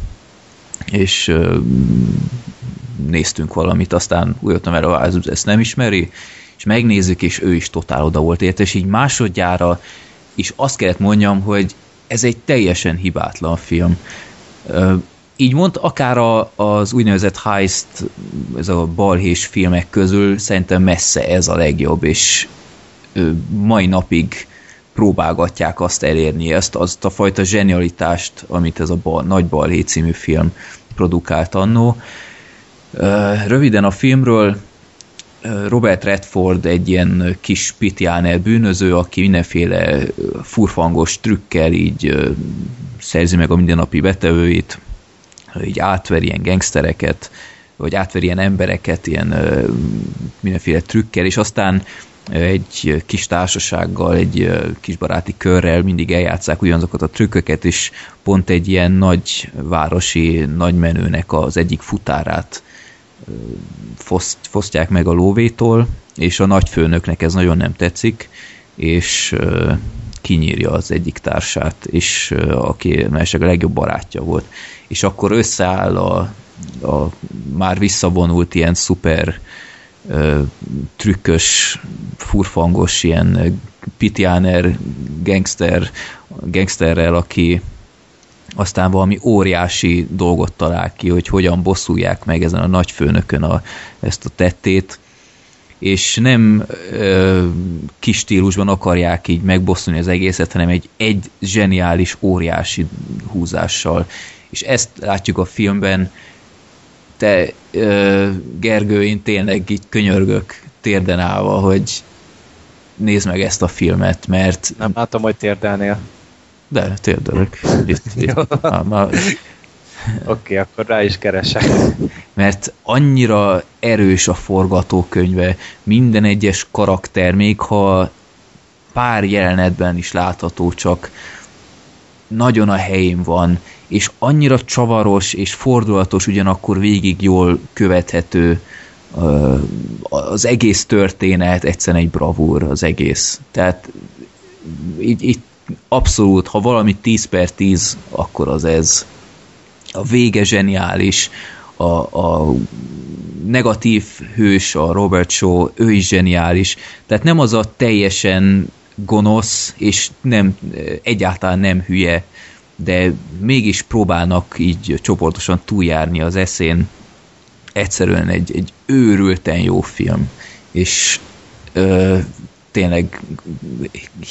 és ö, néztünk valamit, aztán úgy jöttem el, hogy ezt nem ismeri, és megnézzük, és ő is totál oda volt érte, és így másodjára is azt kellett mondjam, hogy ez egy teljesen hibátlan film. Így mond, akár a, az úgynevezett heist, ez a balhés filmek közül szerintem messze ez a legjobb, és mai napig próbálgatják azt elérni, ezt azt a fajta zsenialitást, amit ez a bal, Nagy Balhé című film produkált annó. Röviden a filmről Robert Redford egy ilyen kis pitjáner bűnöző, aki mindenféle furfangos trükkel így szerzi meg a mindennapi betevőit, így átver ilyen gangstereket, vagy átver ilyen embereket, ilyen mindenféle trükkel, és aztán egy kis társasággal, egy kis baráti körrel mindig eljátszák ugyanazokat a trükköket, és pont egy ilyen nagy városi nagymenőnek az egyik futárát foszt, fosztják meg a lóvétól, és a nagyfőnöknek ez nagyon nem tetszik, és kinyírja az egyik társát, és aki a legjobb barátja volt. És akkor összeáll a, a már visszavonult ilyen szuper trükkös, furfangos ilyen pitjáner gangster, gangsterrel, aki aztán valami óriási dolgot talál ki, hogy hogyan bosszulják meg ezen a nagyfőnökön a, ezt a tettét, és nem ö, kis stílusban akarják így megbosszulni az egészet, hanem egy, egy zseniális, óriási húzással. És ezt látjuk a filmben, te ö, Gergő, én tényleg így könyörgök térden állva, hogy nézd meg ezt a filmet, mert... Nem látom, hogy térdelnél. De, térdelök. Itt, itt. Oké, okay, akkor rá is keresek. Mert annyira erős a forgatókönyve, minden egyes karakter, még ha pár jelenetben is látható, csak nagyon a helyén van, és annyira csavaros és fordulatos, ugyanakkor végig jól követhető az egész történet, egyszerűen egy bravúr az egész. Tehát így, így abszolút, ha valami 10 per 10, akkor az ez. A vége zseniális, a, a negatív hős, a Robert Shaw, ő is zseniális. Tehát nem az a teljesen gonosz, és nem, egyáltalán nem hülye, de mégis próbálnak így csoportosan túljárni az eszén. Egyszerűen egy, egy őrülten jó film, és tényleg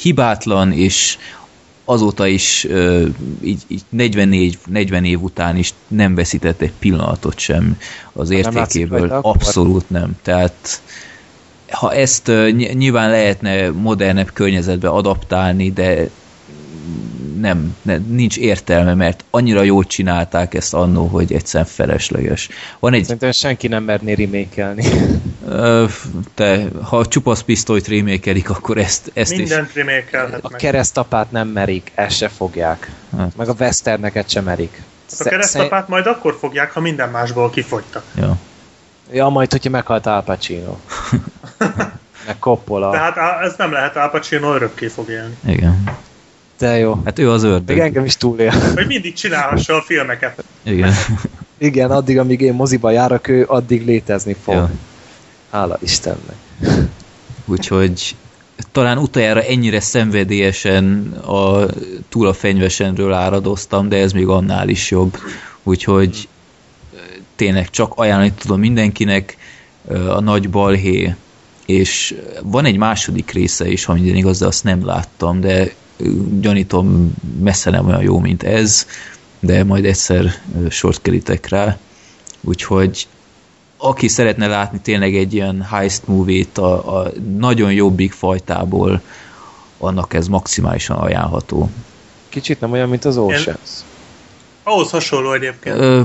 hibátlan, és azóta is így, így 44, 40 év után is nem veszített egy pillanatot sem az értékéből. Nem Abszolút nem. Tehát ha ezt nyilván lehetne modernebb környezetbe adaptálni, de nem, nem, nincs értelme, mert annyira jól csinálták ezt annó, hogy egyszerűen felesleges. Van egy... Szerintem senki nem merné remékelni. Te, ha csupasz pisztolyt remékelik, akkor ezt, ezt Mindent is... remékelhet A keresztapát nem merik, ezt se fogják. Hát. Meg a westerneket sem merik. Hát a keresztapát majd akkor fogják, ha minden másból kifogytak. Ja. Ja, majd, hogyha meghalt Al Pacino. (laughs) meg Coppola. Tehát ez nem lehet Al Pacino örökké fog élni. Igen. De jó. Hát ő az ördög. Még engem is túlél. Hogy mindig csinálhassa a filmeket. Igen. Igen, addig, amíg én moziba járok, ő addig létezni fog. Ja. Hála Istennek. Úgyhogy talán utoljára ennyire szenvedélyesen a túl a fenyvesenről áradoztam, de ez még annál is jobb. Úgyhogy tényleg csak ajánlani tudom mindenkinek a nagy balhé, és van egy második része is, ha minden igaz, de azt nem láttam, de gyanítom messze nem olyan jó, mint ez, de majd egyszer sort kerítek rá. Úgyhogy aki szeretne látni tényleg egy ilyen heist movie-t a, a nagyon jobbik fajtából, annak ez maximálisan ajánlható. Kicsit nem olyan, mint az Oceans. Ahhoz hasonló egyébként. Ö,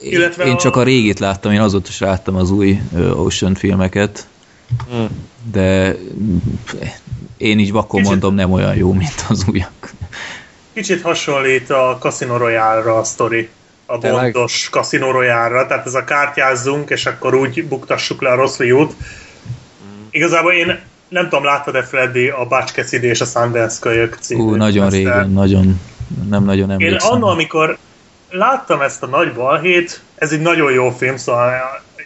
Illetve én a- csak a régit láttam, én azóta is láttam az új Ocean filmeket. De én így vakon Kicsit- mondom, nem olyan jó, mint az újak. Kicsit hasonlít a Casino Royale-ra a sztori. A bontos Casino Royale-ra, tehát ez a kártyázzunk, és akkor úgy buktassuk le a rossz fiút. Igazából én nem tudom, láttad-e Freddy a Cassidy és a Sundance kölyök című Ú, nagyon régen, nagyon, nem nagyon Én emlékszem. annól, amikor láttam ezt a nagy balhét, ez egy nagyon jó film, szóval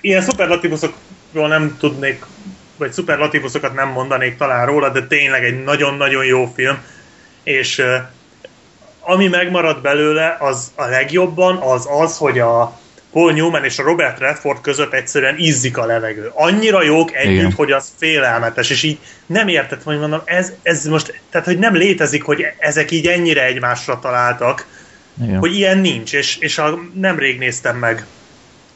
ilyen szuperlatívuszokról nem tudnék, vagy szuperlatívuszokat nem mondanék talán róla, de tényleg egy nagyon-nagyon jó film, és ami megmaradt belőle, az a legjobban az az, hogy a Paul Newman és a Robert Redford között egyszerűen izzik a levegő. Annyira jók együtt, Igen. hogy az félelmetes, és így nem érted, hogy mondom, ez, ez most, tehát hogy nem létezik, hogy ezek így ennyire egymásra találtak, Igen. hogy ilyen nincs, és, és a, nemrég néztem meg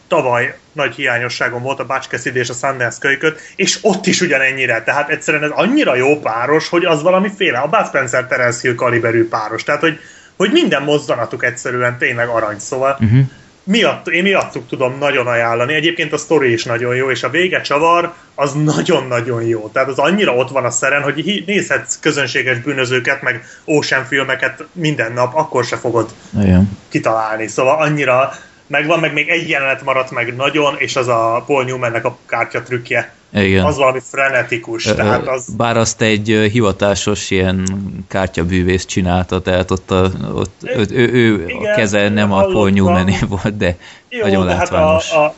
tavaly nagy hiányosságom volt a Cassidy és a Sundance kölyköt, és ott is ugyanennyire, tehát egyszerűen ez annyira jó páros, hogy az valami féle, a Bud Spencer Terence Hill kaliberű páros, tehát hogy, hogy minden mozzanatuk egyszerűen tényleg arany, szóval Uh-huh. miatt, én miattuk tudom nagyon ajánlani. Egyébként a sztori is nagyon jó, és a vége csavar az nagyon-nagyon jó. Tehát az annyira ott van a szeren, hogy nézhetsz közönséges bűnözőket, meg Ocean filmeket minden nap, akkor se fogod Igen. kitalálni. Szóval annyira megvan, meg még egy jelenet maradt meg nagyon, és az a Paul Newmannek a kártya trükkje. Igen. Az valami frenetikus, Ö, tehát az... Bár azt egy hivatásos ilyen kártyabűvész csinálta, tehát ott, a, ott ő, ő, ő a Igen, keze nem a Paul. Newmané volt, de Jó, nagyon de hát a, látványos. a,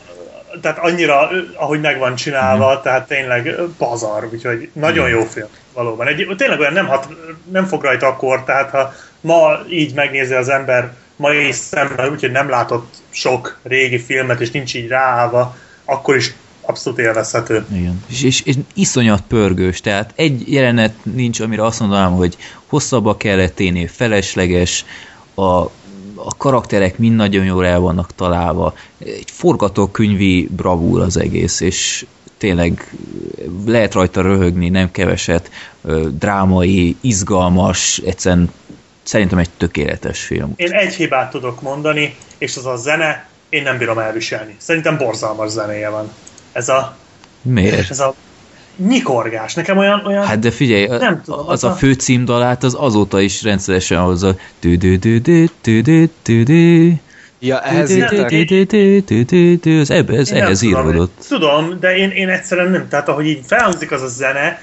tehát annyira, ahogy meg van csinálva, tehát tényleg pazar, úgyhogy nagyon jó film, valóban. Egy, tényleg olyan nem, hat, nem fog rajta akkor, tehát ha ma így megnézi az ember mai szemmel, úgyhogy nem látott sok régi filmet, és nincs így ráállva, akkor is abszolút élvezhető. Igen. És, és, és iszonyat pörgős, tehát egy jelenet nincs, amire azt mondanám, hogy hosszabbak kellett tenni, felesleges, a, a karakterek mind nagyon jól el vannak találva. Egy forgatókönyvi bravúr az egész, és tényleg lehet rajta röhögni, nem keveset, drámai, izgalmas, egyszerűen szerintem egy tökéletes film. Én egy hibát tudok mondani, és az a zene, én nem bírom elviselni. Szerintem borzalmas zenéje van. Ez a, Miért? ez a nyikorgás. Nekem olyan, olyan Hát de figyelj, a- Nem tudom, az az a a- fő címdalát az azóta is rendszeresen hozza. Ja, ehhez ez ehhez tudom, íródott. Tudom, de én, én egyszerűen nem. Tehát ahogy így felhangzik az a zene,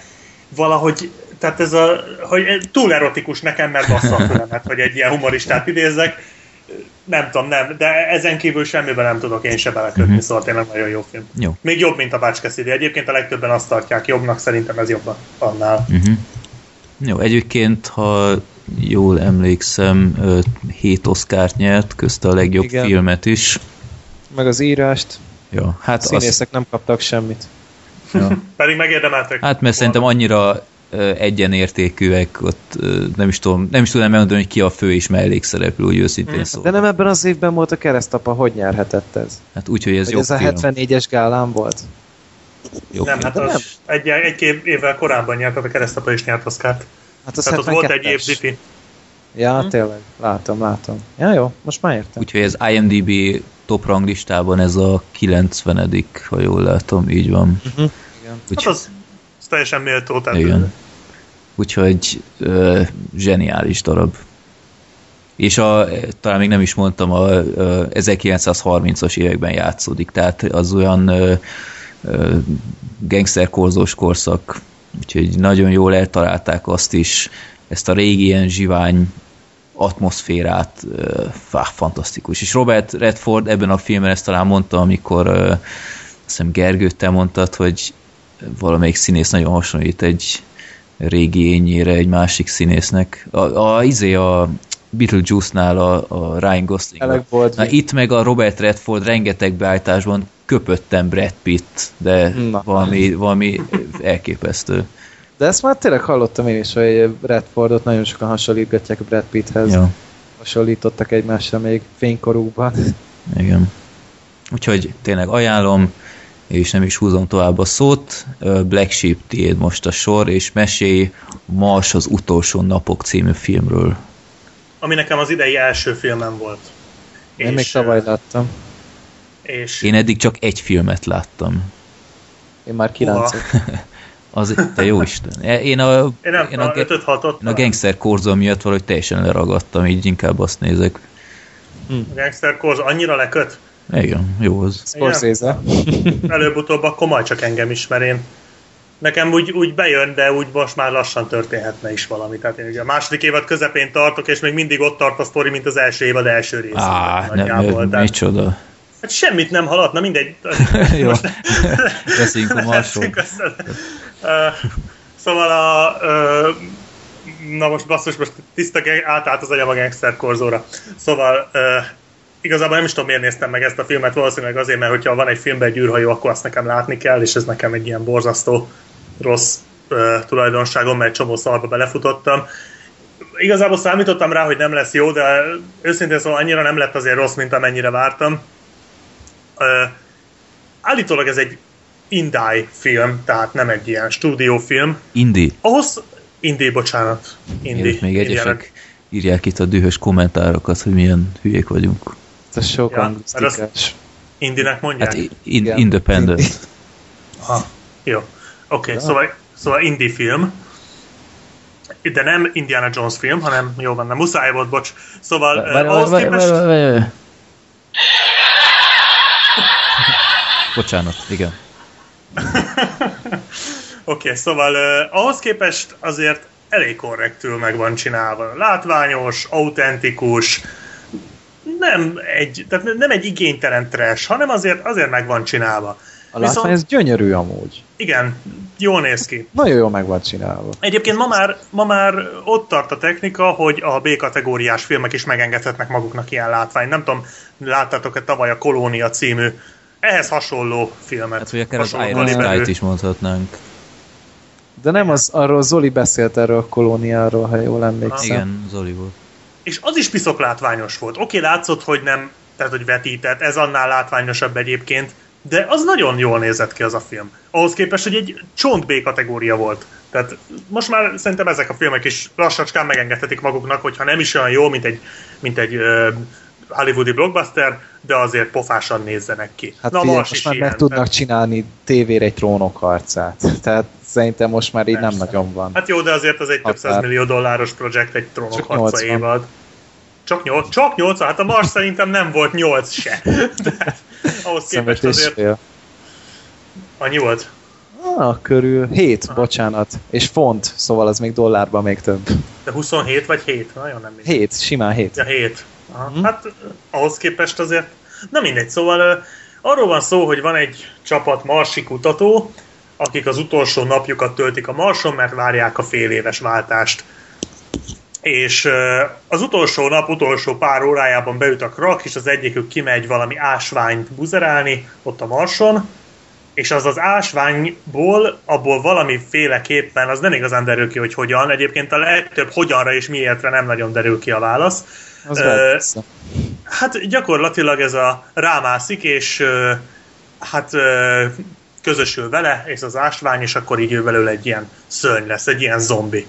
valahogy, tehát ez a, hogy túl erotikus nekem, mert bassza a fülemet, hogy egy ilyen humoristát idézzek. Nem tudom, nem, de ezen kívül semmiben nem tudok én se belekötni, Mhm. szóval tényleg nagyon jó film. Jó. Még jobb, mint a Cassidy. Egyébként a legtöbben azt tartják jobbnak, szerintem ez jobb annál. Uh-huh. Jó, egyébként, ha jól emlékszem, ö, hét Oscárt nyert, közte a legjobb Igen. filmet is. Meg az írást. Ja, hát, A az, színészek nem kaptak semmit. ja. (laughs) Pedig megérdemeltek. hát mert szerintem annyira egyenértékűek, ott nem is tudom, nem is tudom megmondani, hogy ki a fő és mellékszereplő, úgy őszintén Mm. szóval. De nem ebben az évben volt a keresztapa, hogy nyerhetett ez? Hát úgy, hogy ez Hogy jobb ez a film. 74-es gálán volt? Jobb nem, film. hát az egy, egy-két évvel korábban nyert, a keresztapa is nyert Oscárt. Hát az Tehát ott volt egy év 72-es. diffi. Ja, Hm. tényleg. Látom, látom. Ja, jó, most már értem. Úgyhogy ez IMDB top ranglistában ez a 90 ha jól látom, így van. Igen. Úgy, Hát az, az teljesen méltó. Tehát igen. Úgyhogy ö, zseniális darab. És a, talán még nem is mondtam, a, a 1930-as években játszódik, tehát az olyan ö, gangsterkorzós korszak, úgyhogy nagyon jól eltalálták azt is, ezt a régi ilyen zsivány atmoszférát, fá, fantasztikus. És Robert Redford ebben a filmben ezt talán mondta, amikor azt hiszem Gergő, te mondtad, hogy valamelyik színész nagyon hasonlít egy régi ényére egy másik színésznek. A, a izé a Beetlejuice-nál a, a Ryan Gosling. Na, itt meg a Robert Redford rengeteg beállításban köpöttem Brad Pitt, de Na. valami, valami elképesztő. De ezt már tényleg hallottam én is, hogy Redfordot nagyon sokan hasonlítgatják Brad Pitthez. Ja, Hasonlítottak egymásra még fénykorúkban. igen. Úgyhogy tényleg ajánlom, és nem is húzom tovább a szót. Black Sheep tiéd most a sor, és mesélj Mars az utolsó napok című filmről. ami nekem az idei első filmem volt. Én még tavaly láttam. És Én eddig csak egy filmet láttam. Én már kilencet. (laughs) Az, te jó Isten. Én a, én nem én a, tudom, 5 6 én a Gangster Korzo miatt valahogy teljesen leragadtam, így inkább azt nézek. Gangster Corps annyira leköt? Igen, jó az. Scorsese. Előbb-utóbb akkor majd csak engem is, mert én nekem úgy, úgy bejön, de úgy most már lassan történhetne is valami. Tehát én ugye a második évad közepén tartok, és még mindig ott tart a sztori, mint az első évad első részében. Á, nem, nagyjából. Tehát- micsoda. Hát semmit nem halad, na mindegy. (laughs) Jó, beszéljünk a Marsról. Szóval a... ö, Na most basszus, most tiszta átállt az agyam a gangster korzóra. Szóval ö, igazából nem is tudom, miért néztem meg ezt a filmet, valószínűleg azért, mert hogyha van egy filmben egy űrhajó, akkor azt nekem látni kell, és ez nekem egy ilyen borzasztó rossz ö, tulajdonságom, mert egy csomó szarba belefutottam. Igazából számítottam rá, hogy nem lesz jó, de őszintén szóval annyira nem lett azért rossz, mint amennyire vártam. Ö, állítólag ez egy indie film, tehát nem egy ilyen stúdiófilm. Indi. Ahhoz, indie, bocsánat. Indie. Még, egyesek írják itt a dühös kommentárokat, hogy milyen hülyék vagyunk. Ez sok Ja, anglisztikás. Indinek mondják? Hát in, Igen. independent. Aha. Jó. Oké, okay, Ja. szóval, szóval indie film. De nem Indiana Jones film, hanem jó van, nem muszáj volt, bocs. Szóval Várj, várj, ahhoz várj, képest... várj, várj, várj. Bocsánat, igen. (laughs) Oké, okay, szóval uh, ahhoz képest azért elég korrektül meg van csinálva. Látványos, autentikus, nem egy, tehát nem egy igénytelen trash, hanem azért, azért meg van csinálva. A látvány ez gyönyörű amúgy. Igen, jól néz ki. Nagyon jól meg van csinálva. Egyébként ma már, ma már ott tart a technika, hogy a B-kategóriás filmek is megengedhetnek maguknak ilyen látványt. Nem tudom, láttátok-e tavaly a Kolónia című ehhez hasonló filmet. Hát, hogy akár az Iron. Sky-t is mondhatnánk. De nem az, arról Zoli beszélt erről a kolóniáról, ha jól emlékszem. Igen, Zoli volt. És az is piszok látványos volt. Oké, látszott, hogy nem, tehát hogy vetített, ez annál látványosabb egyébként, de az nagyon jól nézett ki az a film. Ahhoz képest, hogy egy csont B kategória volt. Tehát most már szerintem ezek a filmek is lassacskán megengedhetik maguknak, hogyha nem is olyan jó, mint egy, mint egy uh, hollywoodi blockbuster, de azért pofásan nézzenek ki. Hát Na, figyelj, most is már ilyen, meg tudnak csinálni tévére egy trónok harcát. (laughs) Tehát szerintem most már így nem Persze. nagyon van. Hát jó, de azért az egy több százmillió dolláros projekt, egy trónok harca 80. évad. Csak 8, csak 8, hát a Mars szerintem nem volt 8 se. De ahhoz képest azért fél. annyi volt. Ah, körül. Hét, bocsánat. És font, szóval az még dollárban még több. De 27 vagy 7? Nagyon nem mindegy. Hét, simán hét. Ja, 7. Aha. Mhm. Hát ahhoz képest azért, na mindegy, szóval ö, arról van szó, hogy van egy csapat marsi kutató, akik az utolsó napjukat töltik a Marson, mert várják a fél éves váltást. És az utolsó nap, utolsó pár órájában beüt a krak, és az egyikük kimegy valami ásványt buzerálni ott a Marson, és az az ásványból, abból valamiféleképpen, az nem igazán derül ki, hogy hogyan, egyébként a legtöbb hogyanra és miértre nem nagyon derül ki a válasz. Az Ö. Hát gyakorlatilag ez a rámászik, és ö, hát ö, közösül vele, és az ásvány, és akkor így ő belőle egy ilyen szörny lesz, egy ilyen zombi.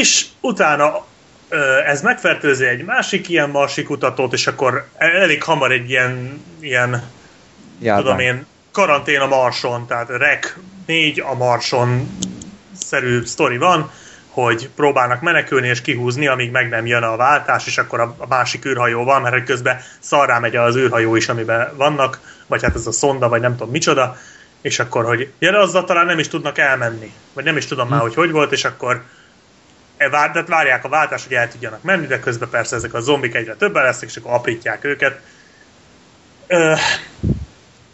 És utána ez megfertőzi egy másik ilyen marsi kutatót, és akkor elég hamar egy ilyen, ilyen Járvány. tudom én, karantén a Marson, tehát Rek 4 a Marson szerű sztori van, hogy próbálnak menekülni és kihúzni, amíg meg nem jön a váltás, és akkor a, a másik űrhajó van, mert közben szarrá megy az űrhajó is, amiben vannak, vagy hát ez a szonda, vagy nem tudom micsoda, és akkor, hogy ja, de azzal talán nem is tudnak elmenni, vagy nem is tudom már, hogy hogy volt, és akkor tehát várják a váltást, hogy el tudjanak menni, de közben persze ezek a zombik egyre többen lesznek, és akkor aprítják őket. Ö,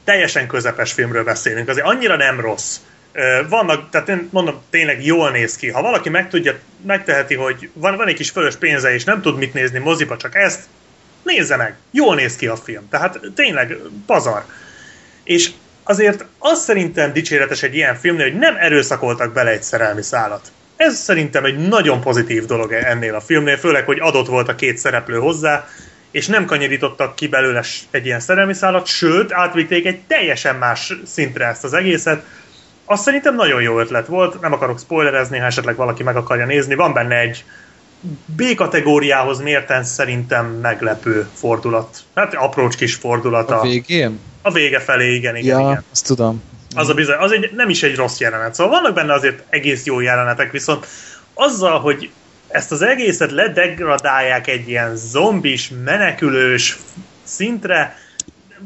teljesen közepes filmről beszélünk, azért annyira nem rossz. Ö, Vannak, tehát én mondom, tényleg jól néz ki. Ha valaki meg tudja, megteheti, hogy van, van egy kis fölös pénze, és nem tud mit nézni moziba, csak ezt, nézze meg. Jól néz ki a film. Tehát tényleg pazar. És azért az szerintem dicséretes egy ilyen filmnél, hogy nem erőszakoltak bele egy szerelmi szálat. Ez szerintem egy nagyon pozitív dolog ennél a filmnél, főleg, hogy adott volt a két szereplő hozzá, és nem kanyarítottak ki belőle egy ilyen szerelmi szálat, sőt, átvitték egy teljesen más szintre ezt az egészet. Azt szerintem nagyon jó ötlet volt, nem akarok spoilerezni, ha esetleg valaki meg akarja nézni. Van benne egy B-kategóriához mérten szerintem meglepő fordulat. Hát aprócs kis fordulat. A végén? A vége felé, igen, igen, ja, igen. azt tudom. Az a bizony, az egy, nem is egy rossz jelenet. Szóval vannak benne azért egész jó jelenetek, viszont azzal, hogy ezt az egészet ledegradálják egy ilyen zombis, menekülős szintre,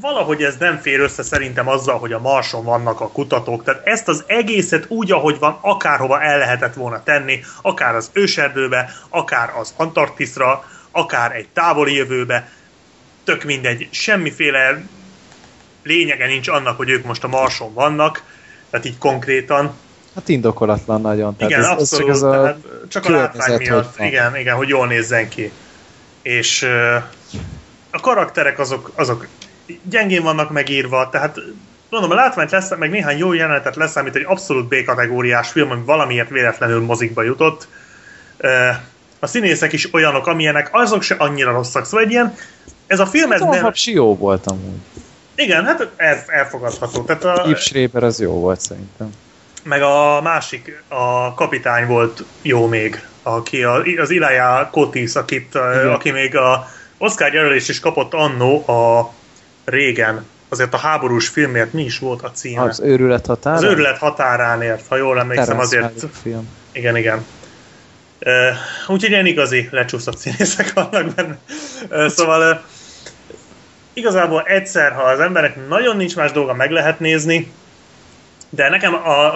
valahogy ez nem fér össze szerintem azzal, hogy a Marson vannak a kutatók. Tehát ezt az egészet úgy, ahogy van, akárhova el lehetett volna tenni, akár az őserdőbe, akár az Antarktiszra, akár egy távoli jövőbe, tök mindegy, semmiféle lényege nincs annak, hogy ők most a Marson vannak, tehát így konkrétan. Hát indokolatlan nagyon. Tehát igen, ez, abszolút, ez csak, ez a csak a látvány miatt, igen, igen, hogy jól nézzen ki. És uh, a karakterek azok, azok gyengén vannak megírva, tehát mondom, a látványt lesz, meg néhány jó jelenetet lesz, amit egy abszolút B-kategóriás film, ami valamiért véletlenül mozikba jutott. A színészek is olyanok, amilyenek, azok se annyira rosszak. Szóval egy ilyen, ez a film... Ez nem... jó volt amúgy. Igen, hát el, elfogadható. Tehát a... Yves Schreiber az jó volt szerintem. Meg a másik, a kapitány volt jó még, aki a, az Ilaya Kotis, akit, aki még a Oscar jelölést is kapott annó a régen, azért a háborús filmért mi is volt a címe? Az őrület határán? Az őrület határánért, ha jól emlékszem, azért... Film. Igen, igen. Uh, úgyhogy ilyen igazi lecsúszott színészek vannak benne. Uh, szóval igazából egyszer, ha az emberek nagyon nincs más dolga, meg lehet nézni, de nekem a,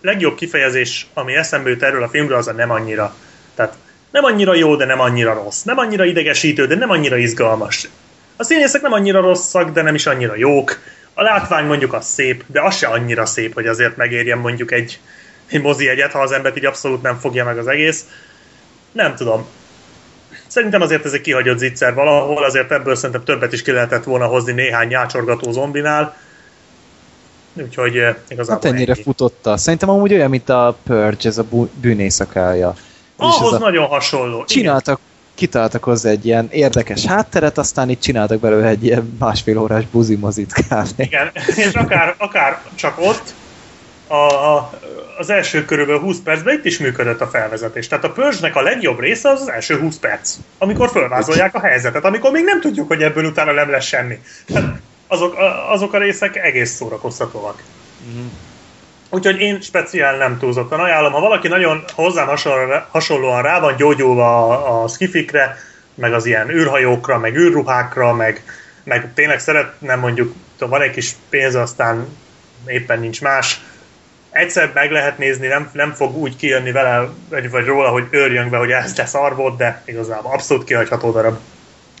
legjobb kifejezés, ami eszembe jut erről a filmről, az a nem annyira. Tehát nem annyira jó, de nem annyira rossz. Nem annyira idegesítő, de nem annyira izgalmas. A színészek nem annyira rosszak, de nem is annyira jók. A látvány mondjuk az szép, de az se annyira szép, hogy azért megérjen mondjuk egy, egy mozi egyet, ha az embert így abszolút nem fogja meg az egész. Nem tudom. Szerintem azért ez egy kihagyott zicser valahol, azért ebből szerintem többet is ki lehetett volna hozni néhány nyácsorgató zombinál. Úgyhogy eh, igazából Hát ennyire ennyi. futotta. Szerintem amúgy olyan, mint a Purge, ez a bűnészakálja. Ahhoz a... nagyon hasonló. Csináltak Igen kitaláltak hozzá egy ilyen érdekes hátteret, aztán itt csináltak belőle egy ilyen másfél órás buzimozit kb. Igen, és akár, akár csak ott, a, a, az első körülbelül 20 percben itt is működött a felvezetés. Tehát a pörzsnek a legjobb része az az első 20 perc, amikor fölvázolják a helyzetet, amikor még nem tudjuk, hogy ebből utána nem lesz semmi. Tehát azok, azok a részek egész szórakoztatóak. Mm. Úgyhogy én speciál nem túlzottan ajánlom. Ha valaki nagyon hozzám hasonlóan rá van gyógyulva a, a skifikre, meg az ilyen űrhajókra, meg űrruhákra, meg, meg tényleg szeretne mondjuk, van egy kis pénz, aztán éppen nincs más, egyszer meg lehet nézni, nem, nem fog úgy kijönni vele, vagy, vagy róla, hogy őrjön hogy ez lesz arvod, de igazából abszolút kihagyható darab.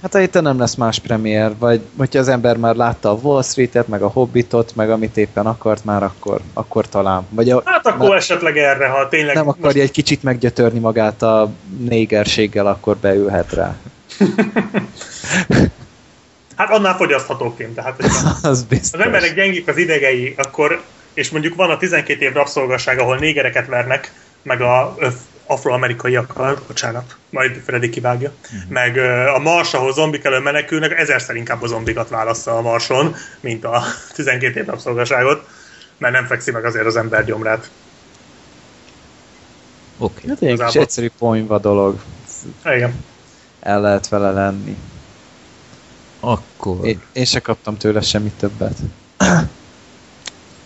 Hát itt nem lesz más premier, vagy hogyha az ember már látta a Wall Street-et, meg a Hobbitot, meg amit éppen akart már, akkor, akkor talán. Vagy a, hát akkor már esetleg erre, ha tényleg... Nem akarja most... egy kicsit meggyötörni magát a négerséggel, akkor beülhet rá. (laughs) hát annál fogyaszthatóként, tehát (laughs) az, biztos. az emberek gyengik az idegei, akkor, és mondjuk van a 12 év rabszolgasság, ahol négereket vernek, meg a afroamerikaiakkal, bocsánat, majd Freddy kivágja, uh-huh. meg a Mars, ahol zombik elől menekülnek, ezerszer inkább a zombikat válaszza a Marson, mint a (laughs) 12 év napszolgaságot, mert nem fekszi meg azért az ember gyomrát. Oké. Okay. Hát egy kis egyszerű poénva dolog. Igen. El lehet vele lenni. Akkor... Én, én se kaptam tőle semmi többet.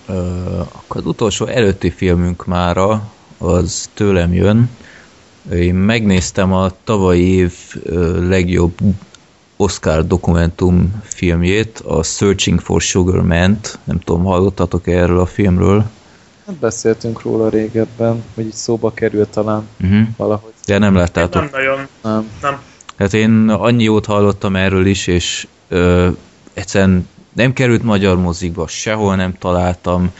Akkor az utolsó előtti filmünk mára az tőlem jön. Én megnéztem a tavalyi év legjobb Oscar dokumentum filmjét, a Searching for Sugar Man-t. Nem tudom, hallottatok -e erről a filmről? Hát beszéltünk róla régebben, hogy így szóba került talán uh-huh. valahogy. De nem láttátok? Nem nagyon. Nem. nem. Hát én annyi jót hallottam erről is, és ö, egyszerűen nem került magyar mozikba, sehol nem találtam,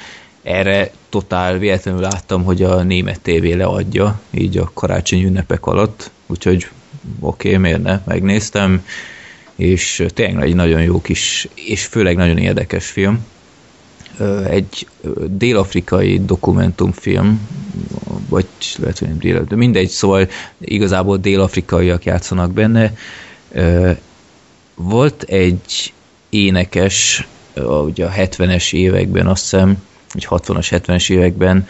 erre totál véletlenül láttam, hogy a német tévé leadja, így a karácsony ünnepek alatt, úgyhogy oké, okay, miért ne, megnéztem, és tényleg egy nagyon jó kis, és főleg nagyon érdekes film. Egy dél-afrikai dokumentumfilm, vagy lehet, hogy nem dél, de mindegy, szóval igazából dél-afrikaiak játszanak benne. Volt egy énekes, ugye a 70-es években azt hiszem, vagy 60-as, 70-es években,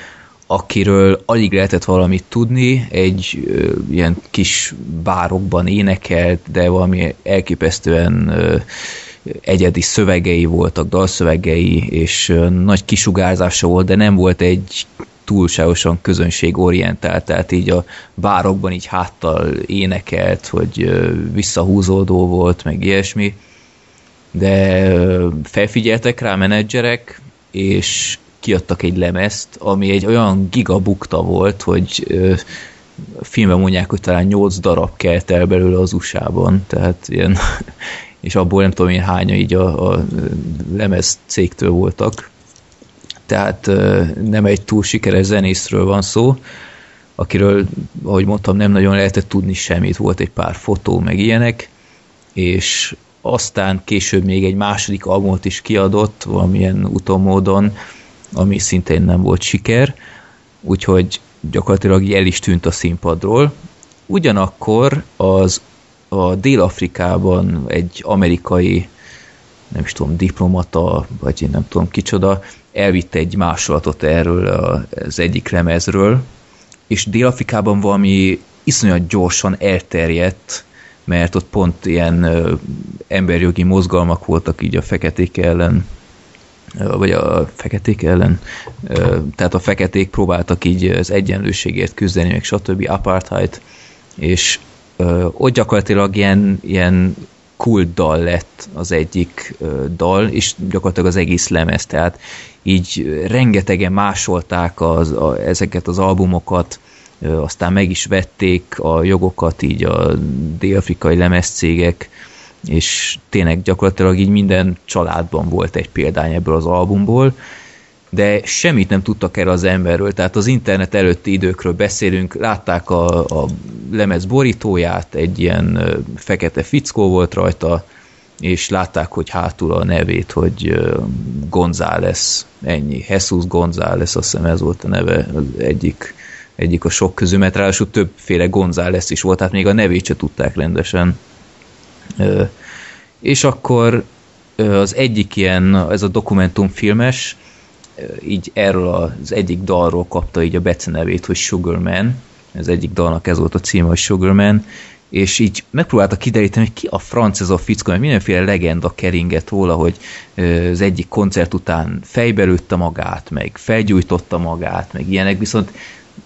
akiről alig lehetett valamit tudni, egy ö, ilyen kis bárokban énekelt, de valami elképesztően ö, egyedi szövegei voltak, dalszövegei, és ö, nagy kisugárzása volt, de nem volt egy túlságosan közönségorientált, tehát így a bárokban így háttal énekelt, hogy visszahúzódó volt, meg ilyesmi, de felfigyeltek rá menedzserek, és kiadtak egy lemezt, ami egy olyan gigabukta volt, hogy filmben mondják, hogy talán 8 darab kelt el belőle az USA-ban, tehát ilyen, (laughs) és abból nem tudom én hánya így a, a lemez cégtől voltak. Tehát nem egy túl sikeres zenészről van szó, akiről, ahogy mondtam, nem nagyon lehetett tudni semmit, volt egy pár fotó, meg ilyenek, és aztán később még egy második albumot is kiadott, valamilyen utómódon, ami szintén nem volt siker, úgyhogy gyakorlatilag el is tűnt a színpadról. Ugyanakkor az a Dél-Afrikában egy amerikai nem is tudom, diplomata, vagy én nem tudom kicsoda, elvitte egy másolatot erről az egyik lemezről, és Dél-Afrikában valami iszonyat gyorsan elterjedt, mert ott pont ilyen ö, emberjogi mozgalmak voltak így a feketék ellen, vagy a feketék ellen, tehát a feketék próbáltak így az egyenlőségért küzdeni, meg stb. apartheid, és ott gyakorlatilag ilyen, ilyen kult dal lett az egyik dal, és gyakorlatilag az egész lemez, tehát így rengetegen másolták az, a, ezeket az albumokat, aztán meg is vették a jogokat így a dél-afrikai lemezcégek, és tényleg gyakorlatilag így minden családban volt egy példány ebből az albumból, de semmit nem tudtak erre az emberről, tehát az internet előtti időkről beszélünk, látták a, a lemez borítóját, egy ilyen fekete fickó volt rajta, és látták, hogy hátul a nevét, hogy González, ennyi, Jesus González, azt hiszem ez volt a neve, az egyik, egyik a sok közül, mert ráadásul többféle González is volt, tehát még a nevét se tudták rendesen. És akkor az egyik ilyen, ez a dokumentumfilmes, így erről az egyik dalról kapta így a becenevét, hogy Sugarman, ez egyik dalnak ez volt a címe, hogy Sugarman, és így megpróbálta kideríteni, hogy ki a franc ez a fickó, mert mindenféle legenda keringett róla, hogy az egyik koncert után fejbelőtte magát, meg felgyújtotta magát, meg ilyenek, viszont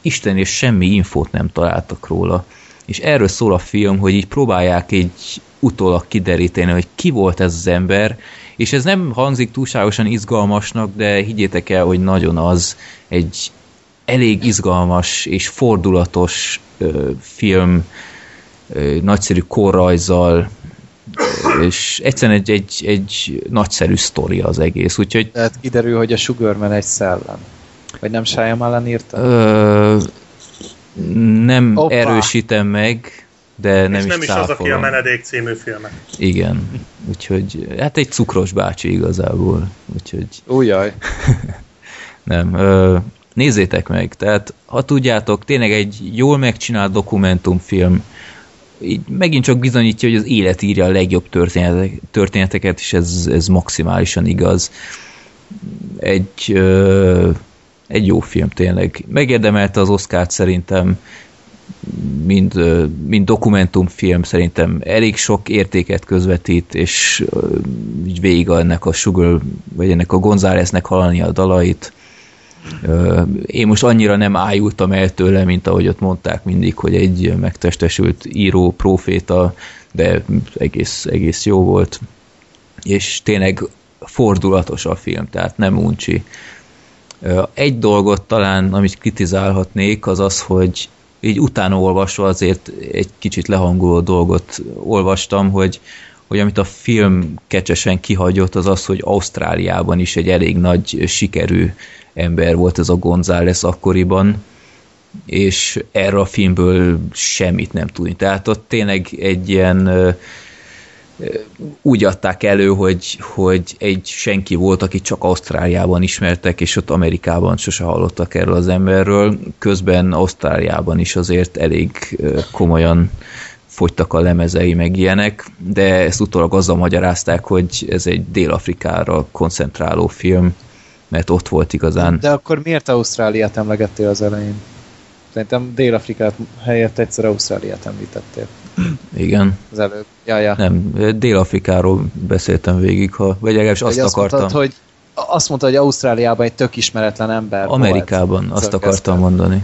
Isten és semmi infót nem találtak róla. És erről szól a film, hogy így próbálják egy utólag kideríteni, hogy ki volt ez az ember, és ez nem hangzik túlságosan izgalmasnak, de higgyétek el, hogy nagyon az egy elég izgalmas és fordulatos ö, film, ö, nagyszerű korrajzzal, és egyszerűen egy, egy, egy nagyszerű sztori az egész, úgyhogy... Tehát kiderül, hogy a Sugarman egy szellem. Vagy nem Shyamalan írta? Ö, nem Opa. erősítem meg, de nem és is nem is cáfolom. az, aki a Menedék című filme. Igen, úgyhogy hát egy cukros bácsi igazából, úgyhogy... Újjaj. (laughs) nem, ö, nézzétek meg, tehát ha tudjátok, tényleg egy jól megcsinált dokumentumfilm, így megint csak bizonyítja, hogy az élet írja a legjobb történeteket, és ez, ez maximálisan igaz. Egy, ö, egy jó film tényleg. Megérdemelte az Oscárt szerintem, mind, mind dokumentumfilm szerintem elég sok értéket közvetít, és így végig ennek a Sugar, vagy ennek a Gonzáleznek hallani a dalait. Én most annyira nem ájultam el tőle, mint ahogy ott mondták mindig, hogy egy megtestesült író, proféta, de egész, egész jó volt. És tényleg fordulatos a film, tehát nem uncsi. Egy dolgot talán, amit kritizálhatnék, az az, hogy így utána olvasva azért egy kicsit lehangoló dolgot olvastam, hogy, hogy amit a film kecsesen kihagyott, az az, hogy Ausztráliában is egy elég nagy sikerű ember volt ez a González akkoriban, és erre a filmből semmit nem tudni. Tehát ott tényleg egy ilyen úgy adták elő, hogy, hogy egy senki volt, aki csak Ausztráliában ismertek, és ott Amerikában sose hallottak erről az emberről. Közben Ausztráliában is azért elég komolyan fogytak a lemezei, meg ilyenek, de ezt utólag azzal magyarázták, hogy ez egy Dél-Afrikára koncentráló film, mert ott volt igazán. De akkor miért Ausztráliát emlegettél az elején? Szerintem Dél-Afrikát helyett egyszer Ausztráliát említettél. Igen. Az előbb. Ja, ja. Nem, Dél-Afrikáról beszéltem végig, ha, vagy legalábbis azt, azt akartam. Mondtad, hogy azt mondta, hogy Ausztráliában egy tök ismeretlen ember Amerikában, volt. azt akartam mondani.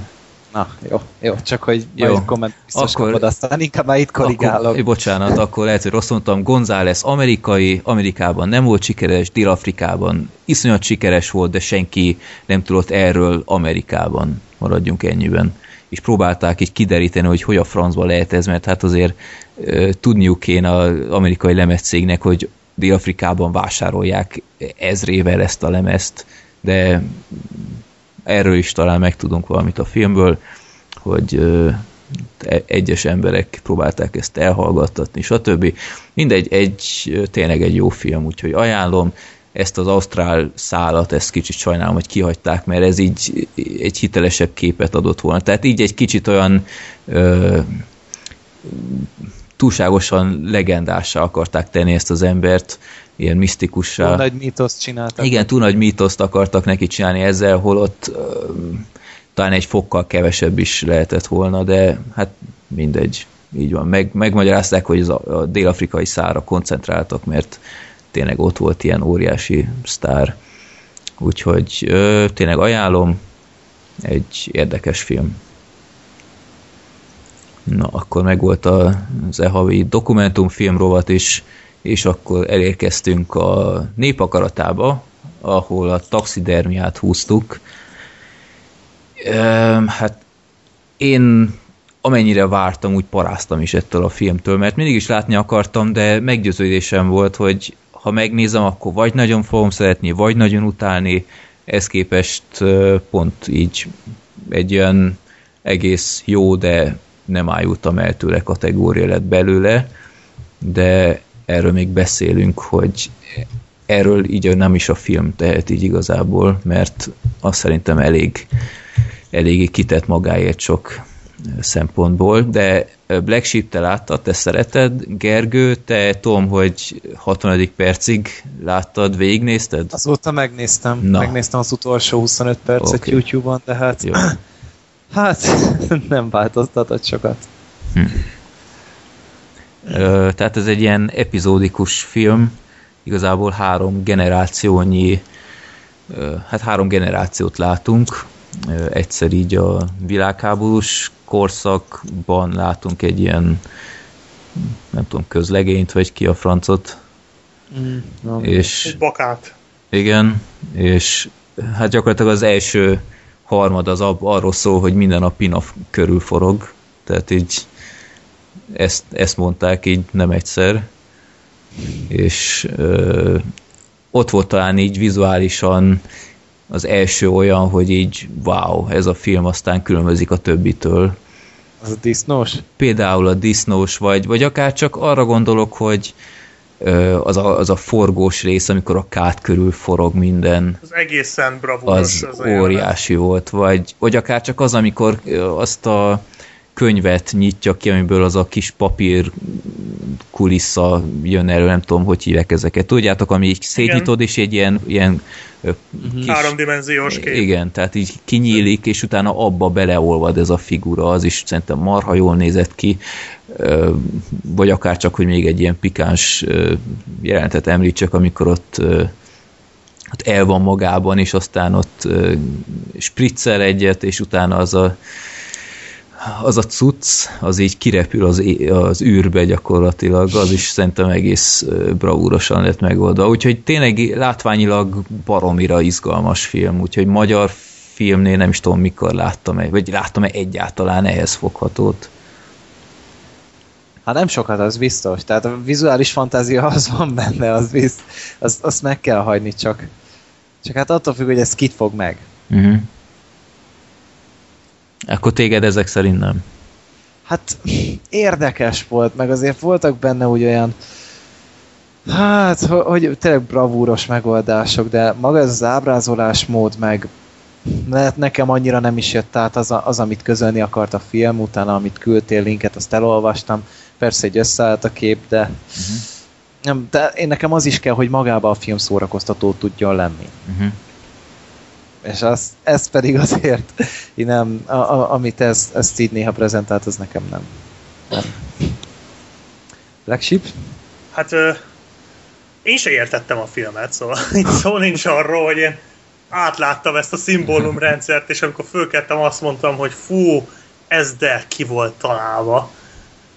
Na, jó, jó, csak hogy Jó. majd komment biztos Akkor- kapod, aztán inkább már itt korrigálok. Akkor, bocsánat, akkor lehet, hogy rossz mondtam. González amerikai, Amerikában nem volt sikeres, Dél-Afrikában iszonyat sikeres volt, de senki nem tudott erről Amerikában. Maradjunk ennyiben. És próbálták így kideríteni, hogy hogy a francba lehet ez, mert hát azért ö, tudniuk kéne az amerikai lemezcégnek, hogy Dél-Afrikában vásárolják ezrével ezt a lemezt, de erről is talán megtudunk valamit a filmből, hogy ö, e- egyes emberek próbálták ezt elhallgattatni, stb. Mindegy, egy, tényleg egy jó film, úgyhogy ajánlom ezt az ausztrál szálat, ezt kicsit sajnálom, hogy kihagyták, mert ez így egy hitelesebb képet adott volna. Tehát így egy kicsit olyan ö, túlságosan legendássá akarták tenni ezt az embert, ilyen misztikussá. Túl nagy mítoszt csináltak. Igen, túl nagy mítoszt akartak neki csinálni ezzel, holott uh, talán egy fokkal kevesebb is lehetett volna, de hát mindegy, így van. Meg, megmagyarázták, hogy az a, a dél-afrikai szára koncentráltak, mert tényleg ott volt ilyen óriási sztár. Úgyhogy ö, tényleg ajánlom, egy érdekes film. Na, akkor megvolt az e havi dokumentumfilm rovat is, és akkor elérkeztünk a népakaratába, ahol a taxidermiát húztuk. Öm, hát én amennyire vártam, úgy paráztam is ettől a filmtől, mert mindig is látni akartam, de meggyőződésem volt, hogy ha megnézem, akkor vagy nagyon fogom szeretni, vagy nagyon utálni, ez képest pont így egy olyan egész jó, de nem ájultam el tőle kategória lett belőle, de erről még beszélünk, hogy erről így nem is a film tehet így igazából, mert azt szerintem elég, eléggé kitett magáért sok szempontból, de Black Sheep te láttad, te szereted, Gergő, te Tom, hogy 60. percig láttad, végignézted? Azóta megnéztem. Na. Megnéztem az utolsó 25 percet Oké. YouTube-on, de hát, Jó. (clears throat) hát (laughs) nem változtatott sokat. Ö, Tehát ez egy ilyen epizódikus film, igazából három generációnyi, ö, hát három generációt látunk. Egyszer így a világháborús korszakban látunk egy ilyen, nem tudom, közlegényt, vagy ki a francot, Mm, és Egy bakát. igen, és hát gyakorlatilag az első harmad az ab, arról szól, hogy minden a pinaf körül forog, tehát így ezt, ezt mondták így nem egyszer, és ö, ott volt talán így vizuálisan az első olyan, hogy így wow, ez a film aztán különbözik a többitől. Az a disznós? Például a disznós, vagy, vagy akár csak arra gondolok, hogy az a, az a forgós rész, amikor a kát körül forog minden, Az egészen bravúros. az az a jelenet. óriási volt, vagy, vagy akár csak az, amikor azt a könyvet nyitja ki, amiből az a kis papír kulissza jön elő, nem tudom, hogy hívják ezeket. Tudjátok, ami így szétnyitod, és egy ilyen, ilyen ö, kis, Háromdimenziós kép. igen, tehát így kinyílik, és utána abba beleolvad ez a figura, az is szerintem marha jól nézett ki, vagy akár csak, hogy még egy ilyen pikáns jelentet említsek, amikor ott ott el van magában, és aztán ott spriccel egyet, és utána az a az a cucc, az így kirepül az, az űrbe gyakorlatilag, az is szerintem egész bravúrosan lett megoldva. Úgyhogy tényleg látványilag baromira izgalmas film, úgyhogy magyar filmnél nem is tudom mikor láttam -e, vagy láttam-e egyáltalán ehhez foghatót. Hát nem sokat, az biztos. Tehát a vizuális fantázia az van benne, az bizt, az, azt meg kell hagyni csak. Csak hát attól függ, hogy ez kit fog meg. Uh-huh. Akkor téged ezek szerint nem. Hát érdekes volt, meg azért voltak benne úgy olyan hát, ho- hogy tényleg bravúros megoldások, de maga ez az ábrázolásmód meg lehet nekem annyira nem is jött át az, az, amit közölni akart a film, utána amit küldtél linket, azt elolvastam, persze egy összeállt a kép, de uh-huh. nem, de én nekem az is kell, hogy magába a film szórakoztató tudjon lenni. Uh-huh. És az, ez pedig azért, én nem, a, a, amit ez, ezt így néha prezentált, az nekem nem. Black Sheep? Hát ö, én se értettem a filmet, szóval (laughs) itt szó nincs arról, hogy én átláttam ezt a szimbólumrendszert, és amikor fölkeltem, azt mondtam, hogy fú, ez de ki volt találva.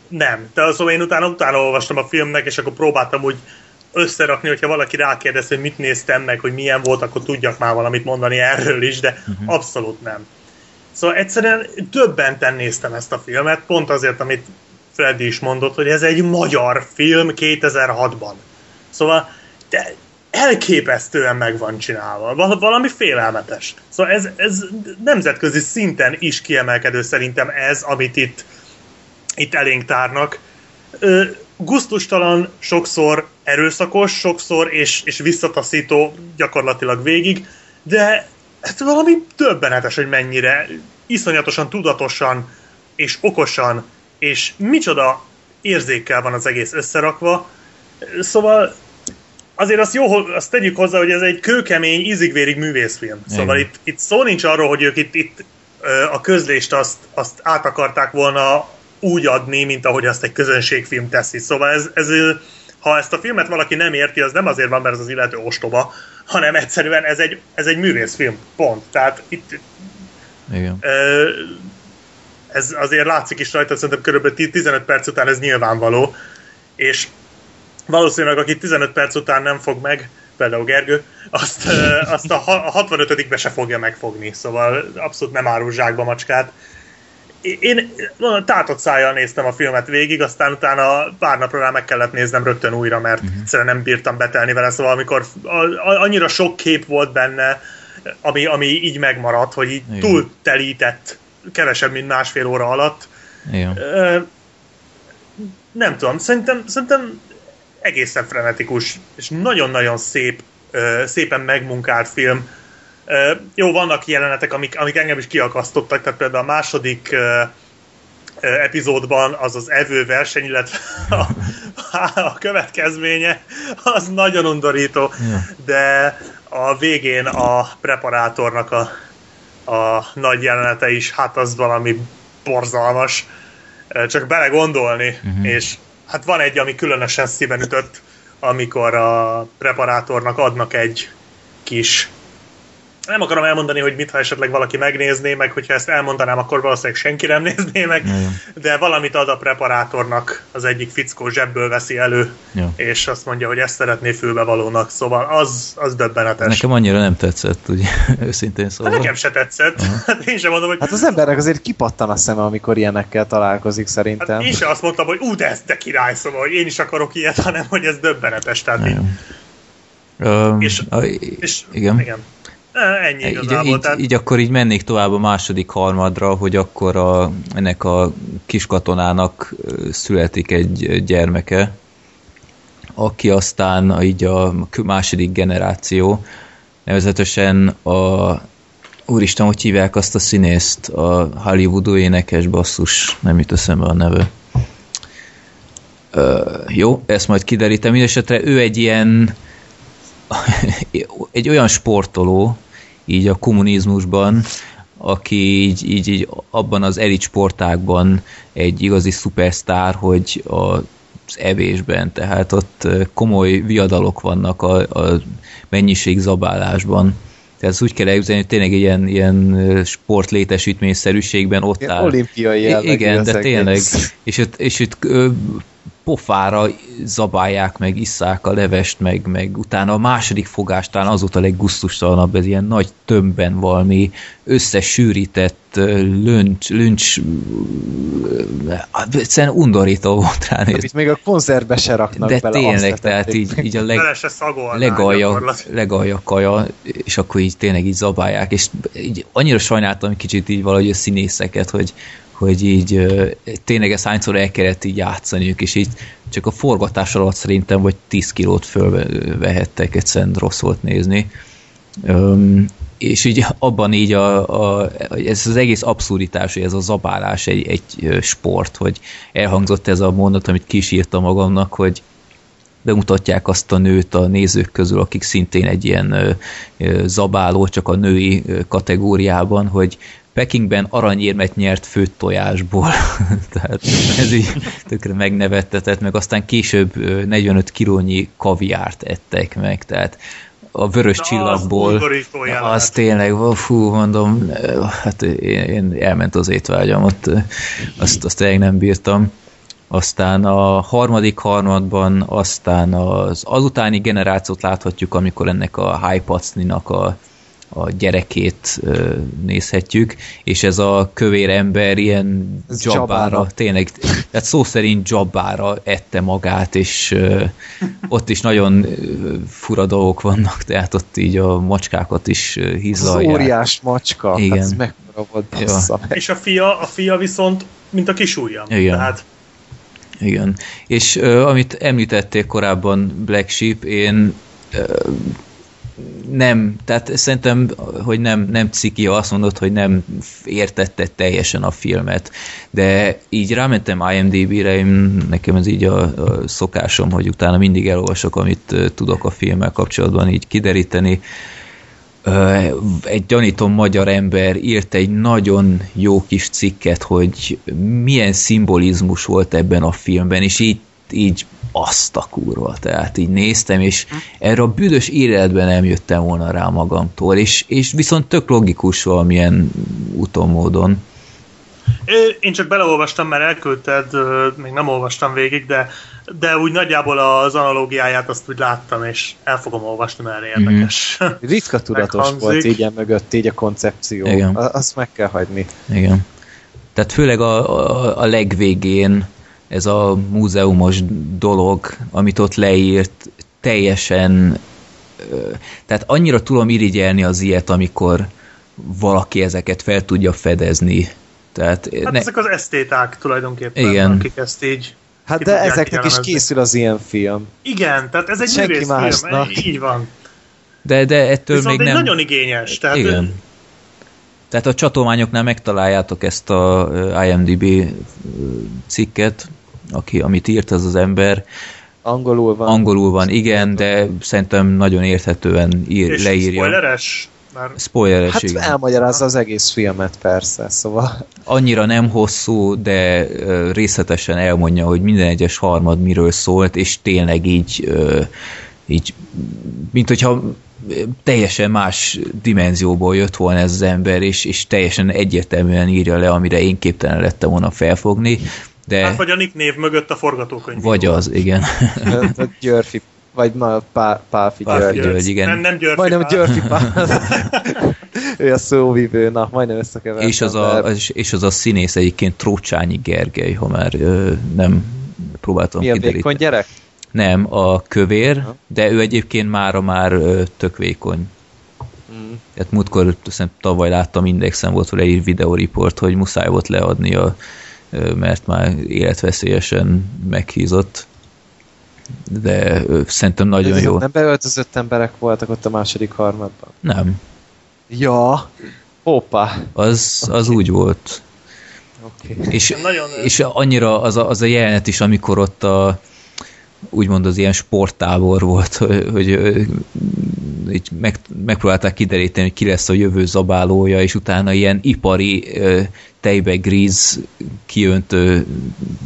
Nem. De szóval én utána, utána olvastam a filmnek, és akkor próbáltam úgy összerakni, hogyha valaki rákérdez, hogy mit néztem meg, hogy milyen volt, akkor tudjak már valamit mondani erről is, de uh-huh. abszolút nem. Szóval egyszerűen többenten néztem ezt a filmet, pont azért, amit Freddy is mondott, hogy ez egy magyar film 2006-ban. Szóval de elképesztően meg van csinálva. Valami félelmetes. Szóval ez, ez nemzetközi szinten is kiemelkedő szerintem ez, amit itt, itt elénk tárnak. Ö, guztustalan, sokszor erőszakos, sokszor és, és visszataszító gyakorlatilag végig, de ez valami döbbenetes, hogy mennyire iszonyatosan tudatosan és okosan és micsoda érzékkel van az egész összerakva. Szóval azért azt jó, azt tegyük hozzá, hogy ez egy kőkemény, izigvérig művészfilm. Szóval itt, itt szó nincs arról, hogy ők itt, itt a közlést azt, azt át akarták volna úgy adni, mint ahogy azt egy közönségfilm teszi. Szóval ez, ez, ha ezt a filmet valaki nem érti, az nem azért van, mert ez az illető ostoba, hanem egyszerűen ez egy, ez egy művészfilm. Pont. Tehát itt Igen. ez azért látszik is rajta, szerintem körülbelül 15 perc után ez nyilvánvaló, és valószínűleg aki 15 perc után nem fog meg, például Gergő, azt, azt a 65-be se fogja megfogni, szóval abszolút nem árul zsákba macskát. Én tátott szájjal néztem a filmet végig, aztán utána pár napra rá meg kellett néznem rögtön újra, mert uh-huh. egyszerűen nem bírtam betelni vele, szóval amikor annyira sok kép volt benne, ami, ami így megmaradt, hogy így túl telített kevesebb, mint másfél óra alatt. Igen. Nem tudom, szerintem, szerintem egészen frenetikus, és nagyon-nagyon szép, szépen megmunkált film. Jó, vannak jelenetek, amik, amik engem is kiakasztottak, tehát például a második epizódban az az evő verseny, illetve (laughs) a, a következménye az nagyon undorító, de a végén a preparátornak a, a nagy jelenete is, hát az valami borzalmas. Csak belegondolni, uh-huh. és hát van egy, ami különösen szíven ütött, amikor a preparátornak adnak egy kis nem akarom elmondani, hogy mit, ha esetleg valaki megnézné, meg hogyha ezt elmondanám, akkor valószínűleg senki nem nézné meg, ja, de valamit ad a preparátornak, az egyik fickó zsebből veszi elő, ja. és azt mondja, hogy ezt szeretné fülbevalónak, szóval az, az döbbenetes. Nekem annyira nem tetszett, ugye, (laughs) őszintén szóval. Hát nekem se tetszett, (laughs) hát én sem mondom, hogy... Hát az embernek azért kipattan a szeme, amikor ilyenekkel találkozik szerintem. Hát én sem azt mondtam, hogy ú, de ez de király, szóval, hogy én is akarok ilyet, (laughs) hanem hogy ez döbbenetes, tehát így... Um, és, a, és, igen. igen. Ennyi igazából. Így, így, így akkor így mennék tovább a második harmadra, hogy akkor a, ennek a kiskatonának születik egy gyermeke, aki aztán így a második generáció, nevezetesen a úristen, hogy hívják azt a színészt, a Hollywood énekes basszus, nem jut eszembe a neve. Uh, jó, ezt majd kiderítem. Mindenesetre ő egy ilyen (laughs) egy olyan sportoló, így a kommunizmusban, aki így, így, így abban az elit sportákban egy igazi szupersztár, hogy a az evésben, tehát ott komoly viadalok vannak a, a mennyiség zabálásban. Tehát ezt úgy kell elképzelni, hogy tényleg ilyen, ilyen sportlétesítményszerűségben ott áll. Olimpiai Igen, de tényleg. És itt, és itt pofára zabálják meg, isszák a levest, meg, meg utána a második fogástán az volt a leggusztustalanabb, ez ilyen nagy tömbben valami összesűrített löncs, löncs egyszerűen undorító volt rá. Itt még a konzervbe se raknak De bele tényleg, tehát így, így a leg, legalja, legalja kaja, és akkor így tényleg így zabálják, és így annyira sajnáltam kicsit így valahogy a színészeket, hogy, hogy így tényleg ezt hányszor el kellett így játszaniuk, és így csak a forgatás alatt szerintem vagy 10 kilót fölvehettek, egyszerűen rossz volt nézni. Um, és így abban így a, a, ez az egész abszurditás, hogy ez a zabálás egy, egy sport, hogy elhangzott ez a mondat, amit kisírta magamnak, hogy bemutatják azt a nőt a nézők közül, akik szintén egy ilyen zabáló, csak a női kategóriában, hogy Pekingben aranyérmet nyert főtt tojásból. (laughs) Tehát ez így tökre megnevettetett, meg aztán később 45 kilónyi kaviárt ettek meg, tehát a vörös Na, csillagból, az az tényleg, fú, mondom, hát én, én elment az étvágyam, ott azt, azt tényleg nem bírtam. Aztán a harmadik harmadban, aztán az azutáni generációt láthatjuk, amikor ennek a Hypacninak a, a gyerekét nézhetjük, és ez a kövér ember ilyen Ez Jabbára, Jabára. tényleg, tehát szó szerint Jabbára ette magát, és ott is nagyon fura dolgok vannak, tehát ott így a macskákat is ö, Az hízlalják. óriás macska. Igen. Hát ez mekkora volt, Ja. És a fia, a fia viszont, mint a kis ujjam. Igen. Tehát Igen. És amit említettél korábban Black Sheep, én nem, tehát szerintem, hogy nem, nem ciki, azt mondod, hogy nem értette teljesen a filmet, de így rámentem IMDB-re, nekem ez így a, a szokásom, hogy utána mindig elolvasok, amit tudok a filmmel kapcsolatban így kideríteni, egy gyanítom magyar ember írt egy nagyon jó kis cikket, hogy milyen szimbolizmus volt ebben a filmben, és így, így azt a kurva, tehát így néztem, és erre a büdös életben nem jöttem volna rá magamtól, és, és viszont tök logikus valamilyen úton, módon. Én csak beleolvastam, mert elküldted, még nem olvastam végig, de, de úgy nagyjából az analógiáját azt úgy láttam, és el fogom olvasni, mert érdekes. (laughs) Ritka tudatos Meghangzik. volt így mögött, így a koncepció. Igen. Azt meg kell hagyni. Igen. Tehát főleg a, a, a legvégén ez a múzeumos dolog, amit ott leírt, teljesen tehát annyira tudom irigyelni az ilyet, amikor valaki ezeket fel tudja fedezni. Tehát Hát ne, ezek az esztéták tulajdonképpen, Igen. akik ezt így... Hát de ezeknek is készül az ilyen film. Igen, tehát ez egy Senki művészfilm, másnak. így van. de, de ettől Viszont még nem... nagyon igényes. Tehát Igen. Tehát a csatolmányoknál megtaláljátok ezt a IMDB cikket, aki, amit írt ez az ember. Angolul van. Angolul van, igen, de szerintem nagyon érthetően ír, és leírja. spoileres? Már Spoileres, Hát igen. elmagyarázza az egész filmet, persze, szóval Annyira nem hosszú, de részletesen elmondja, hogy minden egyes harmad miről szólt, és tényleg így, így mint hogyha teljesen más dimenzióból jött volna ez az ember, és, és teljesen egyértelműen írja le, amire én képtelen lettem volna felfogni, de Hát vagy a nick név mögött a forgatókönyv. vagy az, igen. a Györfi, vagy ma Pál, Pálfi Pálfi György. György, igen. Nem, nem Györfi Majdnem Pál. Györfi Pál. ő a szóvivő, na, majdnem összekevertem. és, az a, és az a színész egyébként Trócsányi Gergely, ha már ö, nem próbáltam Mi a kideríteni. vékony gyerek? Nem, a kövér, Aha. de ő egyébként mára már ö, tök vékony. Mm. Tehát múltkor hiszem, tavaly láttam Indexen volt vele egy videóriport, hogy muszáj volt leadnia, ö, mert már életveszélyesen meghízott. De szerintem nagyon Ezek jó. Nem beöltözött emberek voltak ott a második harmadban. Nem, Ja. Hoppá. az, az úgy volt. Okay. És, Nagyon- és annyira az a, az a jelenet is, amikor ott a úgymond az ilyen sporttábor volt, hogy, hogy meg, megpróbálták kideríteni, hogy ki lesz a jövő zabálója, és utána ilyen ipari tejbe gríz kiöntő,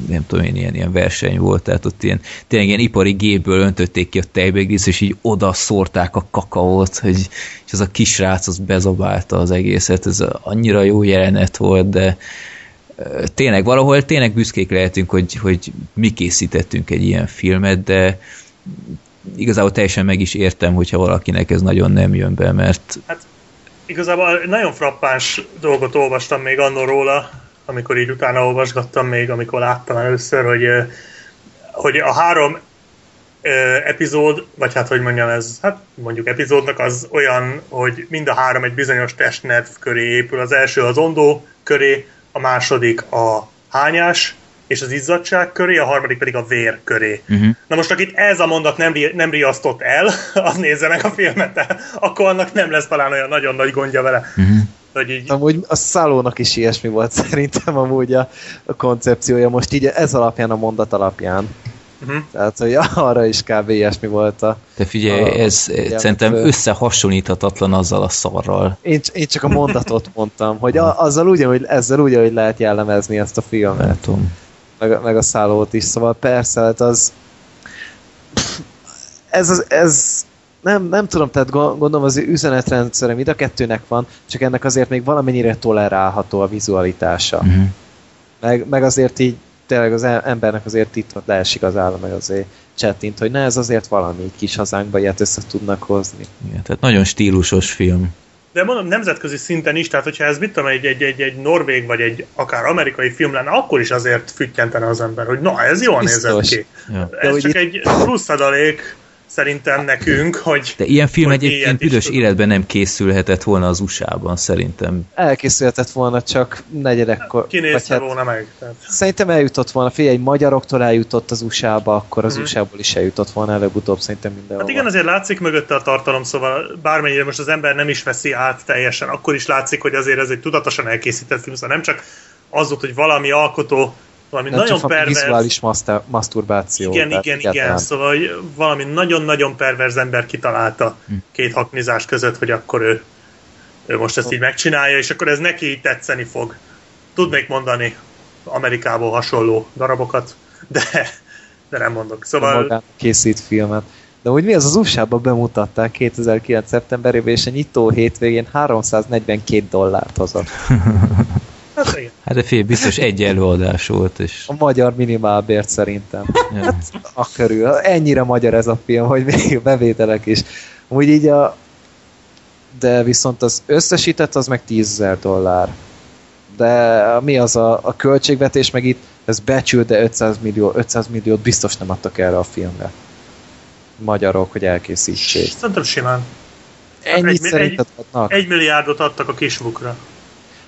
nem tudom én, ilyen, ilyen verseny volt, tehát ott ilyen, tényleg ilyen ipari gépből öntötték ki a tejbe gríz, és így oda szórták a kakaót, hogy, és az a kisrác az bezabálta az egészet, ez annyira jó jelenet volt, de tényleg valahol tényleg büszkék lehetünk, hogy, hogy mi készítettünk egy ilyen filmet, de igazából teljesen meg is értem, hogyha valakinek ez nagyon nem jön be, mert Igazából nagyon frappáns dolgot olvastam még annól róla, amikor így utána olvasgattam még, amikor láttam először, hogy, hogy a három epizód, vagy hát hogy mondjam ez, hát mondjuk epizódnak az olyan, hogy mind a három egy bizonyos testnerv köré épül. Az első az ondó köré, a második a hányás, és az izzadság köré, a harmadik pedig a vér köré. uh-huh. Na most, akit ez a mondat nem, ri- nem riasztott el, (laughs) az nézze meg a filmet, akkor annak nem lesz talán olyan nagyon nagy gondja vele. Uh-huh. Hogy így, Amúgy a Szálónak is ilyesmi volt (laughs) szerintem amúgy a, a koncepciója. Most így ez alapján, a mondat alapján. Uh-huh. Tehát, hogy (laughs) arra is kb. ilyesmi volt a... De figyelj, a, ez ugye, szerintem ö, összehasonlíthatatlan azzal a szarral. Én, én csak a mondatot mondtam, hogy a, azzal ugyanúgy, ezzel ugyanúgy lehet jellemezni ezt a filmet. Nem tudom. meg, a- meg a szállót is, szóval persze, hát az ez, ez nem, nem tudom, tehát gond- gondolom az üzenetrendszere mind a kettőnek van, csak ennek azért még valamennyire tolerálható a vizualitása. Uh-huh. Meg, meg azért így tényleg az em- embernek azért itt leesik az állam, meg azért csettint, hogy ne, ez azért valami kis hazánkba ilyet össze tudnak hozni. Igen, tehát nagyon stílusos film. De mondom, nemzetközi szinten is, tehát hogyha ez mit tudom, egy, egy, egy, egy norvég vagy egy akár amerikai film lenne, akkor is azért füttyentene az ember, hogy na, ez jól Biztos. nézett ki. Ja. Ez hogy csak itt- egy plusz adalék szerintem nekünk, hogy De ilyen film Hogy egyébként büdös életben nem készülhetett volna az USA-ban, szerintem. Elkészülhetett volna csak negyedekkor. kinézte hát volna meg. Tehát. Szerintem eljutott volna, figyelj, egy magyaroktól eljutott az USA-ba, akkor az Mhm. USA-ból is eljutott volna előbb-utóbb szerintem mindenhol. Hát igen, azért látszik mögötte a tartalom, szóval bármennyire most az ember nem is veszi át teljesen, akkor is látszik, hogy azért ez egy tudatosan elkészített film, szóval nem csak az volt, hogy valami alkotó, valami Nem nagyon csak a pervers, vizuális maszter, maszturbáció. igen, tehát igen, igen, szóval hogy valami nagyon-nagyon perverz ember kitalálta Hm. két haknizás között, hogy akkor ő, ő most ezt így megcsinálja, és akkor ez neki így tetszeni fog. Tudnék mondani Amerikából hasonló darabokat, de, de nem mondok. Szóval... Készít filmet. De úgy mi az az USA-ban bemutatták 2009. szeptemberében, és a nyitó hétvégén 342 dollárt hozott. hát. Hát de fél, biztos egy előadás volt, és A magyar minimálbért szerintem. ja. A körül. Ennyire magyar ez a film, hogy még a bevételek is. Úgy így a... De viszont az összesített, az meg 10 000 dollár. De mi az a, a költségvetés, meg itt ez becsült, de 500, millió, 500 milliót biztos nem adtak erre a filmre. Magyarok, hogy elkészítsék. Szerintem simán. Ennyit egy- szerinted adnak? Egy milliárdot adtak a kisbukra.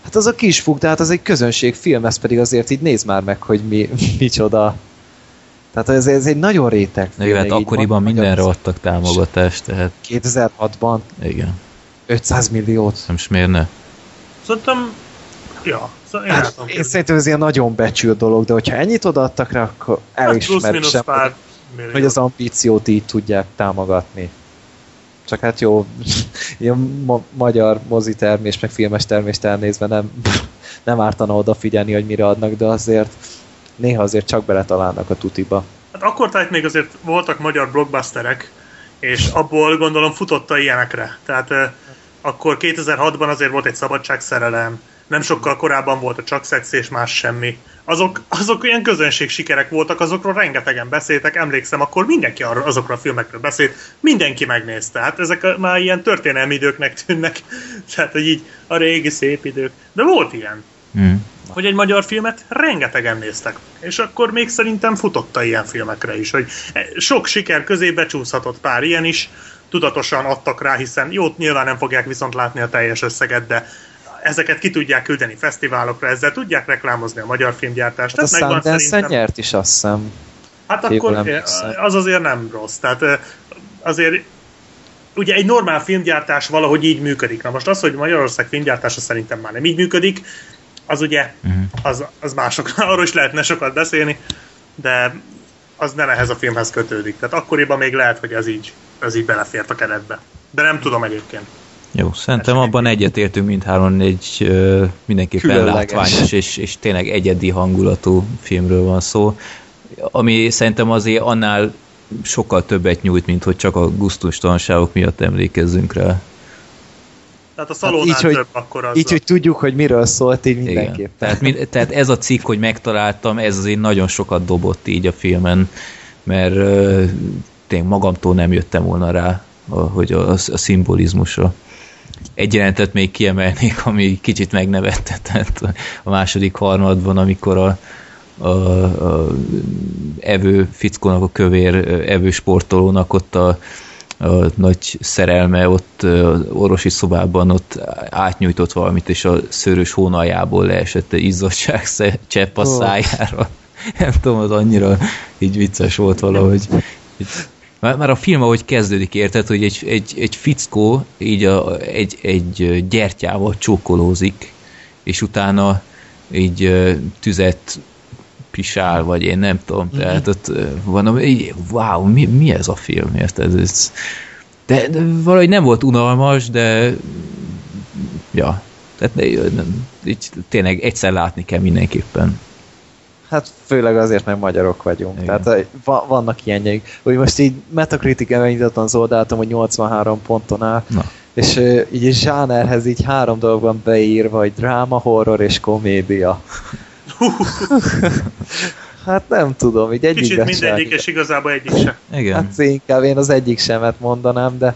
Hát az a kis fug, tehát az egy közönségfilm, ez pedig azért így nézd már meg, hogy mi, (laughs) micsoda. Tehát ez, ez egy nagyon réteg Na jó, hát akkoriban mindenre adtak támogatást, tehát 2006-ban igen. 500 milliót. Nem is miért ne? Szerintem, ja, szóval én Hát, tudom én szerintem ez ilyen nagyon becsült dolog, de hogyha ennyit odaadtak rá, akkor Hát elismerésem, pár millió. hogy az ambíciót így tudják támogatni. Csak hát jó, (laughs) ilyen ma- magyar mozitermés, meg filmes termést elnézve nem, (laughs) nem ártana odafigyelni, hogy mire adnak, de azért néha azért csak beletalálnak a tutiba. Hát akkor tehát még azért voltak magyar blockbusterek, és abból gondolom futotta ilyenekre. Tehát eh, akkor 2006-ban azért volt egy szabadságszerelem, nem sokkal korábban volt a csak szex és más semmi. Azok, azok ilyen közönség sikerek voltak, azokról rengetegen beszéltek, emlékszem, akkor mindenki arra, azokról a filmekről beszélt, mindenki megnézte. Hát ezek már ilyen történelmi időknek tűnnek, (laughs) tehát hogy így a régi szép idők. De volt ilyen Hm. hogy egy magyar filmet rengetegen néztek. És akkor még szerintem futotta ilyen filmekre is, hogy sok siker közé becsúszhatott pár ilyen is, tudatosan adtak rá, hiszen jót nyilván nem fogják viszont látni a teljes összeget, de ezeket ki tudják küldeni fesztiválokra, ezzel tudják reklámozni a magyar filmgyártást. Hát a Tehát megvan szerintem. nyert is, azt hiszem. Hát akkor emlékszem. az azért nem rossz. Tehát ö, azért ugye egy normál filmgyártás valahogy így működik. Na most az, hogy Magyarország filmgyártása szerintem már nem így működik, az ugye, Mhm. az, az mások, (laughs) arról is lehetne sokat beszélni, de az nem ehhez a filmhez kötődik. Tehát akkoriban még lehet, hogy ez így, ez így belefért a keretbe. De nem tudom egyébként. Jó, szerintem abban egyetértünk mindhárom, egy ö, mindenképpen Különleges. látványos és, és tényleg egyedi hangulatú filmről van szó, ami szerintem azért annál sokkal többet nyújt, mint hogy csak a gusztustalanságok miatt emlékezzünk rá. Tehát a szalonnál így, hogy- több akkor az. Így, hogy tudjuk, hogy miről szólt, így Igen. mindenképp. Tehát, mind, tehát ez a cikk, hogy megtaláltam, ez azért nagyon sokat dobott így a filmen, mert ö, tényleg magamtól nem jöttem volna rá, a, hogy a, a szimbolizmusra. Egy jelentet még kiemelnék, ami kicsit megnevette, (laughs) tehát a második harmadban, amikor a, a, a evő fickónak, a kövér evő sportolónak ott a, a nagy szerelme ott orvosi szobában ott átnyújtott valamit, és a szőrös hónaljából leesett izzadság (laughs) csepp a Ó. szájára. Nem tudom, az annyira így vicces volt valahogy. Így- Már, már a film, ahogy kezdődik, érted, hogy egy, egy, egy fickó így a, egy, egy gyertyával csókolózik, és utána így tüzet sál, vagy én nem tudom, tehát ott van, így, wow, mi, mi ez a film, érted? Ez, de, de valahogy nem volt unalmas, de ja, tehát így tényleg egyszer látni kell mindenképpen. Hát főleg azért, mert magyarok vagyunk. Igen. Tehát va- vannak ilyenjeik. Úgy most így Metacritic elindítottan zoldáltam, hogy 83 ponton áll, Na. és uh, így zsánerhez így három dolog van beírva, hogy dráma, horror és komédia. (laughs) hát nem tudom, így egyik Kicsit mindegyik, és igazából egyik sem. Igen. Hát inkább én az egyik semet mondanám, de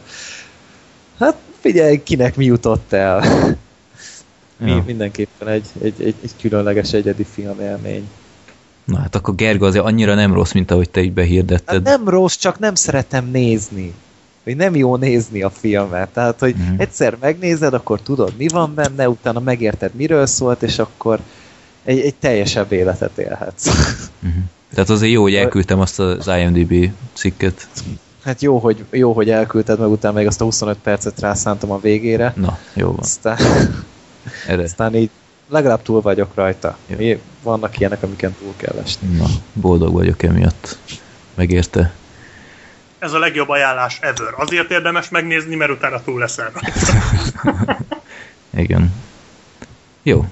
hát figyelj, kinek mi jutott el. Mi, ja. Mindenképpen egy, egy, egy, egy különleges egyedi filmélmény. Na hát akkor Gerga azért annyira nem rossz, mint ahogy te így behirdetted. Hát nem rossz, csak nem szeretem nézni. Hogy nem jó nézni a filmet. Tehát, hogy uh-huh. egyszer megnézed, akkor tudod, mi van benne, utána megérted, miről szólt, és akkor egy, egy teljesebb életet élhetsz. Uh-huh. (laughs) Tehát azért jó, hogy elküldtem azt az IMDB cikket. Hát jó, hogy, jó, hogy elküldted, meg utána még azt a 25 percet rászántam a végére. Na, jó van. Aztán, aztán így legalább túl vagyok rajta. Mi, vannak ilyenek, amiken túl kell esni. Na, boldog vagyok emiatt. Megérte. Ez a legjobb ajánlás ever. Azért érdemes megnézni, mert utána túl leszel (laughs) Igen. Jó.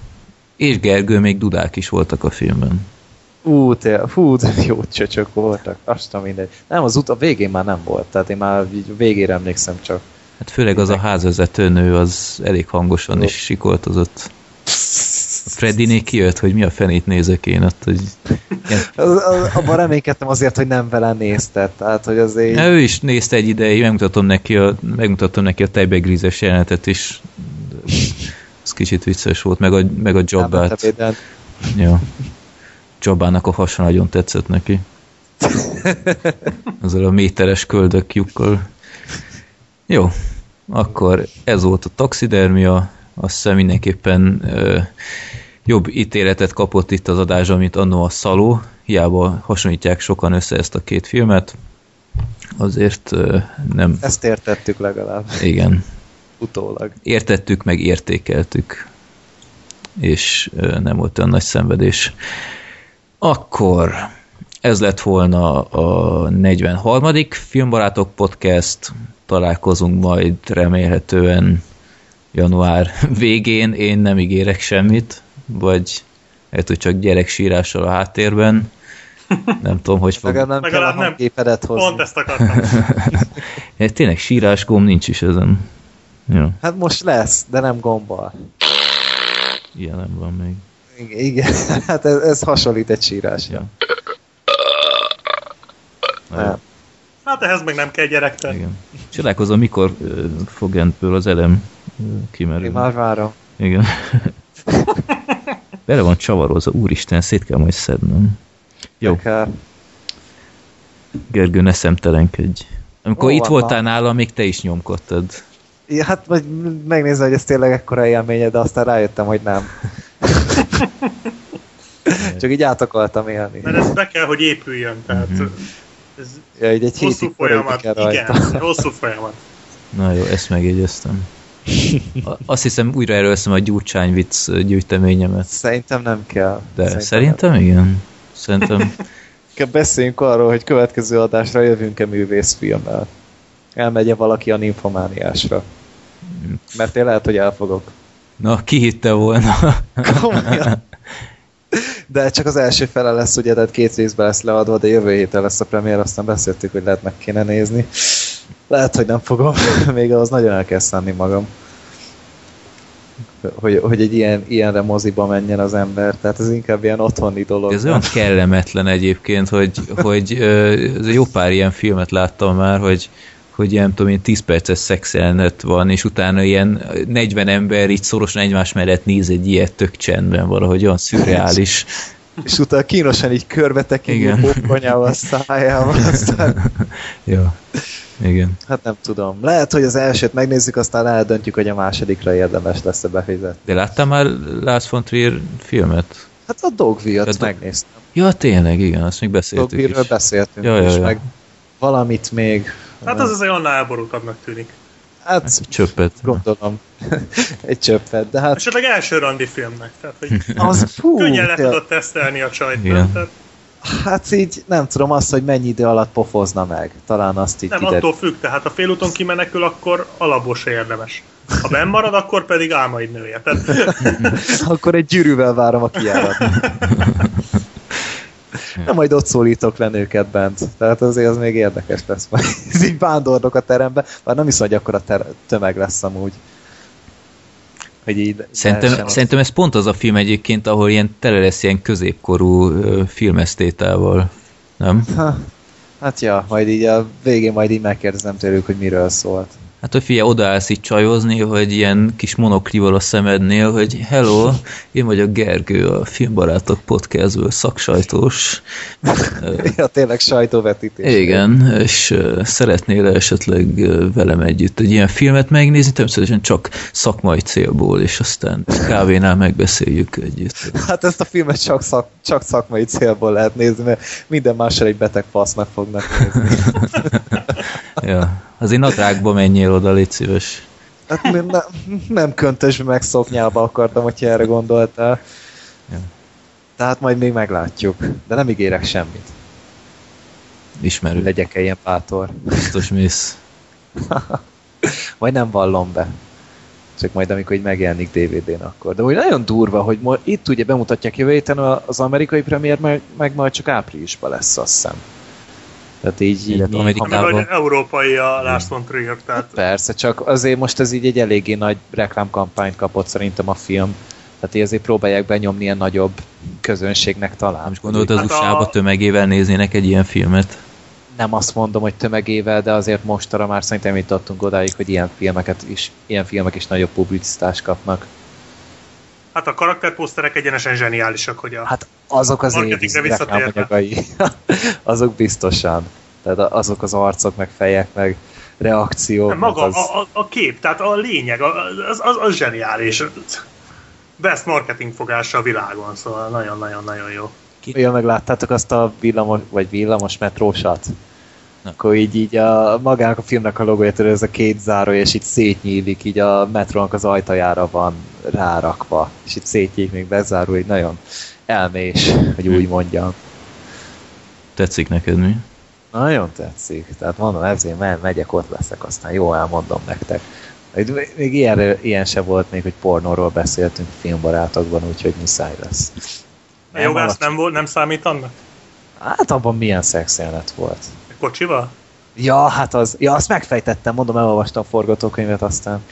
És Gergő, még dudák is voltak a filmben. Ú, te, hú, de jó csöcsök voltak, azt a mindegy. Nem, az út a végén már nem volt, tehát én már végére emlékszem csak. Hát főleg az a házvezető nő, az elég hangosan jó. is sikoltozott. Freddy kijött, hogy mi a fenét nézek én ott, hogy... Abban reménykedtem azért, hogy nem vele nézte, tehát hogy azért... Ja, ő is nézte egy ideig, megmutatom neki a, megmutatom neki a tejbegrízes jelenetet is. Ez kicsit vicces volt, meg a, meg a jobbát. Ja. Jobbának a hasa nagyon tetszett neki. Azzal a méteres köldökjukkal. Jó, akkor ez volt a taxidermia, azt hiszem mindenképpen ö, jobb ítéletet kapott itt az adás, mint annó a Szaló. Hiába hasonlítják sokan össze ezt a két filmet. Azért nem... Ezt értettük legalább. Igen. Utólag. Értettük, meg értékeltük. És nem volt olyan nagy szenvedés. Akkor ez lett volna a 43. Filmbarátok podcast. Találkozunk majd remélhetően január végén. Én nem ígérek semmit, vagy lehet, hogy csak gyereksírással a háttérben. Nem tudom, hogy fog... Legalább nem Legalább kell a képedet hozni. Pont ezt akartam. (laughs) Tényleg sírás gomb nincs is ezen. Ja. Hát most lesz, de nem gombbal. Ilyen nem van még. Igen, (laughs) hát ez, ez hasonlít egy sírás. Ja. Nem. Hát ehhez meg nem kell gyerektel. Igen. Csodálkozom, mikor uh, fog ebből az elem uh, kimerülni. Én már várom. Igen. (laughs) Bele van csavarozva, úristen, szét kell majd szednem. Jó. Gergő, ne szemtelenkedj. Amikor Ó, itt voltál nála, még te is nyomkodtad. Ja, hát vagy megnézve, hogy ez tényleg ekkora élménye, de aztán rájöttem, hogy nem. (laughs) Csak így át akartam élni. Mert ez be kell, hogy épüljön, tehát mm-hmm. ez ja, egy hosszú folyamat. Igen, hosszú folyamat. Na jó, ezt megjegyeztem. Azt hiszem újra előszem a gyurcsány vicc gyűjteményemet. Szerintem nem kell. De szerintem, szerintem nem. igen. Szerintem... Beszéljünk arról, hogy következő adásra jövünk-e művészfilmmel. Elmegye valaki a ninfomániásra. Mert én lehet, hogy elfogok. Na, ki hitte volna? De csak az első fele lesz, ugye, tehát két részben lesz leadva, de jövő héten lesz a premier, aztán beszéltük, hogy lehet meg kéne nézni. Lehet, hogy nem fogom, (laughs) még az nagyon el kell szánni magam. Hogy, hogy egy ilyen, ilyenre moziba menjen az ember, tehát ez inkább ilyen otthoni dolog. Ez olyan kellemetlen egyébként, hogy, (laughs) hogy jó pár ilyen filmet láttam már, hogy, hogy ilyen, tudom én, 10 perces szexelnet van, és utána ilyen 40 ember így szorosan egymás mellett néz egy ilyet tök csendben, valahogy olyan szürreális. (laughs) és utána kínosan így körbe tekint, popkonyával, szájával, aztán... ja. Igen. Hát nem tudom. Lehet, hogy az elsőt megnézzük, aztán eldöntjük, hogy a másodikra érdemes lesz-e befizetni. De láttam már Lars von Trier filmet? Hát a Dogville-t megnéztem. Ja, tényleg, igen, azt még beszéltük Dogville-ről beszéltünk, ja, ja, ja. meg valamit még Hát az azért annál elborultabbnak tűnik. Hát, egy csöppet. Gondolom. (laughs) egy csöppet, de hát... Esetleg első randi filmnek, tehát hogy (laughs) az, fú, könnyen le tudod tesztelni a csajt, Igen. Tehát... Hát így nem tudom azt, hogy mennyi idő alatt pofozna meg. Talán azt így Nem, ide... attól függ, tehát ha félúton kimenekül, akkor alapból se érdemes. Ha benn marad, akkor pedig álmaid nője. Tehát, (laughs) Akkor egy gyűrűvel várom a kiárat. (laughs) Nem majd ott szólítok le őket bent. Tehát azért az még érdekes lesz majd. Ez (laughs) így vándorlok a terembe. Bár nem hiszem, hogy akkor a ter- tömeg lesz amúgy. Hogy így Szerintem, szerintem ez pont az a film egyébként, ahol ilyen tele lesz ilyen középkorú filmesztétával. Nem? Ha, hát ja, majd így a végén majd így megkérdezem tőlük, hogy miről szólt. Hát, hogy figyelj, odaállsz így csajozni, hogy ilyen kis monoklival a szemednél, hogy hello, én vagyok Gergő, a Filmbarátok podcastből szaksajtós. (laughs) Ja, tényleg sajtóvetítés. Igen, és szeretnél esetleg velem együtt egy ilyen filmet megnézni, természetesen csak szakmai célból, és aztán kávénál megbeszéljük együtt. Hát ezt a filmet csak, szak, csak szakmai célból lehet nézni, mert minden mással egy beteg fasznak fognak nézni. (laughs) Ja. Azért nadrágba menjél oda, légy szíves. Hát nem, nem, köntösbe meg szoknyába akartam, hogyha erre gondoltál. Ja. Tehát majd még meglátjuk. De nem ígérek semmit. Ismerő. Legyek-e ilyen bátor. Biztos mész. (laughs) Majd nem vallom be. Csak majd amikor így megjelenik DVD-n akkor. De úgy nagyon durva, hogy itt ugye bemutatják jövő héten az amerikai premier, meg, meg majd csak áprilisban lesz, azt hiszem. Tehát így, így Amerikában. Vagy európai a Lars von Trier, tehát Persze, csak azért most ez így egy eléggé nagy reklámkampányt kapott szerintem a film. Tehát így azért próbálják benyomni ilyen nagyobb közönségnek talán. Is gondolod, az Hát a- USA-ba tömegével néznének egy ilyen filmet? Nem azt mondom, hogy tömegével, de azért mostanra már szerintem itt adtunk odáig, hogy ilyen filmeket is, ilyen filmek is nagyobb publicitást kapnak. Hát a karakterposzterek egyenesen zseniálisak, hogy a... Hát azok az reklámanyagai. (laughs) azok biztosan. Tehát azok az arcok, meg fejek, meg reakciók. Nem, maga az... a, a, a kép, tehát a lényeg, az, az, az zseniális. Best marketing fogása a világon, szóval nagyon-nagyon-nagyon jó. Ja, meg láttátok azt a villamos, vagy villamos metrósat? Akkor így, így a, magának a filmnek a logója, tudod, ez a két záró, és így szétnyílik, így a metrónak az ajtajára van rárakva, és itt szétnyílik, még bezárul, így nagyon elmés, hogy úgy mondjam. Tetszik neked mi? Nagyon tetszik. Tehát mondom, ezért me- megyek, ott leszek, aztán jó elmondom nektek. Még, még ilyen, ilyen se volt még, hogy pornóról beszéltünk filmbarátokban, úgyhogy muszáj lesz. A jogász nem, volt, nem számít annak? Hát abban milyen szexjelenet volt. Kocsival? Ja, hát az, ja, azt megfejtettem, mondom, elolvastam a forgatókönyvet, aztán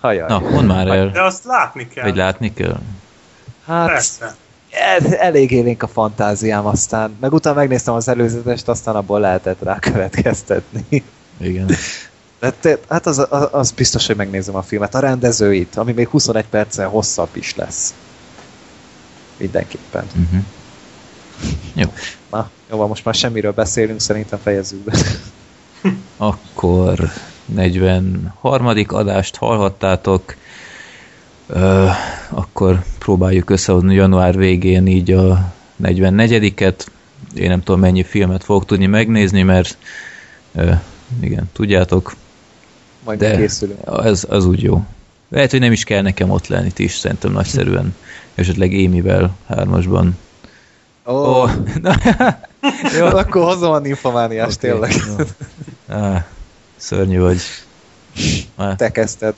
hajaj. Na, mondd már el, De azt látni kell. hogy látni kell. hát Persze. el, elég élénk a fantáziám aztán, meg utána megnéztem az előzetest, aztán abból lehetett rá következtetni. Igen. De te, hát az, az, az, biztos, hogy megnézem a filmet. A rendezőit, ami még 21 perccel hosszabb is lesz. Mindenképpen. Uh-huh. Jó. Jó, most már semmiről beszélünk, szerintem fejezzük be. (laughs) Akkor 43. adást hallhattátok. Ö, akkor próbáljuk összehozni január végén így a 44-et. Én nem tudom mennyi filmet fogok tudni megnézni, mert ö, igen, tudjátok, Majd De- készülünk. ez az úgy jó. Lehet, hogy nem is kell nekem ott lenni, ti is szerintem nagyszerűen. Esetleg Émivel hármasban. Oh, (laughs) na, jó, (laughs) akkor hozom a nymphomániás, Oké, okay. tényleg. Á, szörnyű vagy. Á, Te kezdted.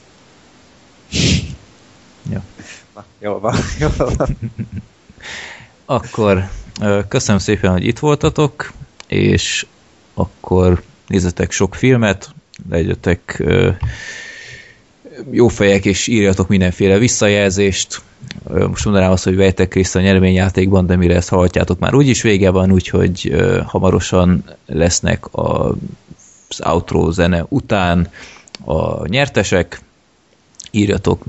Jó. Na, jó van, (laughs) jó van. Akkor köszönöm szépen, hogy itt voltatok, és akkor nézzetek sok filmet, legyetek jó fejek, és írjatok mindenféle visszajelzést. Most mondanám azt, hogy vejtek részt a nyereményjátékban, de mire ezt hallhatjátok, már úgyis vége van, úgyhogy hamarosan lesznek a, az outro zene után a nyertesek, írjatok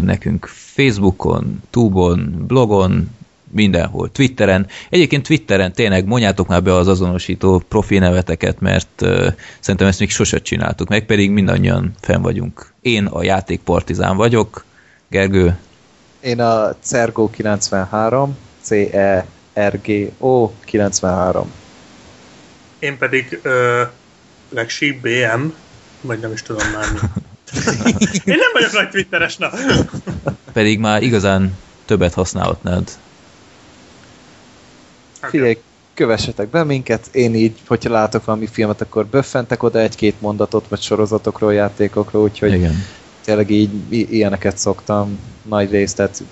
nekünk Facebookon, Tubon, blogon, mindenhol, Twitteren. Egyébként Twitteren tényleg mondjátok már be az azonosító profi neveteket, mert uh, szerintem ezt még sose csináltuk meg, pedig mindannyian fenn vagyunk. Én a játékpartizán vagyok, Gergő, Én a Cergo 93, C-E-R-G-O 93. Én pedig ö, Legsíp BM, vagy nem is tudom már mi. (laughs) Én nem vagyok nagy twitteres, na. pedig már igazán többet használhatnád. Figyelj, kövessetek be minket, én így, hogyha látok valami filmet, akkor böffentek oda egy-két mondatot, vagy sorozatokról, játékokról, úgyhogy Igen. tényleg így i- ilyeneket szoktam nagy részt, tehát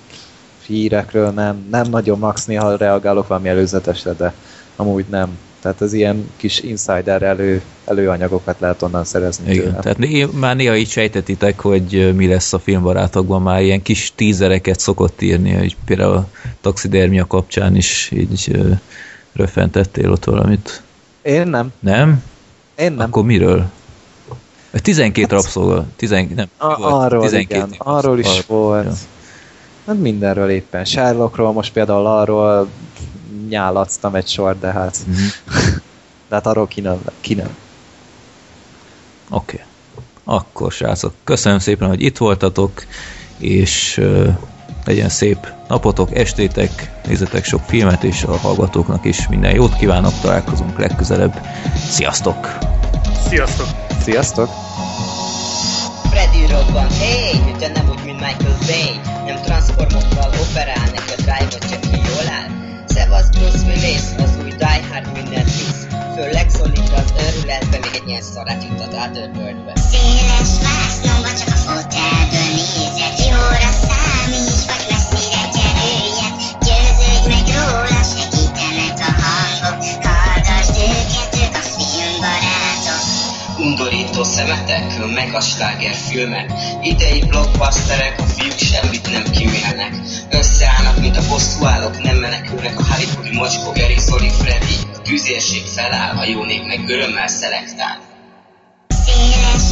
hírekről nem, nem nagyon max néha reagálok valami előzetesre, de amúgy nem. Tehát az ilyen kis insider elő, előanyagokat lehet onnan szerezni. Igen, tőlem. tehát né- már néha így sejtetitek, hogy mi lesz a filmbarátokban, már ilyen kis tízereket szokott írni, hogy például a taxidermia kapcsán is így röfentettél ott valamit. Én nem. Nem? Én nem. Akkor miről? A 12 rabszolga, 12, nem, A, volt, arról, 12 igen, arról is volt. Ja. Hát mindenről éppen. Sherlockról, most például arról nyálatsztam egy sor, de hát, Mhm. (laughs) de hát arról ki nem. Ki nem. Oké. Okay. Akkor srácok, köszönöm szépen, hogy itt voltatok, és uh, legyen szép napotok, estétek, nézzetek sok filmet, és a hallgatóknak is minden jót kívánok, találkozunk legközelebb. Sziasztok! Sziasztok! Sziasztok! Freddy robban, hey, de nem úgy, mint Michael Bay Nem transformokkal operál, Bruce Willis, az új Die Hard mindent visz Főleg szólít az őrületbe, még egy ilyen szarát juttat át örbördbe Széles vásznomba csak a fotelből nézek Jóra szemetek, meg a sláger filmek. Idei blockbusterek, a fiúk semmit nem kimélnek Összeállnak, mint a bosszúállók, nem menekülnek A Hollywoodi mocskó, Gary, Zoli, Freddy A tűzérség feláll, a jó nép meg örömmel szelektál. Széles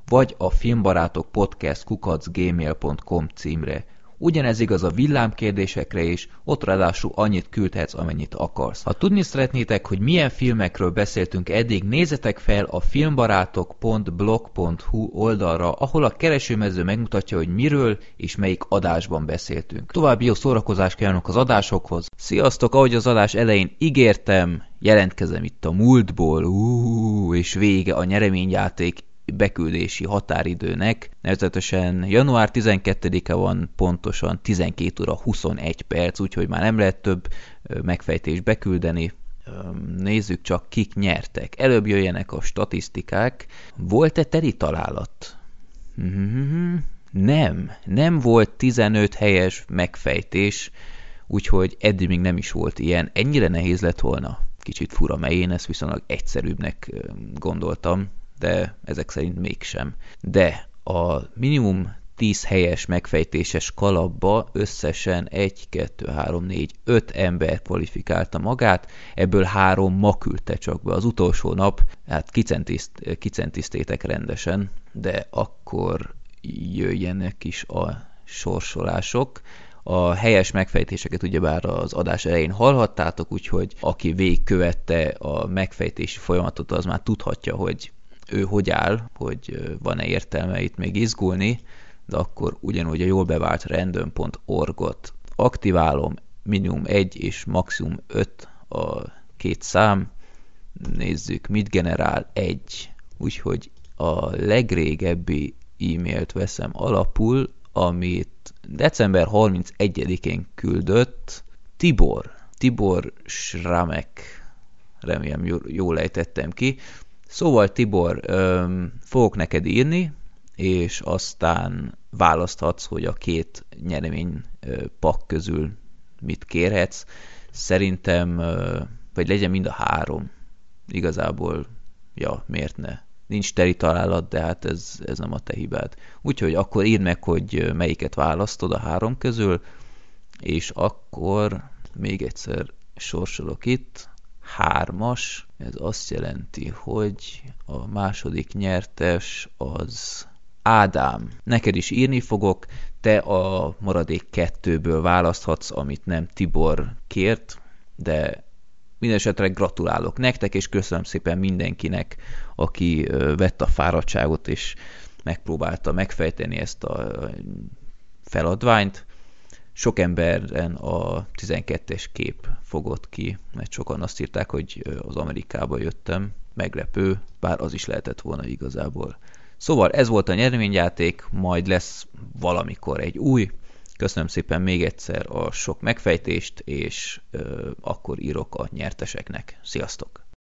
vagy a filmbarátok podcast kukacgmail.com címre. Ugyanez igaz a villámkérdésekre is, ott ráadásul annyit küldhetsz, amennyit akarsz. Ha tudni szeretnétek, hogy milyen filmekről beszéltünk eddig, nézzetek fel a filmbarátok.blog.hu oldalra, ahol a keresőmező megmutatja, hogy miről és melyik adásban beszéltünk. További jó szórakozást kívánok az adásokhoz. Sziasztok, ahogy az adás elején ígértem, jelentkezem itt a múltból, Ú, és vége a nyereményjáték beküldési határidőnek, nevezetesen január 12-e van pontosan 12 óra 21 perc, úgyhogy már nem lehet több megfejtést beküldeni. Nézzük csak, kik nyertek. Előbb jöjjenek a statisztikák. Volt-e teri találat? Mhm. Nem, nem volt 15 helyes megfejtés, úgyhogy eddig még nem is volt ilyen. Ennyire nehéz lett volna. Kicsit fura, mert én ezt viszonylag egyszerűbbnek gondoltam, de ezek szerint mégsem. De a minimum 10 helyes megfejtéses kalapba összesen 1, 2, 3, 4, 5 ember kvalifikálta magát, ebből három ma küldte csak be az utolsó nap, hát kicentiszt, kicentisztétek rendesen, de akkor jöjjenek is a sorsolások. A helyes megfejtéseket ugyebár az adás elején hallhattátok, úgyhogy aki végigkövette a megfejtési folyamatot, az már tudhatja, hogy ő hogy áll, hogy van-e értelme itt még izgulni, de akkor ugyanúgy a jól bevált random.org-ot aktiválom, minimum 1 és maximum 5 a két szám, nézzük, mit generál 1, úgyhogy a legrégebbi e-mailt veszem alapul, amit december 31-én küldött Tibor, Tibor Schramek, remélem jól ejtettem ki, Szóval Tibor, öm, fogok neked írni, és aztán választhatsz, hogy a két nyeremény pak közül mit kérhetsz. Szerintem ö, vagy legyen mind a három. Igazából, ja, miért ne? Nincs teri találat, de hát ez, ez nem a te hibád. Úgyhogy akkor írd meg, hogy melyiket választod a három közül, és akkor még egyszer sorsolok itt, hármas, ez azt jelenti, hogy a második nyertes az Ádám. Neked is írni fogok, te a maradék kettőből választhatsz, amit nem Tibor kért, de Mindenesetre gratulálok nektek, és köszönöm szépen mindenkinek, aki vett a fáradtságot, és megpróbálta megfejteni ezt a feladványt. Sok emberen a 12-es kép fogott ki, mert sokan azt írták, hogy az Amerikába jöttem, meglepő, bár az is lehetett volna igazából. Szóval ez volt a nyereményjáték, majd lesz valamikor egy új, Köszönöm szépen még egyszer a sok megfejtést, és ö, akkor írok a nyerteseknek. Sziasztok!